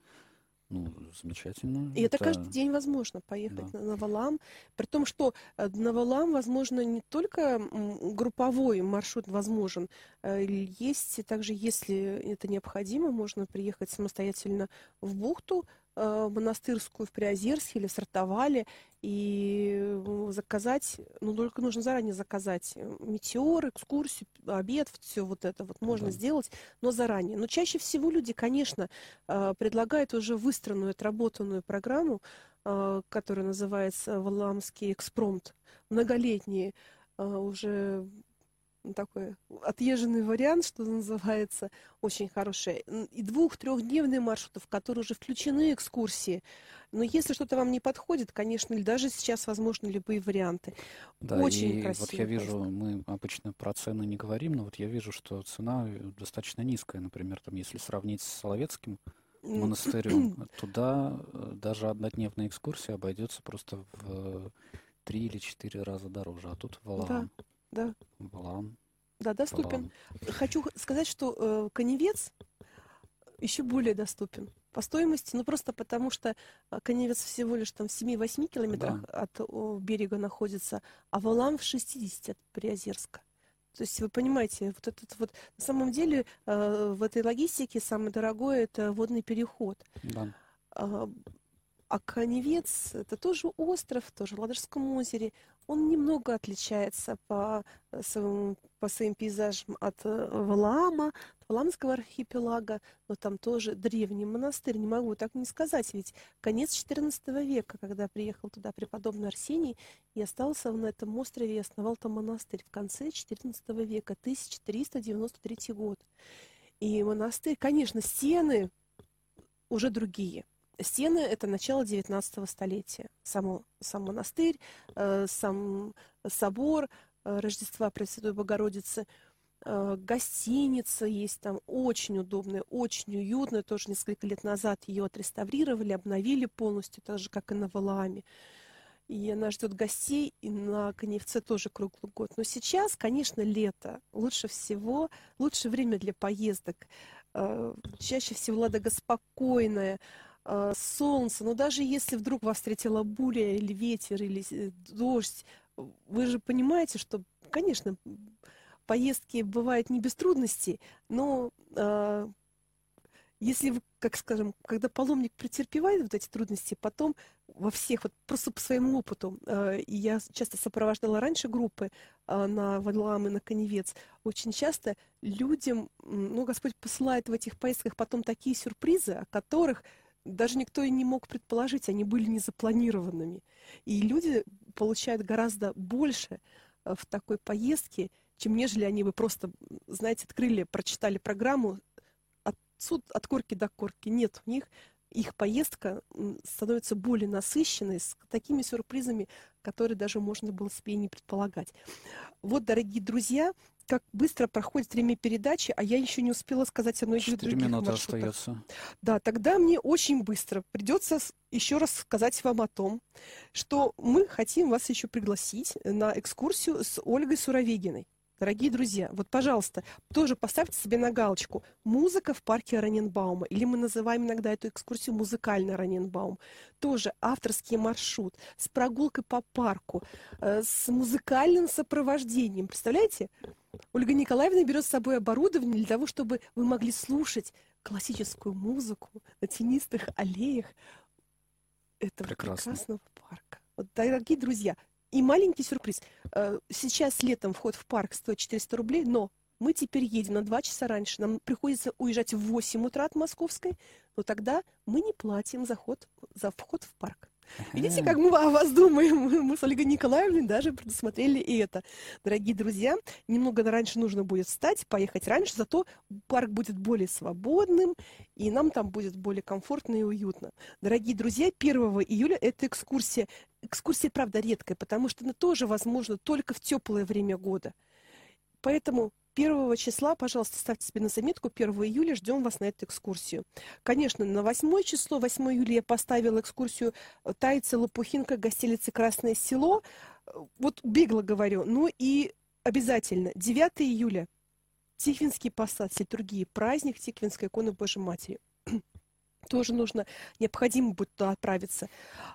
Ну, замечательно. И это, это каждый день возможно поехать да. на Навалам. При том, что э, на Навалам возможно не только групповой маршрут возможен. Есть также, если это необходимо, можно приехать самостоятельно в бухту, Э, монастырскую в Приозерске или в Сартовале и заказать, ну только нужно заранее заказать э, метеор, экскурсию, обед, все вот это вот можно да. сделать, но заранее. Но чаще всего люди, конечно, э, предлагают уже выстроенную, отработанную программу, которая называется Валамский экспромт, многолетние уже такой отъезженный вариант, что называется, очень хороший. И двух-трехдневные маршруты, в которые уже включены экскурсии. Но если что-то вам не подходит, конечно, или даже сейчас возможны любые варианты. Да, очень и красиво. Вот я вижу, просто. мы обычно про цены не говорим, но вот я вижу, что цена достаточно низкая. Например, там, если сравнить с Соловецким монастырем, туда э, даже однодневная экскурсия обойдется просто в три или четыре раза дороже. А тут в Алаам. Да. Да. Балан. Да, доступен. Балан. Хочу сказать, что э, коневец еще более доступен по стоимости, ну просто потому что э, коневец всего лишь там в 7-8 километрах да. от о, берега находится, а Валам в 60 от Приозерска. То есть вы понимаете, вот этот вот на самом деле э, в этой логистике самое дорогое это водный переход. Да. А, а Коневец – это тоже остров, тоже в Ладожском озере. Он немного отличается по э, своим, по своим пейзажам от э, Валаама, Валаамского архипелага, но там тоже древний монастырь, не могу так не сказать, ведь конец XIV века, когда приехал туда преподобный Арсений и остался на этом острове и основал там монастырь в конце XIV века, 1393 год. И монастырь, конечно, стены уже другие – Стены — это начало XIX столетия. Само, сам монастырь, э, сам собор э, Рождества Пресвятой Богородицы, э, гостиница есть там, очень удобная, очень уютная. Тоже несколько лет назад ее отреставрировали, обновили полностью, так же, как и на Валааме. И она ждет гостей, и на Коневце тоже круглый год. Но сейчас, конечно, лето. Лучше всего, лучшее время для поездок. Чаще всего Ладога спокойная, э, солнце, но даже если вдруг вас встретила буря или ветер или э, дождь, вы же понимаете, что, конечно, поездки бывают не без трудностей, но э, если вы, как скажем, когда паломник претерпевает вот эти трудности, потом во всех, вот просто по своему опыту, э, и я часто сопровождала раньше группы э, на Валаам и на Коневец, очень часто людям, ну, Господь посылает в этих поездках потом такие сюрпризы, о которых даже никто и не мог предположить, они были незапланированными. И люди получают гораздо больше э, в такой поездке, чем нежели они бы просто, знаете, открыли, прочитали программу от, суд, от корки до корки. Нет, у них их поездка становится более насыщенной, с такими сюрпризами, которые даже можно было себе не предполагать. Вот, дорогие друзья, как быстро проходит время передачи, а я еще не успела сказать о многих других минуты маршрутах. остается. Да, тогда мне очень быстро придется еще раз сказать вам о том, что мы хотим вас еще пригласить на экскурсию с Ольгой Суровегиной. Дорогие друзья, вот, пожалуйста, тоже поставьте себе на галочку «Музыка в парке Раненбаума», или мы называем иногда эту экскурсию «Музыкальный Раненбаум». Тоже авторский маршрут с прогулкой по парку, э, с музыкальным сопровождением. Представляете? Ольга Николаевна берет с собой оборудование для того, чтобы вы могли слушать классическую музыку на тенистых аллеях этого Прекрасно. прекрасного парка. Вот, дорогие друзья, и маленький сюрприз. Э, Сейчас летом вход в парк стоит 400 рублей, но мы теперь едем на 2 часа раньше. Нам приходится уезжать в 8 утра от Московской, но тогда мы не платим за, ход, за вход в парк. Видите, как мы о вас думаем? Мы мы с Ольгой Николаевной даже предусмотрели и это. Дорогие друзья, немного раньше нужно будет встать, поехать раньше, зато парк будет более свободным, и нам там будет более комфортно и уютно. Дорогие друзья, 1 июля это экскурсия. Экскурсия, правда, редкая, потому что она тоже возможна только в теплое время года. Поэтому 1 числа, пожалуйста, ставьте себе на заметку, 1 июля ждем вас на эту экскурсию. Конечно, на 8 число, 8 июля я поставила экскурсию э, Тайцы, Лопухинка, Гостелицы, Красное Село. Вот бегло говорю. Ну и обязательно 9 июля Тихвинский посад, с литургии, праздник Тихвинской иконы Божьей Матери. Тоже нужно, необходимо будет туда отправиться.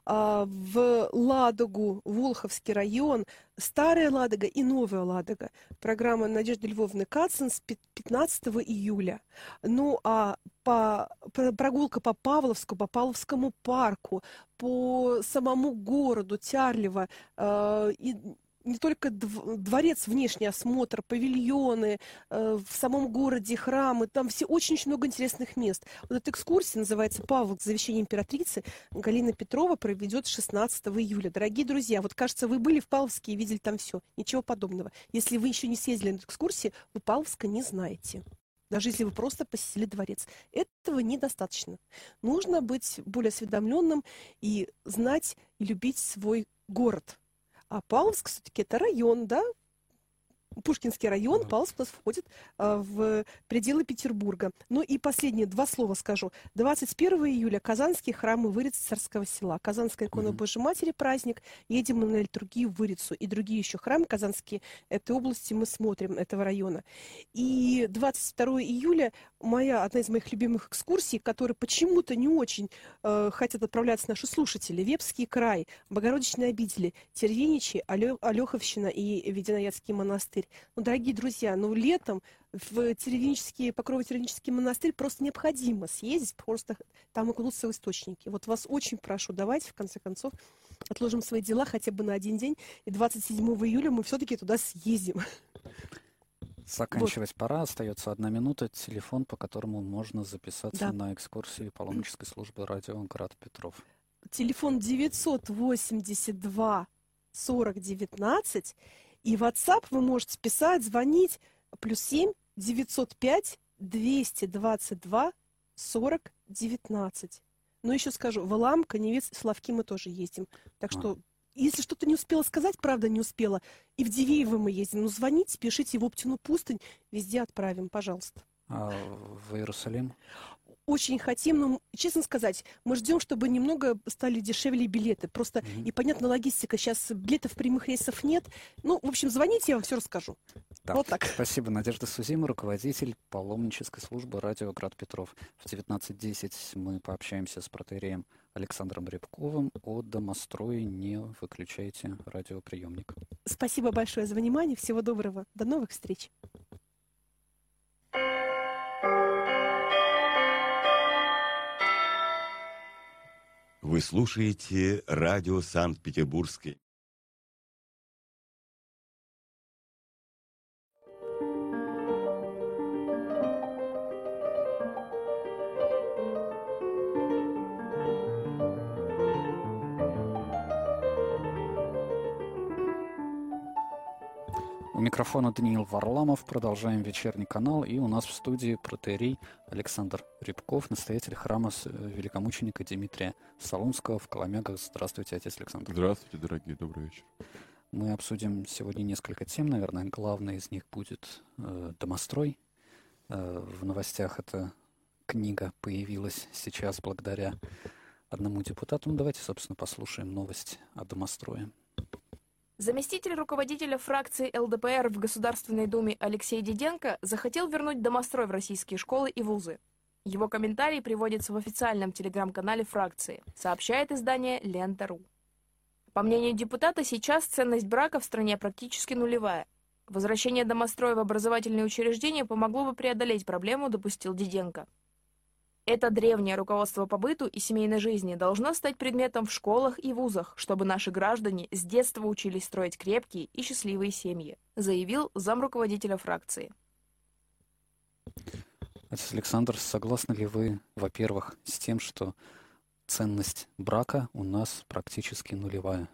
А, В Ладогу, Волховский район, Старая Ладога и Новая Ладога. Программа Надежды Львовны Кацин с пят- 15 июля. Ну а по, про- прогулка по Павловску, по Павловскому парку, по самому городу Тярлево, э, и не только дв- дворец, внешний осмотр, павильоны, э, в самом городе храмы, там все очень-очень много интересных мест. Вот эта экскурсия называется «Павел. Завещание императрицы». Галина Петрова проведет 16 июля. Дорогие друзья, вот кажется, вы были в Павловске и видели там все. Ничего подобного. Если вы еще не съездили на эту экскурсию, вы Павловска не знаете. Даже если вы просто посетили дворец. Этого недостаточно. Нужно быть более осведомленным и знать и любить свой город. А Павловск все-таки это район, да? Пушкинский район, Да. Павловск у нас входит а, в пределы Петербурга. Ну и последние два слова скажу. 21 июля Казанский храм и Вырец царского села. Казанская икона Мгм. Божьей Матери праздник. Едем мы на литургию в Вырицу. И другие еще храмы казанские этой области мы смотрим, этого района. И 22 июля моя, одна из моих любимых экскурсий, которые почему-то не очень э, хотят отправляться наши слушатели. Вепский край, Богородичные обители, Тервеничи, Алеховщина и Веденоядский монастырь. Ну, дорогие друзья, ну, летом в Теревенический, Покрово-Теревенический монастырь просто необходимо съездить, просто там окунуться в источники. Вот вас очень прошу, давайте, в конце концов, отложим свои дела хотя бы на один день, и 27 июля мы все-таки туда съездим. Заканчивать пора, остается одна минута. Телефон, по которому можно записаться Да. на экскурсию паломнической службы радио Град Петров. Телефон 982 40 19. И WhatsApp вы можете писать, звонить. Плюс 7 905 222 40 19. Но еще скажу, в Илам, Коневец, Славки мы тоже ездим. Так А. что, если что-то не успела сказать, правда не успела, и в Дивеево мы ездим, ну звоните, пишите в Оптину пустынь, везде отправим, пожалуйста. А в Иерусалим? Очень хотим, но, честно сказать, мы ждем, чтобы немного стали дешевле билеты. Просто, Мгм. и понятно, логистика, сейчас билетов прямых рейсов нет. Ну, в общем, звоните, я вам все расскажу. Да. Вот так. Спасибо. Надежда Сузима, руководитель паломнической службы радио Град Петров. В 19.10 мы пообщаемся с протеереем Александром Рябковым о домострое. Не выключайте радиоприемник. Спасибо большое за внимание, всего доброго, до новых встреч. Вы слушаете радио Санкт-Петербургской. Микрофона Даниил Варламов. Продолжаем вечерний канал. И у нас в студии протеерей Александр Рябков, настоятель храма э, великомученика Дмитрия Солунского в Коломягах. Здравствуйте, отец Александр. Здравствуйте, дорогие, добрый вечер. Мы обсудим сегодня несколько тем. Наверное, главная из них будет э, домострой. Э, в новостях эта книга появилась сейчас благодаря одному депутату. Ну, давайте, собственно, послушаем новость о домострое. Заместитель руководителя фракции ЛДПР в Государственной Думе Алексей Диденко захотел вернуть домострой в российские школы и вузы. Его комментарий приводится в официальном телеграм-канале фракции, сообщает издание «Лента.ру». По мнению депутата, сейчас ценность брака в стране практически нулевая. Возвращение домостроя в образовательные учреждения помогло бы преодолеть проблему, допустил Диденко. Это древнее руководство по быту и семейной жизни должно стать предметом в школах и вузах, чтобы наши граждане с детства учились строить крепкие и счастливые семьи, заявил замруководителя фракции. Отец Александр, согласны ли вы, во-первых, с тем, что ценность брака у нас практически нулевая?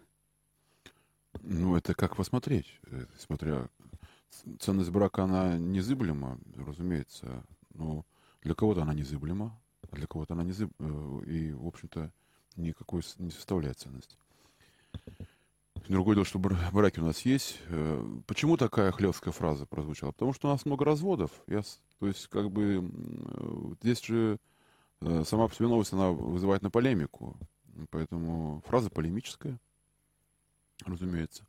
Ну, это как посмотреть. Э, смотря ценность брака, она незыблема, разумеется. Но для кого-то она незыблема, а для кого-то она незыб... Э, и, в общем-то, никакой не составляет ценности. Другое дело, что браки у нас есть. Э, почему такая хлебская фраза прозвучала? Потому что у нас много разводов. Я, то есть, как бы, э, здесь же сама по себе новость, она вызывает на полемику. Поэтому фраза полемическая, разумеется.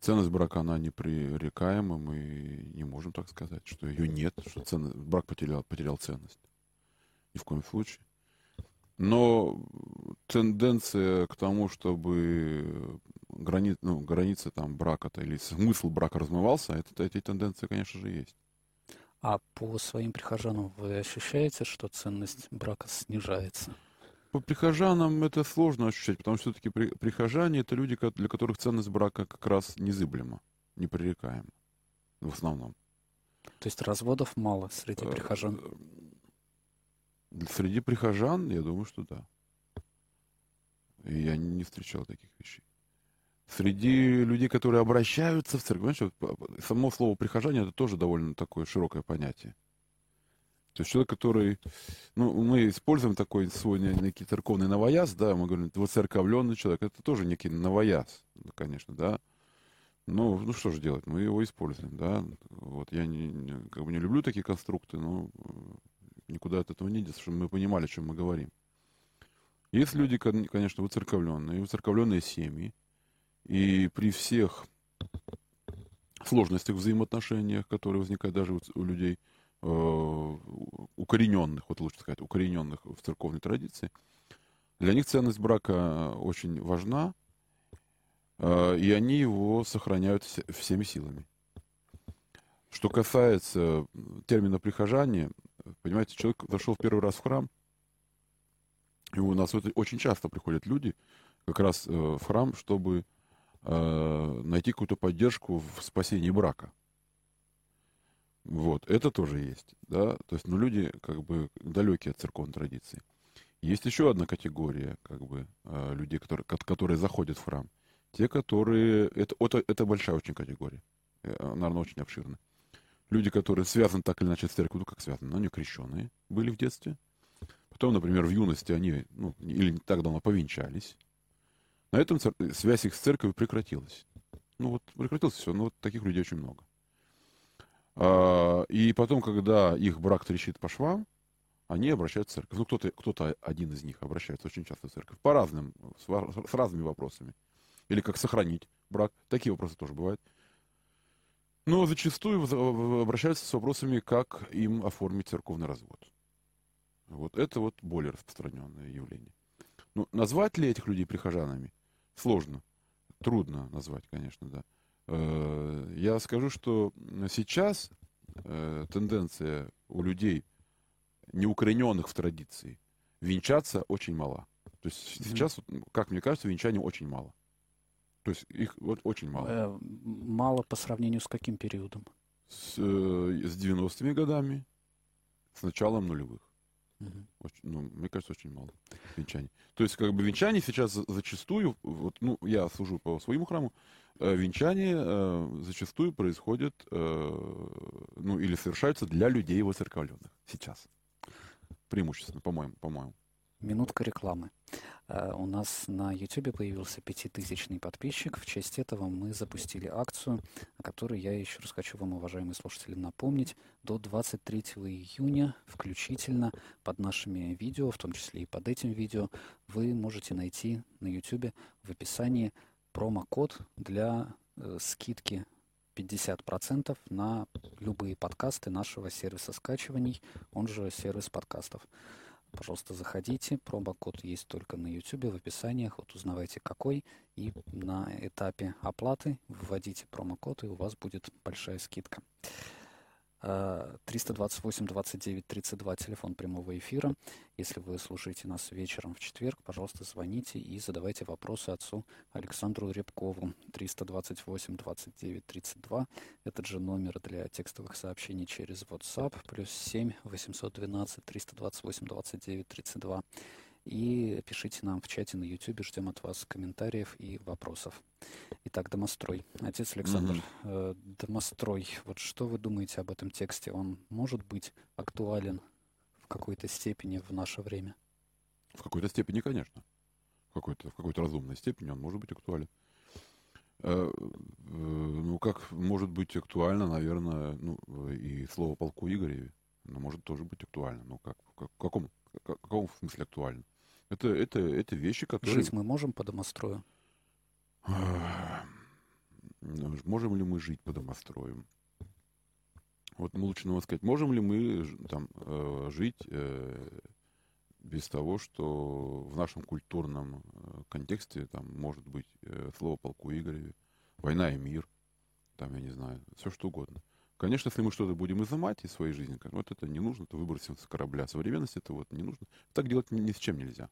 Ценность брака, она непререкаема, мы не можем так сказать, что ее нет, что ценность, брак потерял, потерял ценность. Ни в коем случае. Но тенденция к тому, чтобы грани, ну, границы там брака-то или смысл брака размывался, это, эти тенденции, конечно же, есть. А по своим прихожанам вы ощущаете, что ценность брака снижается? По прихожанам это сложно ощущать, потому что все-таки при, прихожане это люди, для которых ценность брака как раз незыблема, непререкаема в основном. То есть разводов мало среди э, прихожан? Среди прихожан, я думаю, что да. И я не встречал таких вещей. Среди людей, которые обращаются в церковь, знаешь, само слово прихожане это тоже довольно такое широкое понятие. То есть человек, который... Ну, мы используем такой свой некий церковный новояз, да, мы говорим, воцерковленный человек, это тоже некий новояз, конечно, да. Ну, ну что же делать, мы его используем, да. Вот я не, не, как бы не люблю такие конструкты, но э, никуда от этого не деться, чтобы мы понимали, о чем мы говорим. Есть люди, конечно, выцерковленные, выцерковленные семьи, и при всех сложностях взаимоотношениях, которые возникают даже у людей – Э, укорененных, вот лучше сказать, укорененных в церковной традиции, для них ценность брака очень важна, э, и они его сохраняют всеми силами. Что касается термина прихожане, понимаете, человек зашел в первый раз в храм, и у нас очень часто приходят люди как раз э, в храм, чтобы найти какую-то поддержку в спасении брака. Вот, это тоже есть, да, то есть, ну, люди, как бы, далекие от церковной традиции. Есть еще одна категория, как бы, э, людей, которые, которые заходят в храм. Те, которые, это, это, это большая очень категория, э, наверное, очень обширная. Люди, которые связаны так или иначе с церковью, ну, как связаны, но они крещенные были в детстве. Потом, например, в юности они, ну, или не так давно повенчались. На этом связь их с церковью прекратилась. Ну, вот прекратилось все, но вот таких людей очень много. А, и потом, когда их брак трещит по швам, они обращаются в церковь. Ну, кто-то, кто-то один из них обращается очень часто в церковь. По разным, с, с разными вопросами. Или как сохранить брак. Такие вопросы тоже бывают. Но зачастую обращаются с вопросами, как им оформить церковный развод. Вот это вот более распространенное явление. Ну, назвать ли этих людей прихожанами? Сложно. Трудно назвать, конечно, да. Э, я скажу, что сейчас э, тенденция у людей, неукорененных в традиции, венчаться очень мала. То есть сейчас, как мне кажется, венчаний очень мало. То есть их вот очень мало. Э, мало по сравнению с каким периодом? С, с 90-ми годами, с началом нулевых. Мгм. Очень, ну, мне кажется, очень мало венчаний. То есть, как бы венчание сейчас за- зачастую, вот, ну, я служу по своему храму, э, венчание э, зачастую происходит, э, ну, или совершаются для людей воцерковленных сейчас. Преимущественно, по-моему, по-моему. Минутка рекламы. Э, У нас на YouTube появился пятитысячный подписчик. В честь этого мы запустили акцию, о которой я еще раз хочу вам, уважаемые слушатели, напомнить. До 23 июня включительно под нашими видео, в том числе и под этим видео, вы можете найти на YouTube в описании промокод для э, скидки 50% на любые подкасты нашего сервиса скачиваний, он же сервис подкастов. Пожалуйста, заходите. Промокод есть только на YouTube в описаниях. Вот узнавайте какой. И на этапе оплаты вводите промокод, и у вас будет большая скидка. Э, 328 29 32 телефон прямого эфира. Если вы слушаете нас вечером в четверг, пожалуйста, звоните и задавайте вопросы отцу Александру Рябкову. 328 29 32. Этот же номер для текстовых сообщений через WhatsApp. Плюс 7 812 328 29 32. И пишите нам в чате на YouTube. Ждем от вас комментариев и вопросов. Итак, домострой. Отец Александр, э, домострой. Вот что вы думаете об этом тексте? Он может быть актуален в какой-то степени в наше время? В какой-то степени, конечно. В какой-то, в какой-то разумной степени он может быть актуален. Э, э, Ну, как может быть актуально, наверное, ну, и слово полку Игореве, но может тоже быть актуально. Ну, как, как- в каком, как- в каком смысле актуально? Это, это, это вещи, которые... Жить мы можем по домострою? Ну, Можем ли мы жить по домостроям? Вот мы лучше надо сказать, можем ли мы там э, жить э, без того, что в нашем культурном э, контексте там может быть слово полку Игореве, война и мир, там, я не знаю, все что угодно. Конечно, если мы что-то будем изымать из своей жизни, вот это не нужно, то выбросим с корабля. Современность это вот не нужно. Так делать ни, с чем нельзя.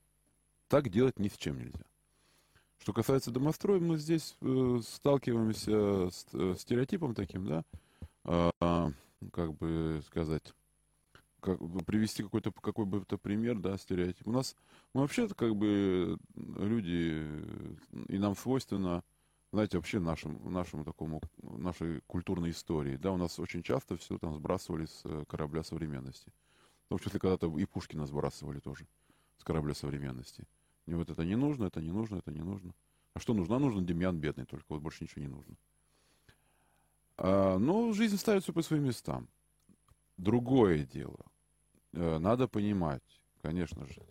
Так делать ни с чем нельзя. Что касается домостроя, мы здесь э, сталкиваемся с э, стереотипом таким, да, а, как бы сказать, как привести какой-то какой бы то пример, да, стереотип. У нас мы вообще как бы люди, э, и нам свойственно, знаете, вообще нашим, нашему такому, нашей культурной истории, да, у нас очень часто все там сбрасывали с э, корабля современности. В том числе когда-то и Пушкина сбрасывали тоже с корабля современности. Мне вот это не нужно, это не нужно, это не нужно. А что нужно? А нужно Демьян бедный, только вот больше ничего не нужно. А, но жизнь ставит все по своим местам. Другое дело. Э, Надо понимать, конечно же.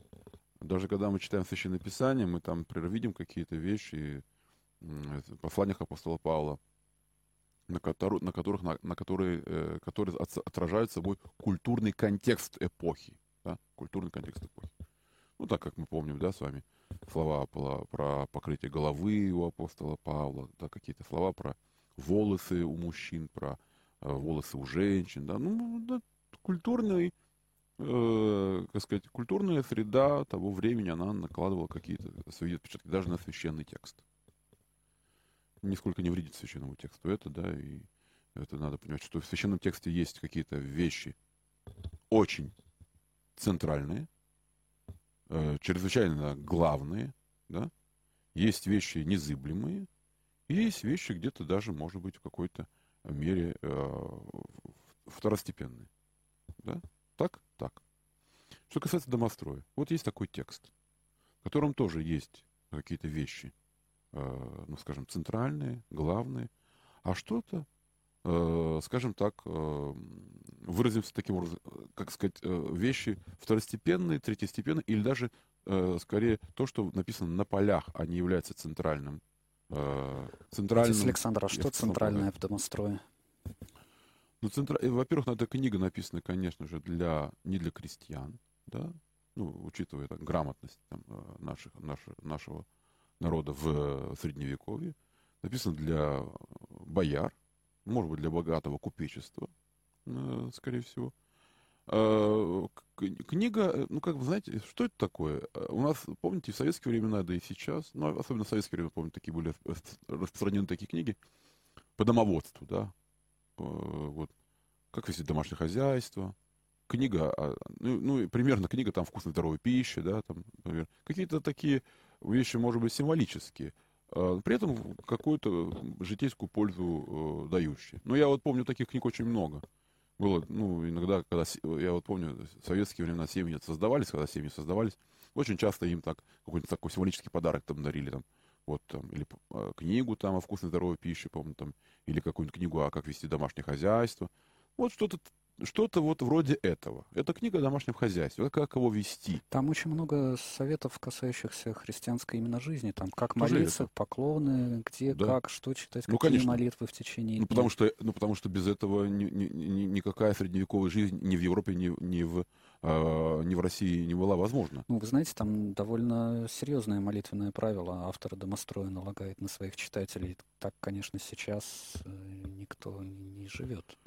Даже когда мы читаем Священное Писание, мы там, например, какие-то вещи в посланиях апостола Павла, на, котору- на которых, на, на которые, э, которые отражают собой культурный контекст эпохи. Да? Культурный контекст эпохи. Ну, так как мы помним, да, с вами, слова про, про покрытие головы у апостола Павла, да, какие-то слова про волосы у мужчин, про э, волосы у женщин, да, ну, да, культурный, э, как сказать, культурная среда того времени, она накладывала какие-то свои отпечатки даже на священный текст. Нисколько не вредит священному тексту это, да, и это надо понимать, что в священном тексте есть какие-то вещи очень центральные, э, чрезвычайно главные, да, есть вещи незыблемые, и есть вещи где-то даже, может быть, в какой-то мере э, второстепенные. Да? Так? Так. Что касается домостроя, вот есть такой текст, в котором тоже есть какие-то вещи, э, ну, скажем, центральные, главные, а что-то, э, скажем так, э, выразимся таким образом, как сказать, э, вещи второстепенные, третьестепенные, или даже э, скорее то, что написано на полях, а не является центральным. э, центральным Отец Александр, а что центральное в домострое? ну, центра... Во-первых, эта книга написана, конечно же, для... не для крестьян, да, ну, учитывая так, грамотность там, наших, наши- нашего народа в э, Средневековье. Написана для бояр, может быть, для богатого купечества, э, скорее всего. Э, к- Книга, э, ну, как вы знаете, что это такое? Э, У нас, помните, в советские времена, да и сейчас, ну, особенно в советские времена, помню, такие были расп- распространены такие книги по домоводству, да, Э, вот, как вести домашнее хозяйство, книга, а, ну, ну, примерно книга там «Вкусная здоровая пища», да, там, например. Какие-то такие вещи, может быть, символические, а, при этом какую-то житейскую пользу э, дающие. Но я вот помню, таких книг очень много. Было, ну, иногда, когда, я вот помню, в советские времена семьи создавались, когда семьи создавались, очень часто им так какой-то такой символический подарок там дарили, там, вот там, или э, книгу там о вкусной здоровой пище, помню, там, или какую-нибудь книгу о как вести домашнее хозяйство. Вот что-то что-то вот вроде этого. Это книга о домашнем хозяйстве, как его вести. Там очень много советов, касающихся христианской именно жизни. Там как Тоже молиться, это. поклоны, где, Да. как, что читать, Ну, какие конечно. молитвы в течение Ну дня. потому, что, ну, потому что без этого ни- ни- ни- никакая средневековая жизнь ни в Европе, ни, ни, в, э, ни в России не была возможна. Ну, вы знаете, там довольно серьезное молитвенное правило автор Домостроя налагает на своих читателей. Так, конечно, сейчас э, никто не живет.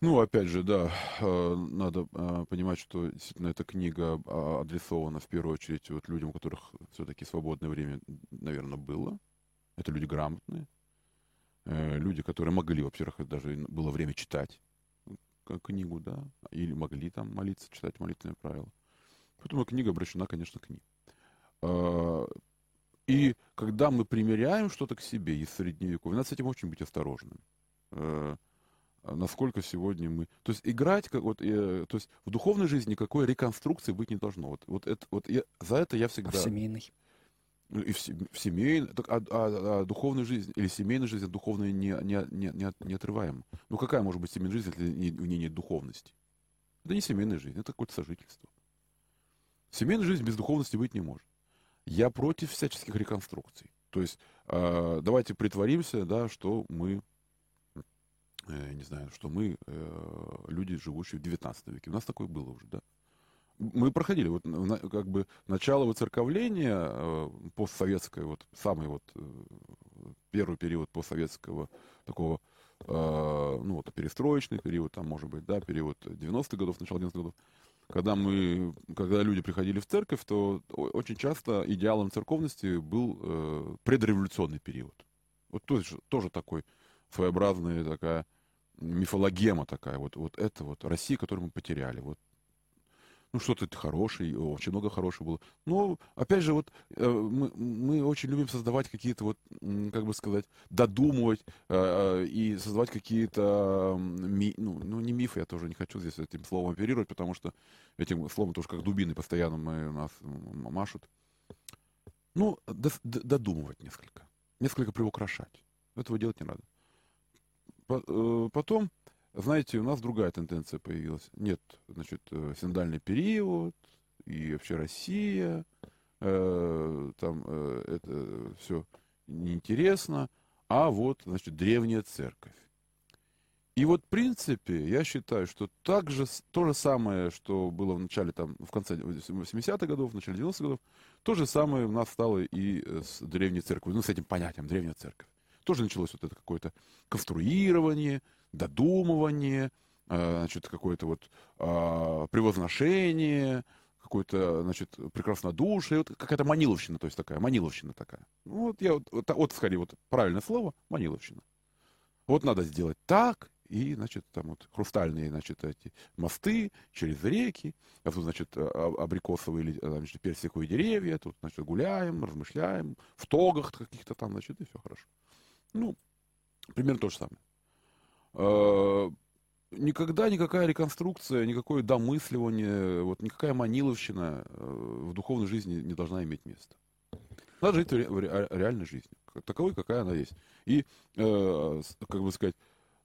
Ну, опять же, да, э, надо э, понимать, что действительно эта книга а, адресована в первую очередь вот людям, у которых все-таки свободное время, наверное, было. Это люди грамотные, э, люди, которые могли, во-первых, даже было время читать книгу, да, или могли там молиться, читать молитвенные правила. Поэтому книга обращена, конечно, к ним. Э, И когда мы примеряем что-то к себе из средневековья, надо с этим очень быть осторожным. А насколько сегодня мы... То есть играть, как вот, э, то есть в духовной жизни никакой реконструкции быть не должно. Вот, вот, это, вот я, за это я А всегда... в семейной? Ну, И в, в семейной... Так, а, а- а духовная жизнь или семейная жизнь от духовной не, не, не, не, от- не отрываема. Ну какая может быть семейная жизнь, если не- в ней нет духовности? Это не семейная жизнь, это какое-то сожительство. Семейная жизнь без духовности быть не может. Я против всяческих реконструкций. То есть э, давайте притворимся, да, что мы, э, не знаю, что мы э, люди, живущие в 19 веке. У нас такое было уже, да. Мы проходили вот на- как бы начало выцерковления э, постсоветское, вот самый вот э, первый период постсоветского такого, э, ну вот перестроечный период, там может быть, да, период 90-х годов, начало 90-х годов. Когда мы, когда люди приходили в церковь, то очень часто идеалом церковности был э, предреволюционный период. Вот тоже, тоже такой своеобразная такая мифологема такая, вот, вот это вот Россия, которую мы потеряли, вот ну, что-то хорошее, очень много хорошего было. Но, опять же, вот э, мы, мы очень любим создавать какие-то, вот, как бы сказать, додумывать э, э, и создавать какие-то, ми- ну, ну, не мифы, я тоже не хочу здесь этим словом оперировать, потому что этим словом тоже как дубины постоянно мы, нас машут. Ну, додумывать несколько, несколько приукрашать. Этого делать не надо. Э, Потом, знаете, у нас другая тенденция появилась. Нет, значит, э, синдальный период и вообще Россия, э, там э, это все неинтересно, а вот, значит, древняя церковь. И вот, в принципе, я считаю, что так же, то же самое, что было в начале, там, в конце 80-х годов, в начале 90-х годов, то же самое у нас стало и э, с древней церковью, ну, с этим понятием древняя церковь. Тоже началось вот это какое-то конструирование, додумывание, э, значит, какое-то вот а, превозношение, какое-то, значит, прекраснодушие, вот какая-то маниловщина, то есть такая, маниловщина такая. Ну, вот я вот, вот, скорее, вот правильное слово, маниловщина. Вот надо сделать так, и, значит, там вот хрустальные, значит, эти мосты через реки, а тут, значит, а- абрикосовые или, а, значит, персиковые деревья, тут, значит, гуляем, размышляем, в тогах каких-то там, значит, и все хорошо. Ну, примерно то же самое. Э, Никогда никакая реконструкция, никакое домысливание, вот никакая маниловщина э, в духовной жизни не должна иметь места. Надо жить в ре- в ре- реальной как- таковой, какая она есть. И, э, как бы сказать,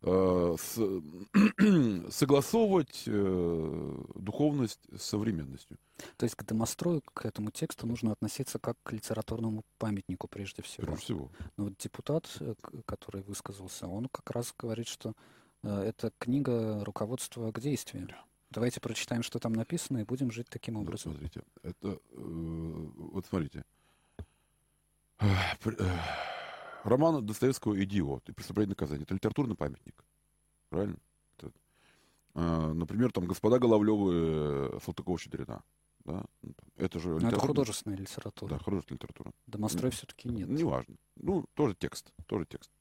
с- согласовывать э, духовность с современностью. То есть к домострою, к этому тексту нужно относиться как к литературному памятнику прежде всего. Прежде всего. Но вот депутат, э, который высказался, он как раз говорит, что э, это книга руководства к действию. Давайте прочитаем, что там написано, и будем жить таким Да, образом. смотрите, это, э, вот смотрите. Роман Достоевского «Идиот» и «Преступление и наказание» — это литературный памятник. Правильно? Это, э, например, там «Господа Головлевы» Салтыкова-Щедрина. Да? Ну, Это же Но это литературный- художественная литература. Да, художественная литература. Домострой М, все-таки нет. Неважно. Ну, тоже текст, тоже текст.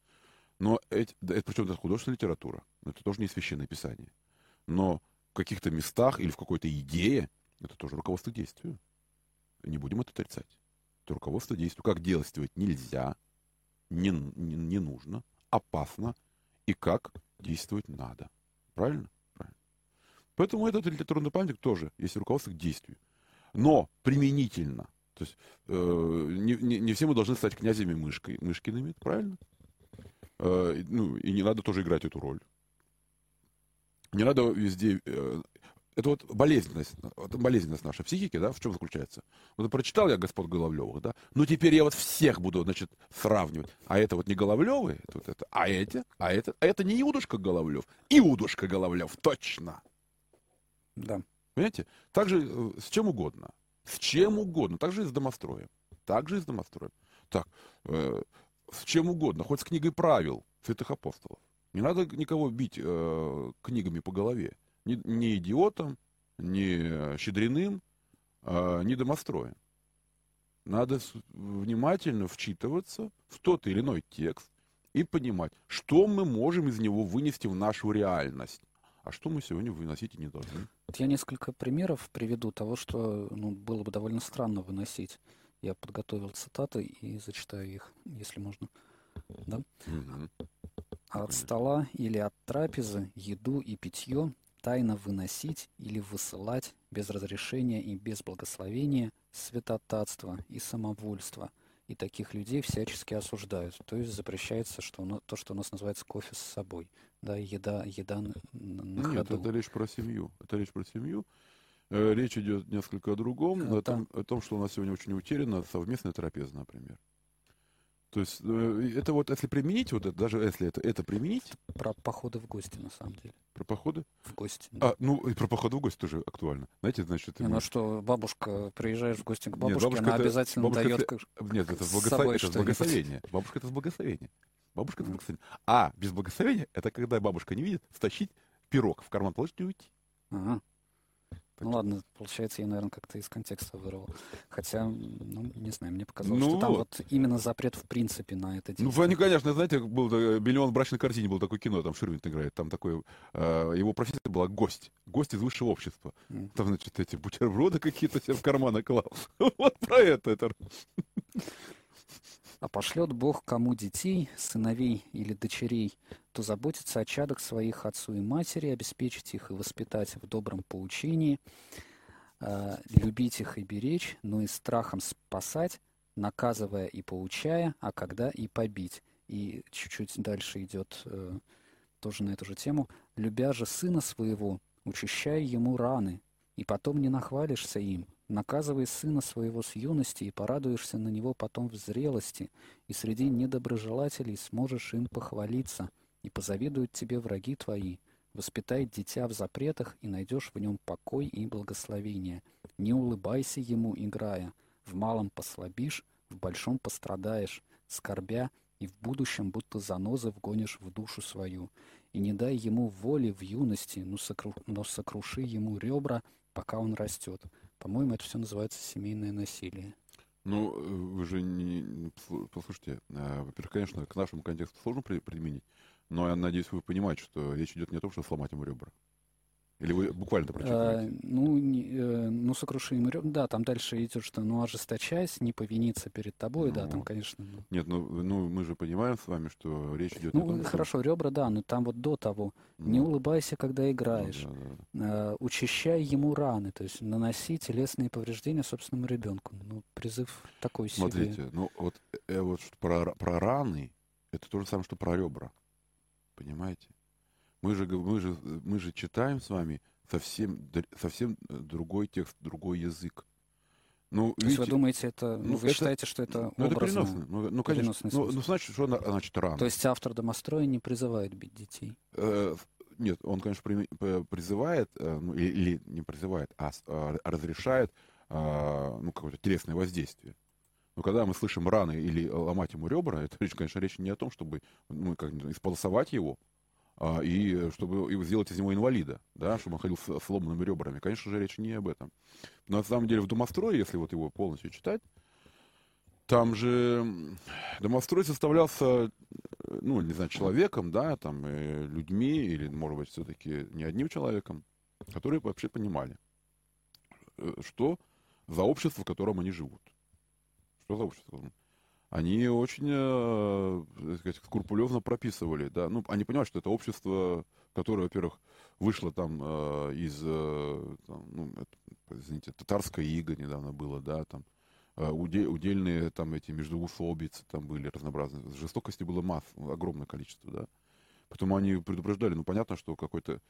Но эти, да, это, причем это художественная литература. Это тоже не священное писание. Но в каких-то местах или в какой-то идее, это тоже руководство действию. Не будем это отрицать. Это руководство действию. Как действовать нельзя, не, не, не нужно, опасно, и как действовать надо. Правильно? Правильно. Поэтому этот литературный памятник тоже есть руководство к действию. Но применительно. То есть э, не, не, не все мы должны стать князями мышкой, мышкиными, правильно? Э, ну, и не надо тоже играть эту роль. Не надо везде... Э, это вот болезненность, болезненность нашей психики, да, в чем заключается? Вот прочитал я господ Головлевых, да, ну теперь я вот всех буду, значит, сравнивать. А это вот не Головлевы, это вот это, а эти, а это, а это не Иудушка Головлев, Иудушка Головлев, точно. Да. Понимаете? Также э, с чем угодно. С чем угодно. Так же и с домостроем. Так же и с домостроем. Так, э, с чем угодно. Хоть с книгой правил святых апостолов. Не надо никого бить э, книгами по голове. Ни, ни идиотом, ни щедриным, э, ни домостроем. Надо внимательно вчитываться в тот или иной текст и понимать, что мы можем из него вынести в нашу реальность. А что мы сегодня выносить и не должны? Я несколько примеров приведу того, что ну, было бы довольно странно выносить. Я подготовил цитаты и зачитаю их, если можно. Да? А От стола или от трапезы еду и питье тайно выносить или высылать без разрешения и без благословения святотатство и самовольство. И таких людей всячески осуждают. То есть запрещается что у нас- то, что у нас называется кофе с собой. Да, еда, еда на, на- Нет, ходу. это речь про семью. Это речь про семью. Э, Речь идет несколько о другом, Э, о том, о том, что у нас сегодня очень утеряна совместная трапеза, например. То есть э, это вот, если применить, вот это, даже если это, это применить, Про походы в гости, на самом деле. про походы, В гости. да. а, ну, и про походы в гости тоже актуально. Знаете, значит, Не, ну мы- что, бабушка, приезжаешь в гости к Нет, бабушке, бабушка она это- обязательно бабушка дает... это- как- Нет, это, благослов- собой это благословения. Бабушка это с благословения. Бабушка это с благословения. А без благословения, это когда бабушка не видит, стащить пирог в карман положить и уйти. Ага. Так Ну ладно, получается, я, наверное, как-то из контекста вырвал. Хотя, ну, не знаю, мне показалось, Ну что там вот. именно запрет в принципе на это Ну, действие. они, конечно, знаете, был э, «Миллион в брачной корзине» был такое кино, там Ширвинт играет, там такой, э, его профессия была гость, гость из высшего общества. Там, значит, эти бутерброды какие-то себе в карманы клал. Вот про это это. А пошлет Бог кому детей, сыновей или дочерей, то заботиться о чадах своих отцу и матери, обеспечить их и воспитать в добром поучении, э, любить их и беречь, но и страхом спасать, наказывая и поучая, а когда и побить. И чуть-чуть дальше идет э, тоже на эту же тему. Любя же сына своего, учащай ему раны, и потом не нахвалишься им, наказывай сына своего с юности, и порадуешься на него потом в зрелости, и среди недоброжелателей сможешь им похвалиться, и позавидуют тебе враги твои. Воспитай дитя в запретах, и найдешь в нем покой и благословение. Не улыбайся ему, играя. В малом послабишь, в большом пострадаешь, скорбя, и в будущем будто занозы вгонишь в душу свою. И не дай ему воли в юности, но, сокру- но сокруши ему ребра, пока он растет. По-моему, это все называется семейное насилие. Ну, э, вы же не... не послу- Послушайте, э, во-первых, конечно, к нашему контексту сложно при- применить, но я надеюсь, вы понимаете, что речь идет не о том, что сломать ему ребра. Или вы буквально Э, прочитываете? ну, не- э, ну, сокруши ему ребра. Да, там дальше идет, что ну ожесточаясь, не повиниться перед тобой, да, там, Ну, конечно. ну. Нет, ну, ну мы же понимаем с вами, что речь идет не о Ну, том, что- хорошо, ребра, да, но там вот до того. Не Ну, улыбайся, когда ну, играешь. да, да. Э, учащай ему раны, то есть наноси телесные повреждения собственному ребенку. Ну, призыв такой себе. Смотрите, ну вот, э, вот что про, про раны, это то же самое, что про ребра. Понимаете? Мы же, мы же, э, мы же читаем с вами совсем, совсем э, другой текст, другой язык. Ну, То есть вы видите, думаете, это, ну, ну, вы это- считаете, что это ну, это образно? переносно. Ну, ну, конечно. переносный Ну, ну, значит, что значит раны? То есть автор домостроя не призывает бить детей? Э, Нет, он, конечно, при- призывает, э, ну, или, или не призывает, а а разрешает а, ну, какое-то телесное воздействие. Но когда мы слышим раны или ломать ему ребра, это, конечно, речь не о том, чтобы ну, как, исполосовать его, и чтобы его сделать из него инвалида, да, чтобы он ходил с сломанными ребрами. Конечно же, речь не об этом. Но на самом деле в домострое, если вот его полностью читать, там же домострой составлялся, э, ну, не знаю, человеком, да, там, э, людьми, или, может быть, все-таки не одним человеком. которые вообще понимали, э, что за общество, в котором они живут. Что за общество? Они очень, э, так сказать, скрупулезно прописывали, да, ну, они понимают, что это общество, которое, во-первых, вышло там э, из, э, там, ну, это, извините, татарское иго недавно было, да, там, уде, удельные там эти междуусобицы там были разнообразные, жестокости было масс, огромное количество, да. Потом они предупреждали, ну, понятно, что какой-то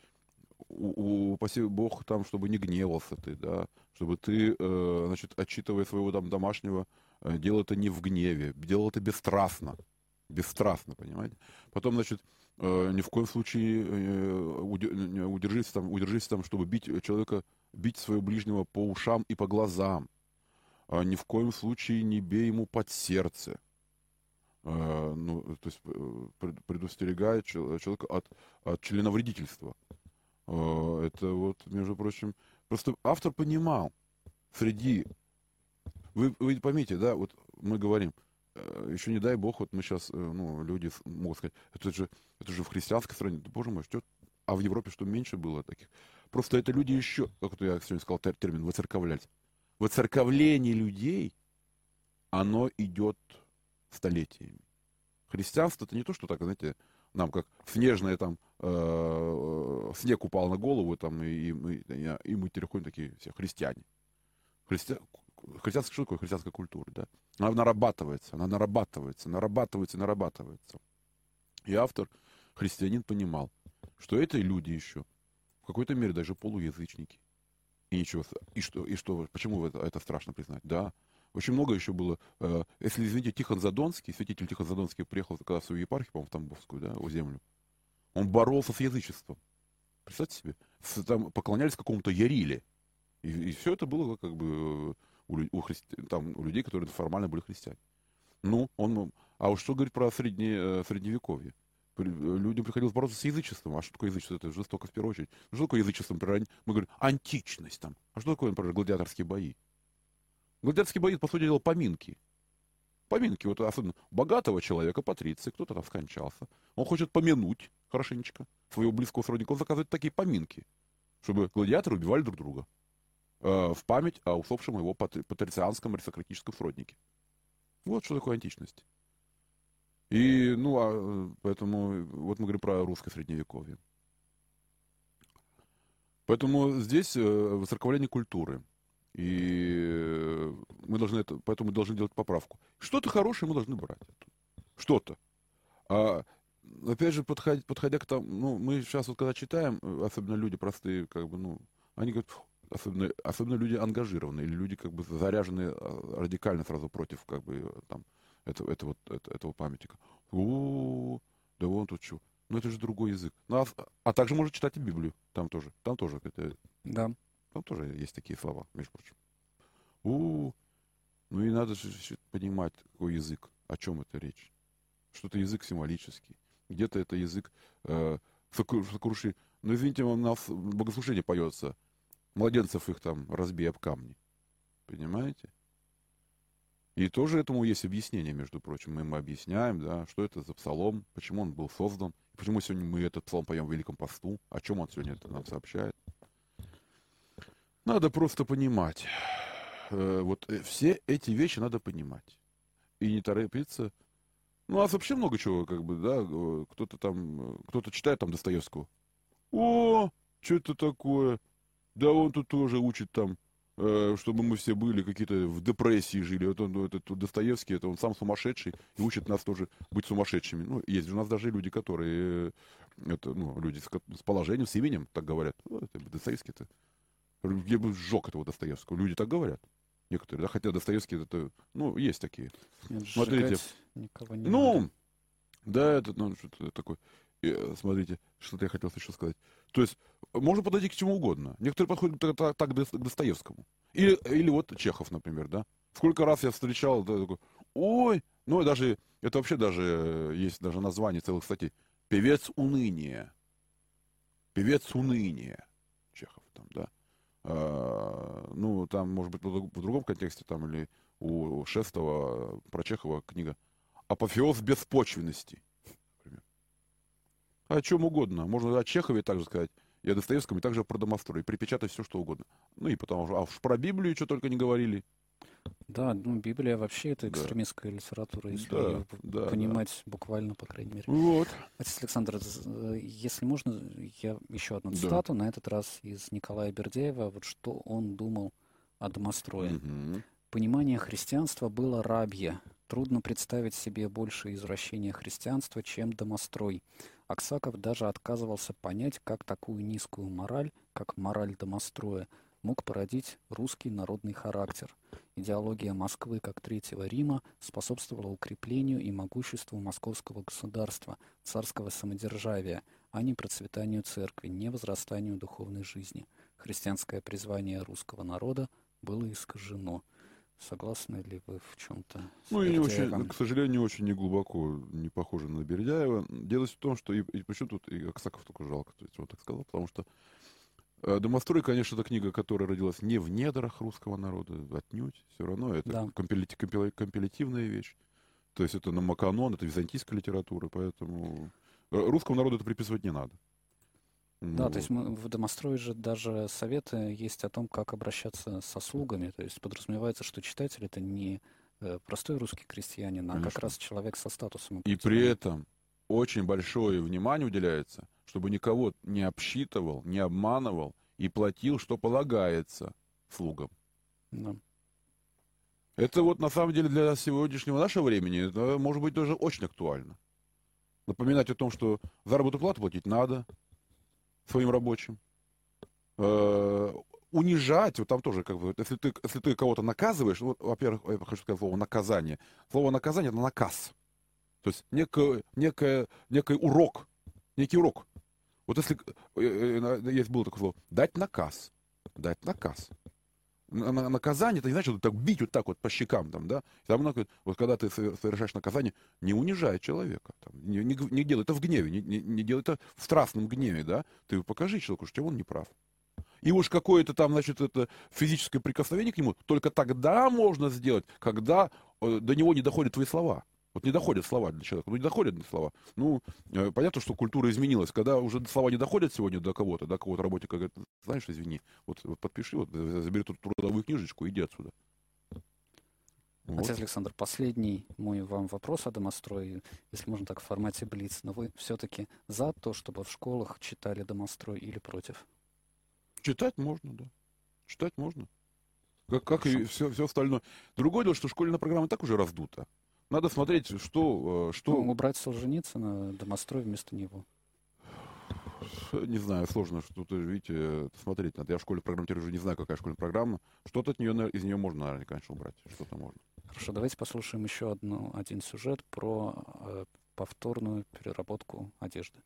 упаси бог там, чтобы не гневался ты, да, чтобы ты, э, значит, отчитывая своего там домашнего, э, делал это не в гневе, делал это бесстрастно, бесстрастно, понимаете. Потом, значит, э, ни в коем случае удержись там, удержись там, чтобы бить человека, бить своего ближнего по ушам и по глазам. А ни в коем случае не бей ему под сердце. Ну, то есть предостерегает человека от, от членовредительства. Э, это вот, между прочим, просто автор понимал среди... Вы, вы поймите, да, вот мы говорим, э, еще не дай бог, вот мы сейчас, э, ну, люди могут сказать, это же, это же в христианской стране, да, боже мой, что, а в Европе что меньше было таких? Просто это люди еще, как я сегодня сказал термин, выцерковлять. Выцерковление людей, оно идет столетиями. Христианство это не то, что так, знаете, нам как снежное там э, снег упал на голову там и, и, мы, и мы переходим такие все христиане. Христи... Христианская, что такое христианская культура, да? Она нарабатывается, она нарабатывается, нарабатывается, нарабатывается. И автор, христианин, понимал, что это люди еще в какой-то мере даже полуязычники. И ничего, и что, и что, почему это, это страшно признать? Да, очень много еще было. Э, если, извините, Тихон Задонский, святитель Тихон Задонский приехал когда в свою епархию, по-моему, в Тамбовскую, да, у землю. Он боролся с язычеством. Представьте себе. Там поклонялись какому-то Яриле. И, и все это было как бы у, у, христи... там, у людей, которые формально были христиане. Ну, он... А уж что говорить про средне... Э, средневековье? Людям приходилось бороться с язычеством. А что такое язычество? Это жестоко в первую очередь. Ну, что такое язычество? Мы говорим, античность там. А что такое, например, гладиаторские бои? Гладиаторские бои, по сути дела, поминки. Поминки, вот особенно богатого человека, патриции, кто-то там скончался. Он хочет помянуть хорошенечко своего близкого сродника. Он заказывает такие поминки, чтобы гладиаторы убивали друг друга э, в память о усопшем его патрицианском аристократическом сроднике. Вот что такое античность. И, ну, а, поэтому, вот мы говорим про русское средневековье. Поэтому здесь э, воцерковление культуры – и мы должны это, поэтому мы должны делать поправку. Что-то хорошее мы должны брать. Что-то. А, опять же, подходя, подходя к тому, ну, мы сейчас вот когда читаем, особенно люди простые, как бы, ну, они говорят, особенно, особенно люди ангажированные, или люди как бы заряженные а, радикально сразу против, как бы, там, этого, этого, этого, этого памятника. О, да вон тут что. Ну, это же другой язык. Ну, а, а также можно читать и Библию. Там тоже. Там тоже. Это... Да. Там тоже есть такие слова, между прочим. У, ну и надо же понимать, какой язык, о чем это речь. Что-то язык символический, где-то это язык э, сокруши. Ну, извините, у нас богослужение поется. Младенцев их там разбей об камни. Понимаете? И тоже этому есть объяснение, между прочим. Мы ему объясняем, да, что это за псалом, почему он был создан, почему сегодня мы этот псалом поем в Великом посту, о чем он сегодня это нам сообщает. Надо просто понимать. Э, вот э, все эти вещи надо понимать. И не торопиться. Ну, а вообще много чего, как бы, да, э, кто-то там, кто-то читает там Достоевского. О, что это такое? Да он тут тоже учит там, чтобы мы все были какие-то в депрессии жили. Вот он, этот Достоевский, это он сам сумасшедший и учит нас тоже быть сумасшедшими. Ну, есть у нас даже люди, которые, это, ну, люди с, с положением, с именем, так говорят. Ну, это Достоевский-то я бы сжег этого Достоевского. Люди так говорят. Некоторые, да, хотя Достоевский это, ну, есть такие. Нет, Смотрите. Никого не ну, надо. да, это, ну, что-то такое. И, э, смотрите, что-то я хотел еще сказать. То есть, можно подойти к чему угодно. Некоторые подходят так, так, так к Достоевскому. Или, или вот Чехов, например, да. Сколько раз я встречал, да, такой, ой, ну, даже, это вообще даже, э, есть даже название целых статей. Певец уныния. Певец уныния. А, ну, там, может быть, в другом контексте, там, или у Шестого про Чехова книга «Апофеоз беспочвенности». Например. О чем угодно. Можно о Чехове также сказать. и о Достоевском, и также про домострой, припечатать все, что угодно. Ну и потом, а уж про Библию что только не говорили. Да, ну, Библия вообще это Да. экстремистская литература, если Да, её да, понимать буквально, по крайней мере. Вот. Отец Александр, если можно, я еще одну Да. цитату, на этот раз из Николая Бердяева, вот что он думал о домострое. Мгм. Понимание христианства было рабье. Трудно представить себе большее извращение христианства, чем домострой. Аксаков даже отказывался понять, как такую низкую мораль, как мораль домостроя, мог породить русский народный характер. Идеология Москвы как Третьего Рима способствовала укреплению и могуществу московского государства, царского самодержавия, а не процветанию церкви, не возрастанию духовной жизни. Христианское призвание русского народа было искажено. Согласны ли вы в чем-то? Ну, и не очень, к сожалению, не очень не глубоко не похоже на Бердяева. Дело в том, что и, и почему тут и Аксаков только жалко, то есть он так сказал, потому что «Домострой», конечно, это книга, которая родилась не в недрах русского народа, отнюдь, все равно это Да. компилити- компила- компилятивная вещь. То есть это намаканон, это византийская литература, поэтому э, русскому народу это приписывать не надо. Да, Ну, то есть мы, в домострое же даже советы есть о том, как обращаться со слугами. То есть подразумевается, что читатель это не э, простой русский крестьянин, а как Конечно. раз человек со статусом. И при этом очень большое внимание уделяется, чтобы никого не обсчитывал, не обманывал и платил, что полагается слугам. Да. Это вот на самом деле для сегодняшнего нашего времени, это может быть тоже очень актуально. Напоминать о том, что заработную плату платить надо своим рабочим. Э, унижать, вот там тоже, как бы, если ты, если ты кого-то наказываешь, ну, во-первых, я хочу сказать слово наказание. Слово наказание это наказ. То есть некое, некое, некий урок, некий урок. Вот если э, э, есть было такое слово, дать наказ, дать наказ. На- на- Наказание, это не значит, вот так бить вот так вот по щекам, там, да. Там много, вот когда ты со- совершаешь наказание, не унижай человека, там, не, не, не делай это в гневе, не, не, не делай это в страстном гневе, да. Ты покажи человеку, что он не прав. И уж какое-то там, значит, это физическое прикосновение к нему только тогда можно сделать, когда э, до него не доходят твои слова. Вот не доходят слова для человека, ну не доходят до слова. Ну, э, понятно, что культура изменилась. Когда уже слова не доходят сегодня до кого-то, до кого-то работника говорит, знаешь, извини, вот, вот подпиши, вот э, забери тут трудовую книжечку, иди отсюда. Вот. Отец Александр, последний мой вам вопрос о домострое, если можно так в формате Блиц. Но вы все-таки за то, чтобы в школах читали домострой или против? Читать можно, да. Читать можно. Как, как и все, все остальное. Другое дело, что школьная программа так уже раздута. Надо смотреть, что, э, что Ну, убрать Солженицына, домострой вместо него. Не знаю, сложно что-то, видите, смотреть надо. Я в школе программирую, уже не знаю, какая школьная программа. Что-то от нее, из нее можно, наверное, конечно, убрать. Что-то можно. Хорошо, давайте послушаем еще одну, один сюжет про э, повторную переработку одежды.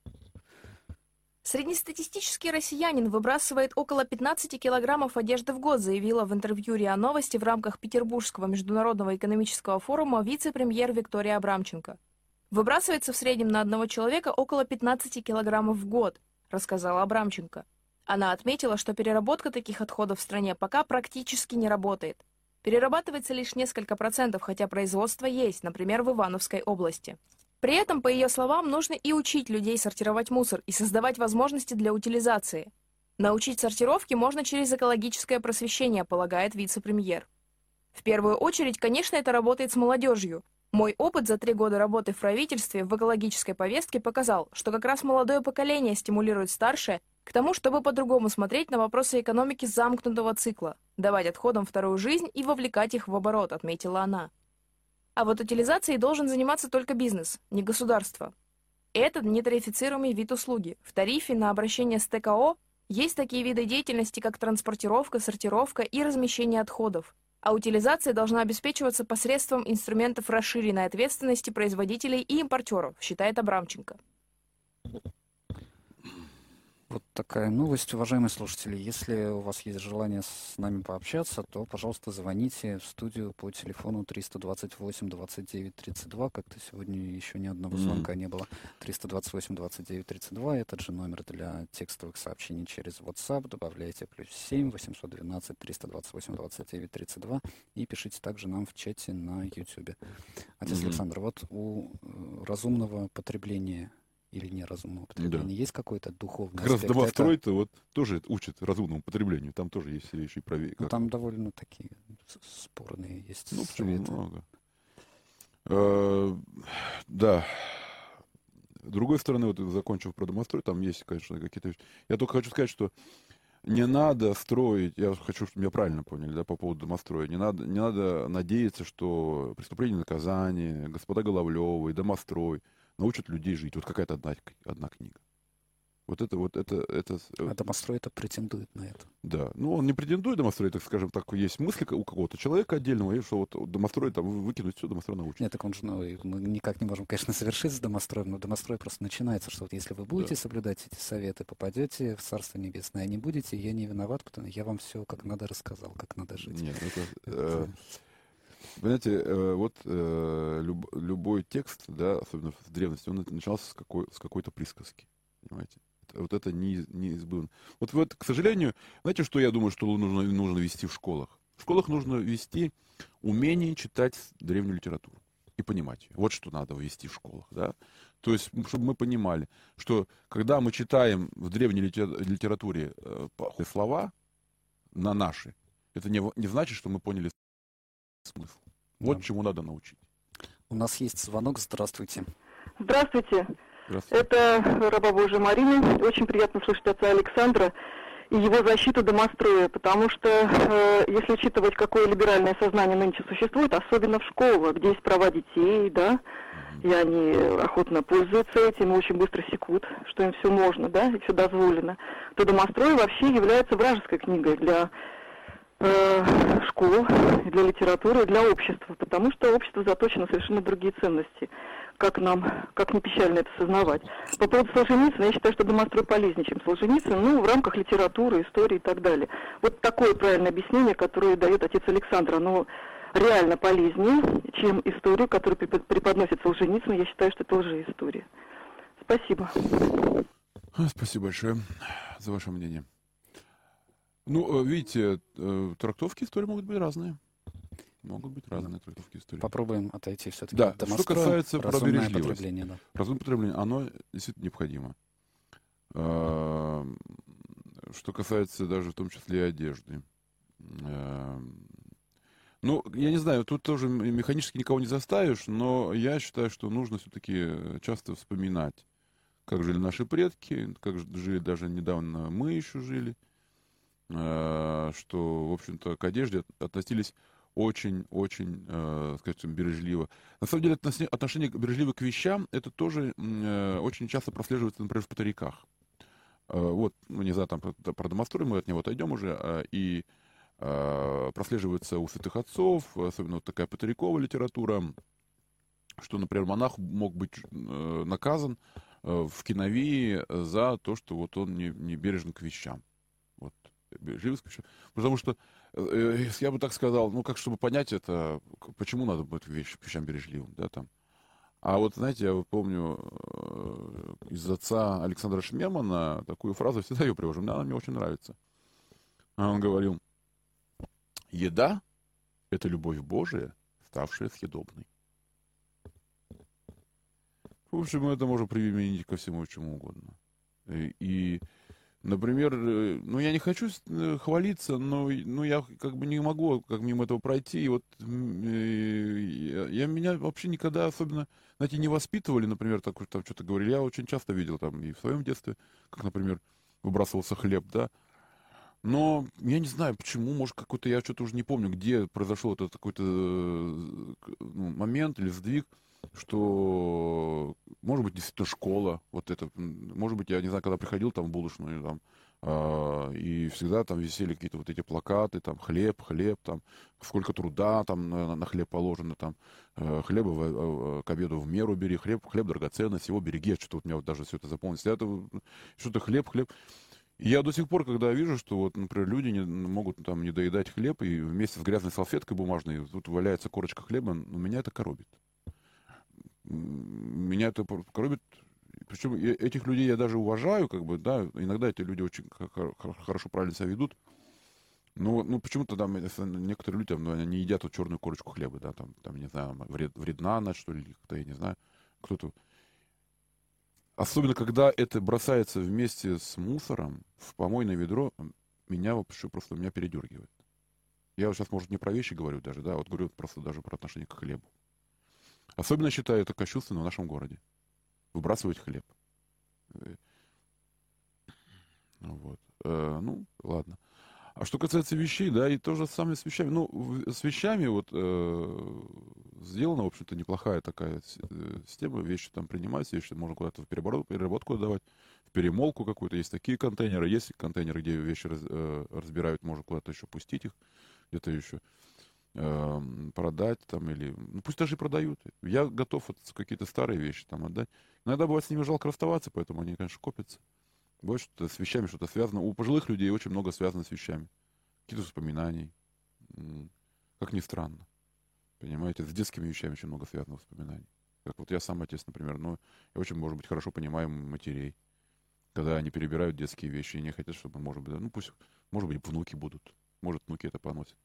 Среднестатистический россиянин выбрасывает около 15 килограммов одежды в год, заявила в интервью РИА Новости в рамках Петербургского международного экономического форума вице-премьер Виктория Абрамченко. Выбрасывается в среднем на одного человека около 15 килограммов в год, рассказала Абрамченко. Она отметила, что переработка таких отходов в стране пока практически не работает. Перерабатывается лишь несколько процентов, хотя производство есть, например, в Ивановской области. При этом, по ее словам, нужно и учить людей сортировать мусор и создавать возможности для утилизации. Научить сортировке можно через экологическое просвещение, полагает вице-премьер. В первую очередь, конечно, это работает с молодежью. Мой опыт за три года работы в правительстве в экологической повестке показал, что как раз молодое поколение стимулирует старшее к тому, чтобы по-другому смотреть на вопросы экономики замкнутого цикла, давать отходам вторую жизнь и вовлекать их в оборот, отметила она. А вот утилизацией должен заниматься только бизнес, не государство. Это нетарифицируемый вид услуги. В тарифе на обращение с ТКО есть такие виды деятельности, как транспортировка, сортировка и размещение отходов. А утилизация должна обеспечиваться посредством инструментов расширенной ответственности производителей и импортеров, считает Абрамченко. Вот такая новость, уважаемые слушатели. Если у вас есть желание с нами пообщаться, то, пожалуйста, звоните в студию по телефону 328 29 32. Как-то сегодня еще ни одного звонка не было. 328 29 32. Этот же номер для текстовых сообщений через WhatsApp. Добавляйте плюс 7 812 328 29 32. И пишите также нам в чате на YouTube. Отец Мгм. Александр, вот у э, разумного потребления или неразумного употребления? Есть какой-то духовный Как раз аспект? домострой-то вот тоже учит разумному потреблению. Там тоже есть вещи про... Ну, там довольно такие спорные есть Ну, почему советы. много. Э, Да. С другой стороны, вот закончив про домострой, там есть, конечно, какие-то вещи. Я только хочу сказать, что не надо строить, я хочу, чтобы меня правильно поняли, да, по поводу домостроя, не надо, не надо надеяться, что преступление наказание, господа Головлевы и домострой научат людей жить. Вот какая-то одна, одна книга. Вот это, вот это, это, э, А домострой это претендует на это. да. Ну, он не претендует домостроить, так скажем так, есть мысли у какого-то человека отдельного, и что вот домострой там выкинуть все, домострой научит. Нет, так он же, ну, мы никак не можем, конечно, совершить с домостроем, но домострой просто начинается, что вот если вы будете соблюдать эти советы, попадете в Царство Небесное, а не будете, я не виноват, потому что я вам все как надо рассказал, как надо жить. Нет, это, Это- э, понимаете, э, вот э, люб- любой текст, да, особенно в древности, он начинался с, какой, с какой-то присказки, понимаете? Вот это не, неизбывно. Вот, вот, к сожалению, знаете, что я думаю, что нужно, нужно вести в школах? В школах нужно вести умение читать древнюю литературу и понимать. Вот что надо ввести в школах, да? То есть, чтобы мы понимали, что когда мы читаем в древней литера- литературе э, слова на наши, это не, не значит, что мы поняли смысл. Вот Да. чему надо научить. У нас есть звонок, здравствуйте. Здравствуйте, Здравствуйте. это раба Божия Марина. Очень приятно слышать отца Александра и его защиту домостроя, потому что, э, если учитывать, какое либеральное сознание нынче существует, особенно в школах, где есть права детей, да, и они охотно пользуются этим и очень быстро секут, что им все можно, да, и все дозволено, то домострой вообще является вражеской книгой для школ, и для литературы, для общества, потому что общество заточено совершенно другие ценности, как нам, как не печально это сознавать. По поводу Солженицына, я считаю, что домострой полезнее, чем Солженицын, ну, в рамках литературы, истории и так далее. Вот такое правильное объяснение, которое дает отец Александр, оно реально полезнее, чем историю, которую препод- преподносит Солженицын. Я считаю, что это лжеистория. Спасибо. Спасибо большое за ваше мнение. Ну, э, видите, э, трактовки истории могут быть разные. Могут быть разные трактовки истории. Попробуем отойти все-таки Да, что касается правобережливости. потребление, да. Разумное потребление, оно действительно необходимо. Эм, Что касается даже в том числе и одежды. Ну, я не знаю, тут тоже механически никого не заставишь, но я считаю, что нужно все-таки часто вспоминать, как жили наши предки, как жили даже недавно мы еще жили, э, что, в общем-то, к одежде от- относились очень-очень, э, скажем, бережливо. На самом деле, отношение бережливо к вещам, это тоже э, очень часто прослеживается, например, в патариках. Э, Вот, ну, не знаю, там про, про домострой мы от него отойдем уже, а, и э, прослеживается у святых отцов, особенно вот такая патариковая литература, что, например, монах мог быть э, наказан э, в киновии за то, что вот он не, не бережен к вещам. К вещам. Потому что, э, я бы так сказал, ну, как чтобы понять это, почему надо быть к, вещ- к вещам бережливым, да, там. А вот, знаете, я вот помню э, из отца Александра Шмемана такую фразу, всегда ее привожу, она мне очень нравится. А Он говорил, еда — это любовь Божия, ставшая съедобной. В общем, это можем применить ко всему, чему угодно. И, и, например, э, ну, я не хочу э, хвалиться, но, но я как бы не могу как мимо этого пройти. И вот э, я, я- меня вообще никогда особенно, знаете, не воспитывали, например, так там что-то говорили. Я очень часто видел там и в своем детстве, как, например, выбрасывался хлеб, да. Но я не знаю, почему, может, какой-то, я что-то уже не помню, где произошел этот какой-то ну, момент или сдвиг, что, может быть, действительно школа, вот это, может быть, я не знаю, когда приходил там в булочную, там, а, и всегда там висели какие-то вот эти плакаты, там, хлеб, хлеб, там, сколько труда там на, на хлеб положено, там, э, хлеба в- э, к обеду в меру бери, хлеб, хлеб драгоценность, его береги, что-то вот у меня вот даже все это запомнилось, это, что-то хлеб, хлеб, я до сих пор, когда вижу, что вот, например, люди не, могут там не доедать хлеб, и вместе с грязной салфеткой бумажной тут валяется корочка хлеба, ну, меня это коробит. Меня это коробит. Причем этих людей я даже уважаю, как бы, да, иногда эти люди очень хо- хо- хорошо, правильно себя ведут. Но ну, почему-то там некоторые люди там, ну, они едят вот черную корочку хлеба, да, там, там не знаю, вред, вредна она, что ли, кто, я не знаю, кто-то. Особенно, когда это бросается вместе с мусором в помойное ведро, меня вообще просто меня передергивает. Я вот сейчас, может, не про вещи говорю даже, да, вот говорю просто даже про отношение к хлебу. Особенно считаю это кощунственно в нашем городе. Выбрасывать хлеб. Э, Вот. Э, Ну, ладно. А что касается вещей, да, и то же самое с вещами. Ну, с вещами вот э, сделана, в общем-то, неплохая такая э, система. Вещи там принимаются, вещи можно куда-то в переработку, переработку давать, в перемолку какую-то. Есть такие контейнеры, есть контейнеры, где вещи раз- э, разбирают, можно куда-то еще пустить их, где-то еще эм, продать там или... Ну, пусть даже и продают. Я готов вот какие-то старые вещи там отдать. Иногда бывает с ними жалко расставаться, поэтому они, конечно, копятся. Бывает, что с вещами что-то связано. У пожилых людей очень много связано с вещами. Какие-то воспоминаний. Как ни странно. Понимаете, с детскими вещами очень много связано воспоминаний. Как вот я сам отец, например, но я очень, может быть, хорошо понимаю матерей. Когда они перебирают детские вещи и не хотят, чтобы, может быть, ну пусть, может быть, внуки будут. Может, внуки это поносят.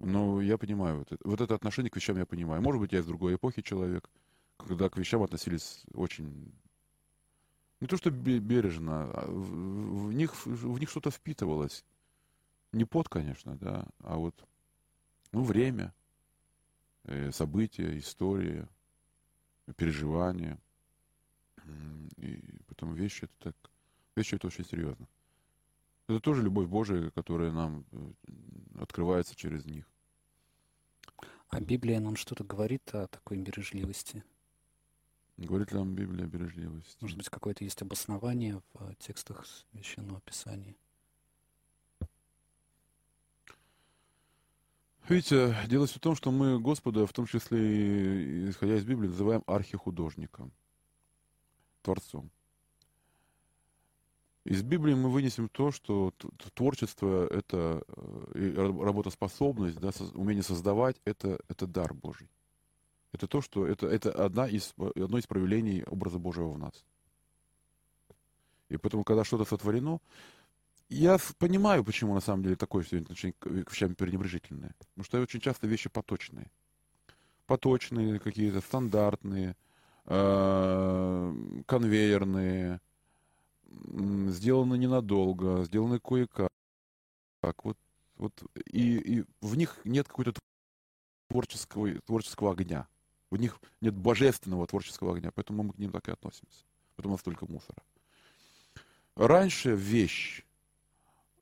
Но я понимаю, вот это, вот это отношение к вещам я понимаю. Может быть, я из другой эпохи человек, когда к вещам относились очень не то что бе- бережно, а в, в них, в них что-то впитывалось. Не пот, конечно, да, а вот ну, время, э, события, история, переживания. И потом вещи это так. Вещи это очень серьезно. Это тоже любовь Божия, которая нам э, открывается через них. А Библия нам что-то говорит о такой бережливости? Говорит ли нам Библия о бережливости? Может быть, какое-то есть обоснование в текстах Священного Писания? Видите, дело все в том, что мы Господа, в том числе и исходя из Библии, называем архихудожником, творцом. Из Библии мы вынесем то, что творчество — это э, работоспособность, да, умение создавать — это, это дар Божий. Это то, что это, это одна из, одно из проявлений образа Божьего в нас. И поэтому, когда что-то сотворено, я понимаю, почему на самом деле такое сегодня отношение к вещам пренебрежительное. Потому что очень часто вещи поточные. Поточные, какие-то стандартные, э, конвейерные, сделаны ненадолго, сделаны кое-как. Вот, вот, и, и в них нет какой-то творческого, творческого огня. В них нет божественного творческого огня, поэтому мы к ним так и относимся. Поэтому у нас мусора. Раньше вещь,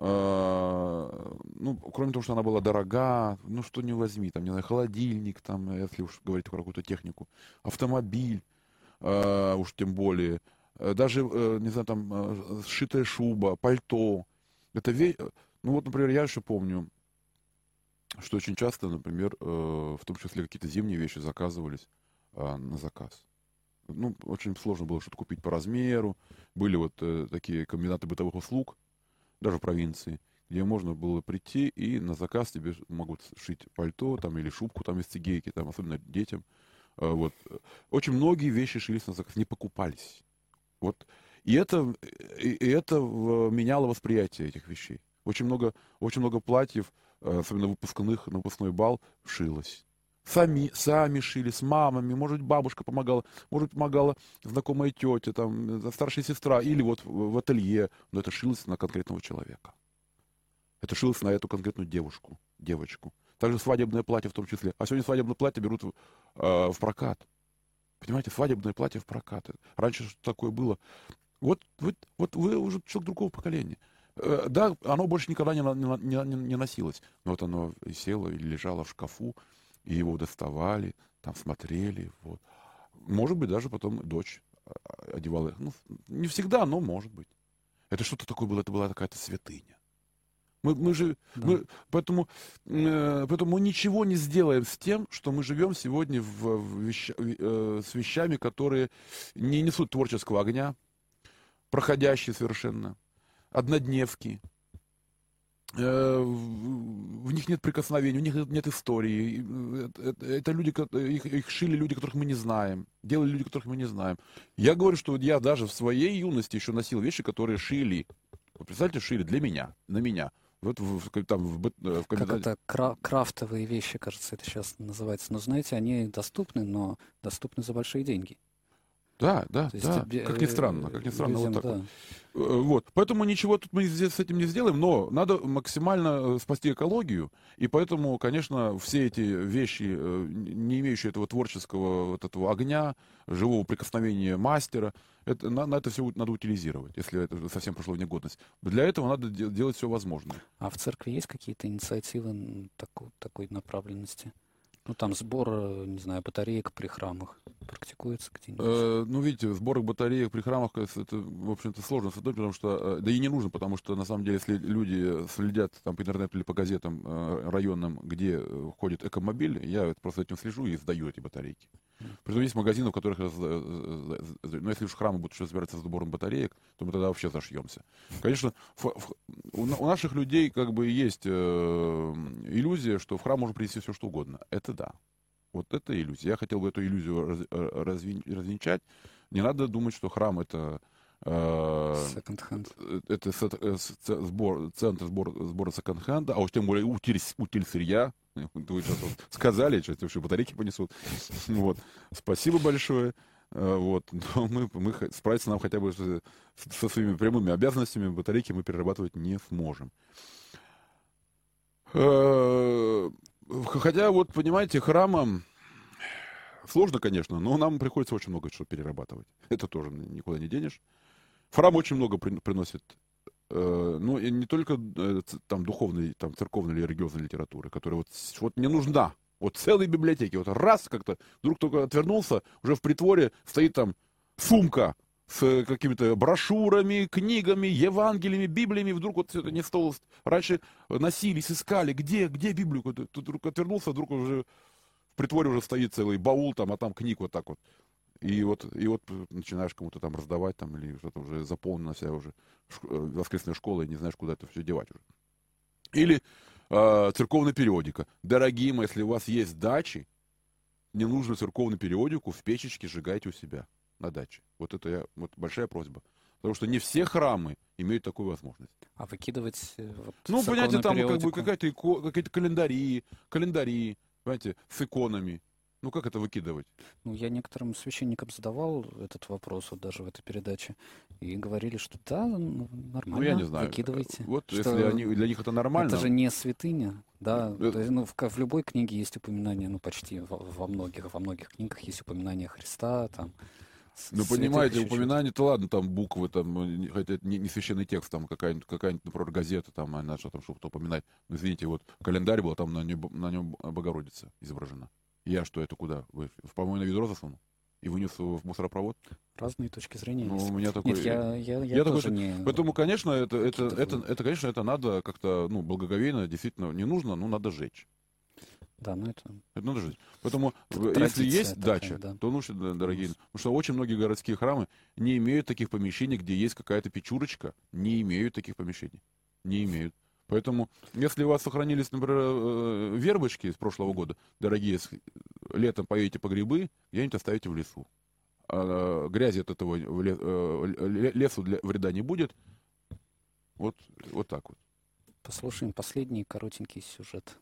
э, ну, кроме того, что она была дорога, ну, что не возьми, там, не знаю, холодильник, там, если уж говорить про какую-то технику, автомобиль, э, уж тем более, даже, э, не знаю, там, э, сшитая шуба, пальто, это вещь, ну, вот, например, я еще помню, что очень часто, например, э, в том числе какие-то зимние вещи заказывались э, на заказ. Ну, очень сложно было что-то купить по размеру. Были вот э, такие комбинаты бытовых услуг, даже в провинции, где можно было прийти и на заказ тебе могут сшить пальто там, или шубку там из цигейки, там, особенно детям. Э, вот. Очень многие вещи шились на заказ, не покупались. Вот. И это, и, это меняло восприятие этих вещей. Очень много, очень много платьев, э, особенно выпускных, на выпускной бал, шилось. Сами, сами шили, с мамами, может, бабушка помогала, может, помогала знакомая тетя, там, э, старшая сестра, или вот в ателье, но это шилось на конкретного человека. Это шилось на эту конкретную девушку, девочку. Также свадебное платье в том числе. А сегодня свадебное платье берут э, в прокат. Понимаете, свадебное платье в прокат. Раньше что такое было? Вот, вот, вот вы уже человек другого поколения. Э, Да, оно больше никогда не, не, не, не- носилось. Но вот оно и село или лежало в шкафу, и его доставали, там смотрели. Вот. Может быть, даже потом дочь а, одевала. Ну, не всегда, но может быть. Это что-то такое было, это была какая-то святыня. Мы, мы же, Да. мы, поэтому, э, поэтому мы ничего не сделаем с тем, что мы живем сегодня в, в веща- э, с вещами, которые не несут творческого огня, проходящие совершенно, однодневки. Э, В в них нет прикосновений, у них нет истории. Э, Это, это люди, их, их шили люди, которых мы не знаем, делали люди, которых мы не знаем. Я говорю, что я даже в своей юности еще носил вещи, которые шили. Вы представьте, шили для меня, на меня. Вот в, там в, э, в Как комбинате- это кра- крафтовые вещи, кажется, это сейчас называется. Но знаете, они доступны, но доступны за большие деньги. Да, да, То есть, да. обе- Как ни странно, как ни странно, людям, вот так да. вот. Э, Вот. Поэтому ничего тут мы с этим не сделаем, но надо максимально э, спасти экологию. И поэтому, конечно, все эти вещи, э, не имеющие этого творческого вот этого огня, живого прикосновения мастера, это, на, на это все надо утилизировать, если это совсем прошло в негодность. Для этого надо де- делать все возможное. А в церкви есть какие-то инициативы таку- такой направленности? Ну, там сбор, э, не знаю, батареек при храмах практикуется где-нибудь? Э, ну, видите, сборок батареек при храмах, это, это, в общем-то, сложно создать, потому что, э, да и не нужно, потому что, на самом деле, если люди следят там по интернету или по газетам э, районным, где э, ходит экомобиль, я просто этим слежу и сдаю эти батарейки. Притом есть магазины, в которых, ну, если уж храмы будут еще разбираться с сбором батареек, то мы тогда вообще зашьемся. Конечно, у, на- у наших людей как бы есть иллюзия, что в храм можно принести все, что угодно. Это да. Вот это иллюзия. Я хотел бы эту иллюзию раз- э, разве- развенчать. Не надо думать, что храм это Second-hand. э, это э, ц- сбор, центр сбор, сбора секонд-хенда, а уж тем более утиль, утиль сырья. Вы сейчас вот сказали, что вообще батарейки понесут. Вот. Спасибо большое. Вот. Но мы, мы справиться нам хотя бы со своими прямыми обязанностями батарейки мы перерабатывать не сможем. Хотя, вот, понимаете, храмам сложно, конечно, но нам приходится очень много чего перерабатывать. Это тоже никуда не денешь. Храм очень много при- приносит, э, ну, и не только э, там духовной, там, церковной или религиозной литературы, которая вот, вот не нужна. Вот целой библиотеки. Вот раз как-то вдруг только отвернулся, уже в притворе стоит там сумка с э, какими-то брошюрами, книгами, Евангелиями, Библиями. Вдруг вот это не стало. Раньше носились, искали, где, где Библию. Тут вдруг отвернулся, вдруг уже в притворе уже стоит целый баул там, а там книг вот так вот. И вот, и вот э, начинаешь кому-то там раздавать там, или что-то уже заполнена вся уже э, воскресная школа, и не знаешь, куда это все девать уже. Или э, церковная периодика. Дорогие мои, если у вас есть дачи, ненужную церковную периодику в печечке сжигайте у себя на даче. Вот это я, вот большая просьба. Потому что не все храмы имеют такую возможность. А выкидывать э, вот Ну, понимаете, там как бы какая-то ико- какие-то календари, календари, понимаете, с иконами. Ну, как это выкидывать? Ну, я некоторым священникам задавал этот вопрос вот даже в этой передаче, и говорили, что да, ну, нормально, Ну, я не знаю. выкидывайте. Вот Что если они, для них это нормально. Это же не святыня, да. Э, То есть, ну, в, в любой книге есть упоминание, ну, почти во, во многих, во многих книгах есть упоминание Христа, там. Ну, понимаете, упоминание-то ладно, там буквы, там, не- хотя это не, не священный текст, там какая-нибудь, какая-нибудь, например, газета, там, она что там, что-то упоминать. Ну, извините, вот календарь был, там на нем, на нем Богородица изображена. Я что, это куда? Вы в помойное ведро засунул? И вынес его в мусоропровод? Разные точки зрения Ну, есть. у меня такой... Нет, я, я, я, я такой тоже не... Поэтому, конечно, это, это, это, это, конечно, это надо как-то, ну, благоговейно, действительно, не нужно, ну, надо жечь. Да, ну это... Это надо жить. Поэтому, Это если есть такая, дача, да. то да, дорогие. Потому что очень многие городские храмы не имеют таких помещений, где есть какая-то печурочка. Не имеют таких помещений. Не имеют. Поэтому, если у вас сохранились, например, э, вербочки с прошлого года, дорогие, летом поедете по грибы, где-нибудь оставите в лесу. А, грязи от этого э, ле- лесу для, вреда не будет. Вот, вот так вот. Послушаем последний коротенький сюжет.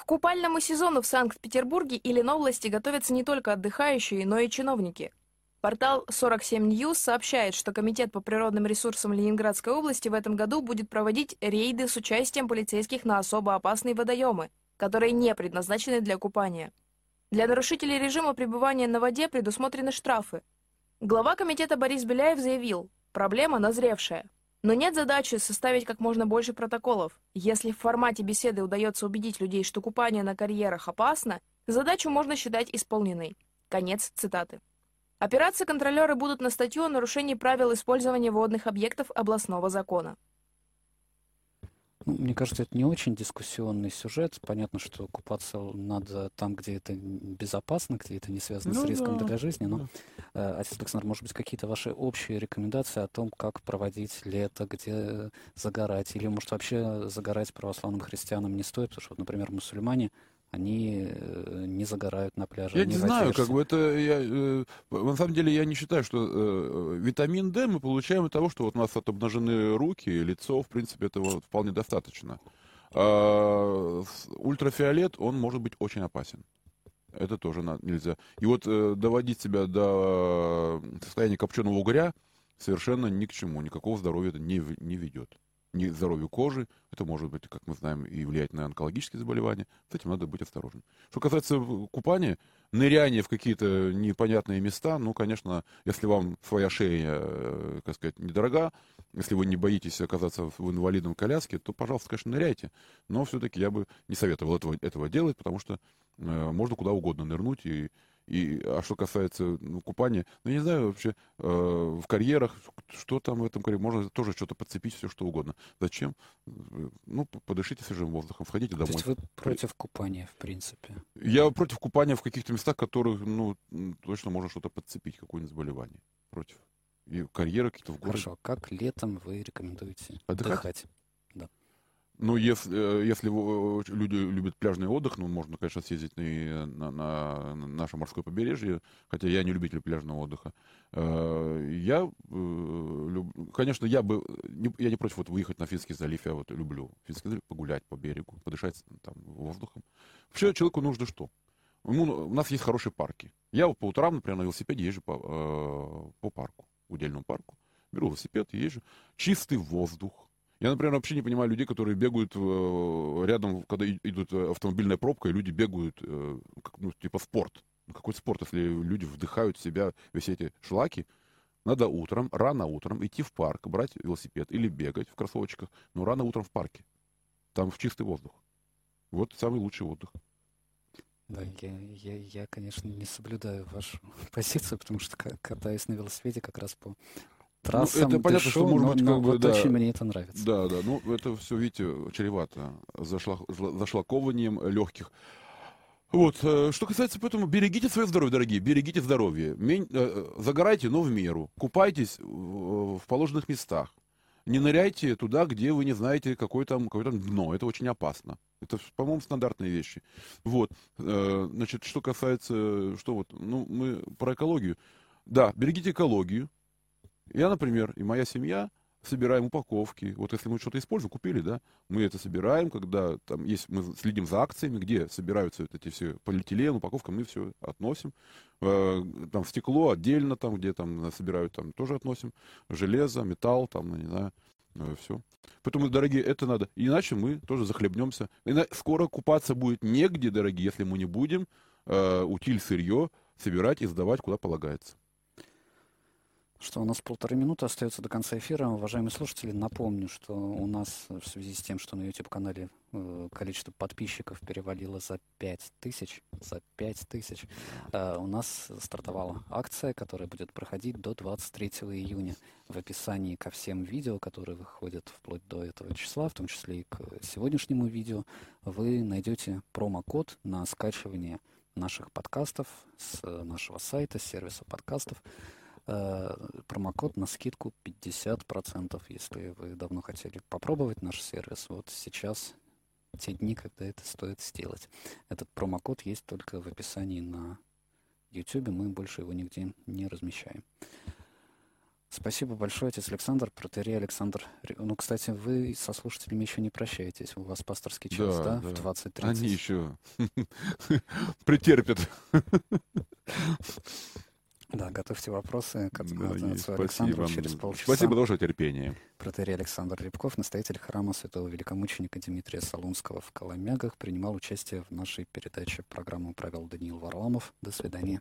К купальному сезону в Санкт-Петербурге и Ленобласти готовятся не только отдыхающие, но и чиновники. Портал 47 News сообщает, что Комитет по природным ресурсам Ленинградской области в этом году будет проводить рейды с участием полицейских на особо опасные водоемы, которые не предназначены для купания. Для нарушителей режима пребывания на воде предусмотрены штрафы. Глава комитета Борис Беляев заявил, проблема назревшая. Но нет задачи составить как можно больше протоколов. Если в формате беседы удается убедить людей, что купание на карьерах опасно, задачу можно считать исполненной. Конец цитаты. Опираться контролеры будут на статью о нарушении правил использования водных объектов областного закона. Ну, мне кажется, это не очень дискуссионный сюжет. Понятно, что купаться надо там, где это безопасно, где это не связано Ну с риском да, для жизни. Но, э, отец Александр, может быть, какие-то ваши общие рекомендации о том, как проводить лето, где загорать? Или, может, вообще загорать православным христианам не стоит? Потому что, вот, например, мусульмане, они э, не загорают на пляже. Я не знаю, как бы это я, э, на самом деле я не считаю, что э, витамин D мы получаем от того, что вот у нас от обнажены руки, лицо, в принципе, этого вполне достаточно. А, ультрафиолет, он может быть очень опасен. Это тоже на- нельзя. И вот э, доводить себя до э, состояния копченого угря совершенно ни к чему. Никакого здоровья это не, не ведет. К здоровью кожи, это может быть, как мы знаем, и влиять на онкологические заболевания. С этим надо быть осторожным. Что касается э, купания, ныряние в какие-то непонятные места, ну, конечно, если вам своя шея, э, как сказать, недорога, если вы не боитесь оказаться в инвалидном коляске, то, пожалуйста, конечно, ныряйте. Но все-таки я бы не советовал этого, этого делать, потому что э, можно куда угодно нырнуть. И, и, а что касается ну, купания, ну, не знаю, вообще э, в карьерах, что там в этом карьере, можно тоже что-то подцепить, все что угодно. Зачем? Э, Ну, подышите свежим воздухом, входите То домой. есть вы против купания, в принципе. Я против купания в каких-то местах, которых, ну, точно можно что-то подцепить, какое-нибудь заболевание. Против. И карьеры какие-то в городе. Хорошо, как летом вы рекомендуете Отдыхать? отдыхать? Ну, если, э, если вы, э, люди любят пляжный отдых, ну, можно, конечно, съездить и на, на- на наше морское побережье, хотя я не любитель пляжного отдыха. Э, Я, э, конечно, я бы, я не против вот выехать на Финский залив, я вот люблю Финский залив, погулять по берегу, подышать там воздухом. Вообще человеку нужно что? Ему- у нас есть хорошие парки. Я вот по утрам, например, на велосипеде езжу по, э, по парку, удельному парку. Беру велосипед и езжу. Чистый воздух. Я, например, вообще не понимаю людей, которые бегают э, рядом, когда идут э, автомобильная пробка, и люди бегают, э, ну, типа спорт. Ну, какой спорт, если люди вдыхают в себя все эти шлаки? Надо утром, рано утром идти в парк, брать велосипед или бегать в кроссовочках, но рано утром в парке. Там в чистый воздух. Вот самый лучший отдых. Да, я, я, я, конечно, не соблюдаю вашу позицию, потому что ка- катаюсь на велосипеде как раз по трассам, Ну, это понятно, дышу, что, может но, быть, но как бы, вот да. очень мне это нравится. Да, да, ну это все, видите, чревато зашлакованием легких. Вот, э, что касается поэтому, берегите свое здоровье, дорогие, берегите здоровье. Мень- э, э, загорайте, но в меру. Купайтесь в, положенных местах. Не ныряйте туда, где вы не знаете, какое там, какое там дно. Это очень опасно. Это, по-моему, стандартные вещи. Вот. Значит, что касается, что вот, ну, мы про экологию. Да, берегите экологию. Я, например, и моя семья собираем упаковки. Вот если мы что-то используем, купили, да, мы это собираем, когда там есть, мы следим за акциями, где собираются вот эти все полиэтилен, упаковка, мы все относим. Э, там стекло отдельно, там, где там собирают, там тоже относим. Железо, металл, там, ну, не знаю, все. Поэтому, дорогие, это надо. Иначе мы тоже захлебнемся. Скоро купаться будет негде, дорогие, если мы не будем э, утиль сырье собирать и сдавать, куда полагается. Что у нас полторы минуты остается до конца эфира. Уважаемые слушатели, напомню, что у нас в связи с тем, что на YouTube-канале э, количество подписчиков перевалило за 5 тысяч, за 5 тысяч, э, у нас стартовала акция, которая будет проходить до 23 июня. В описании ко всем видео, которые выходят вплоть до этого числа, в том числе и к сегодняшнему видео, вы найдете промокод на скачивание наших подкастов с э, нашего сайта, сервиса подкастов. Э, промокод на скидку 50%, если вы давно хотели попробовать наш сервис. Вот сейчас те дни, когда это стоит сделать. Этот промокод есть только в описании на YouTube, мы больше его нигде не размещаем. Спасибо большое, отец Александр, протерей Александр. Ну, кстати, вы со слушателями еще не прощаетесь. У вас пасторский час, да, Да, в да. 20.30. Они еще претерпят. Да, готовьте вопросы к отцу Да, и отцу Александру через полчаса. Спасибо за ваше терпение. Протерей Александр Рябков, настоятель храма святого великомученика Дмитрия Солунского в Коломягах, принимал участие в нашей передаче. Программу провел Даниил Варламов. До свидания.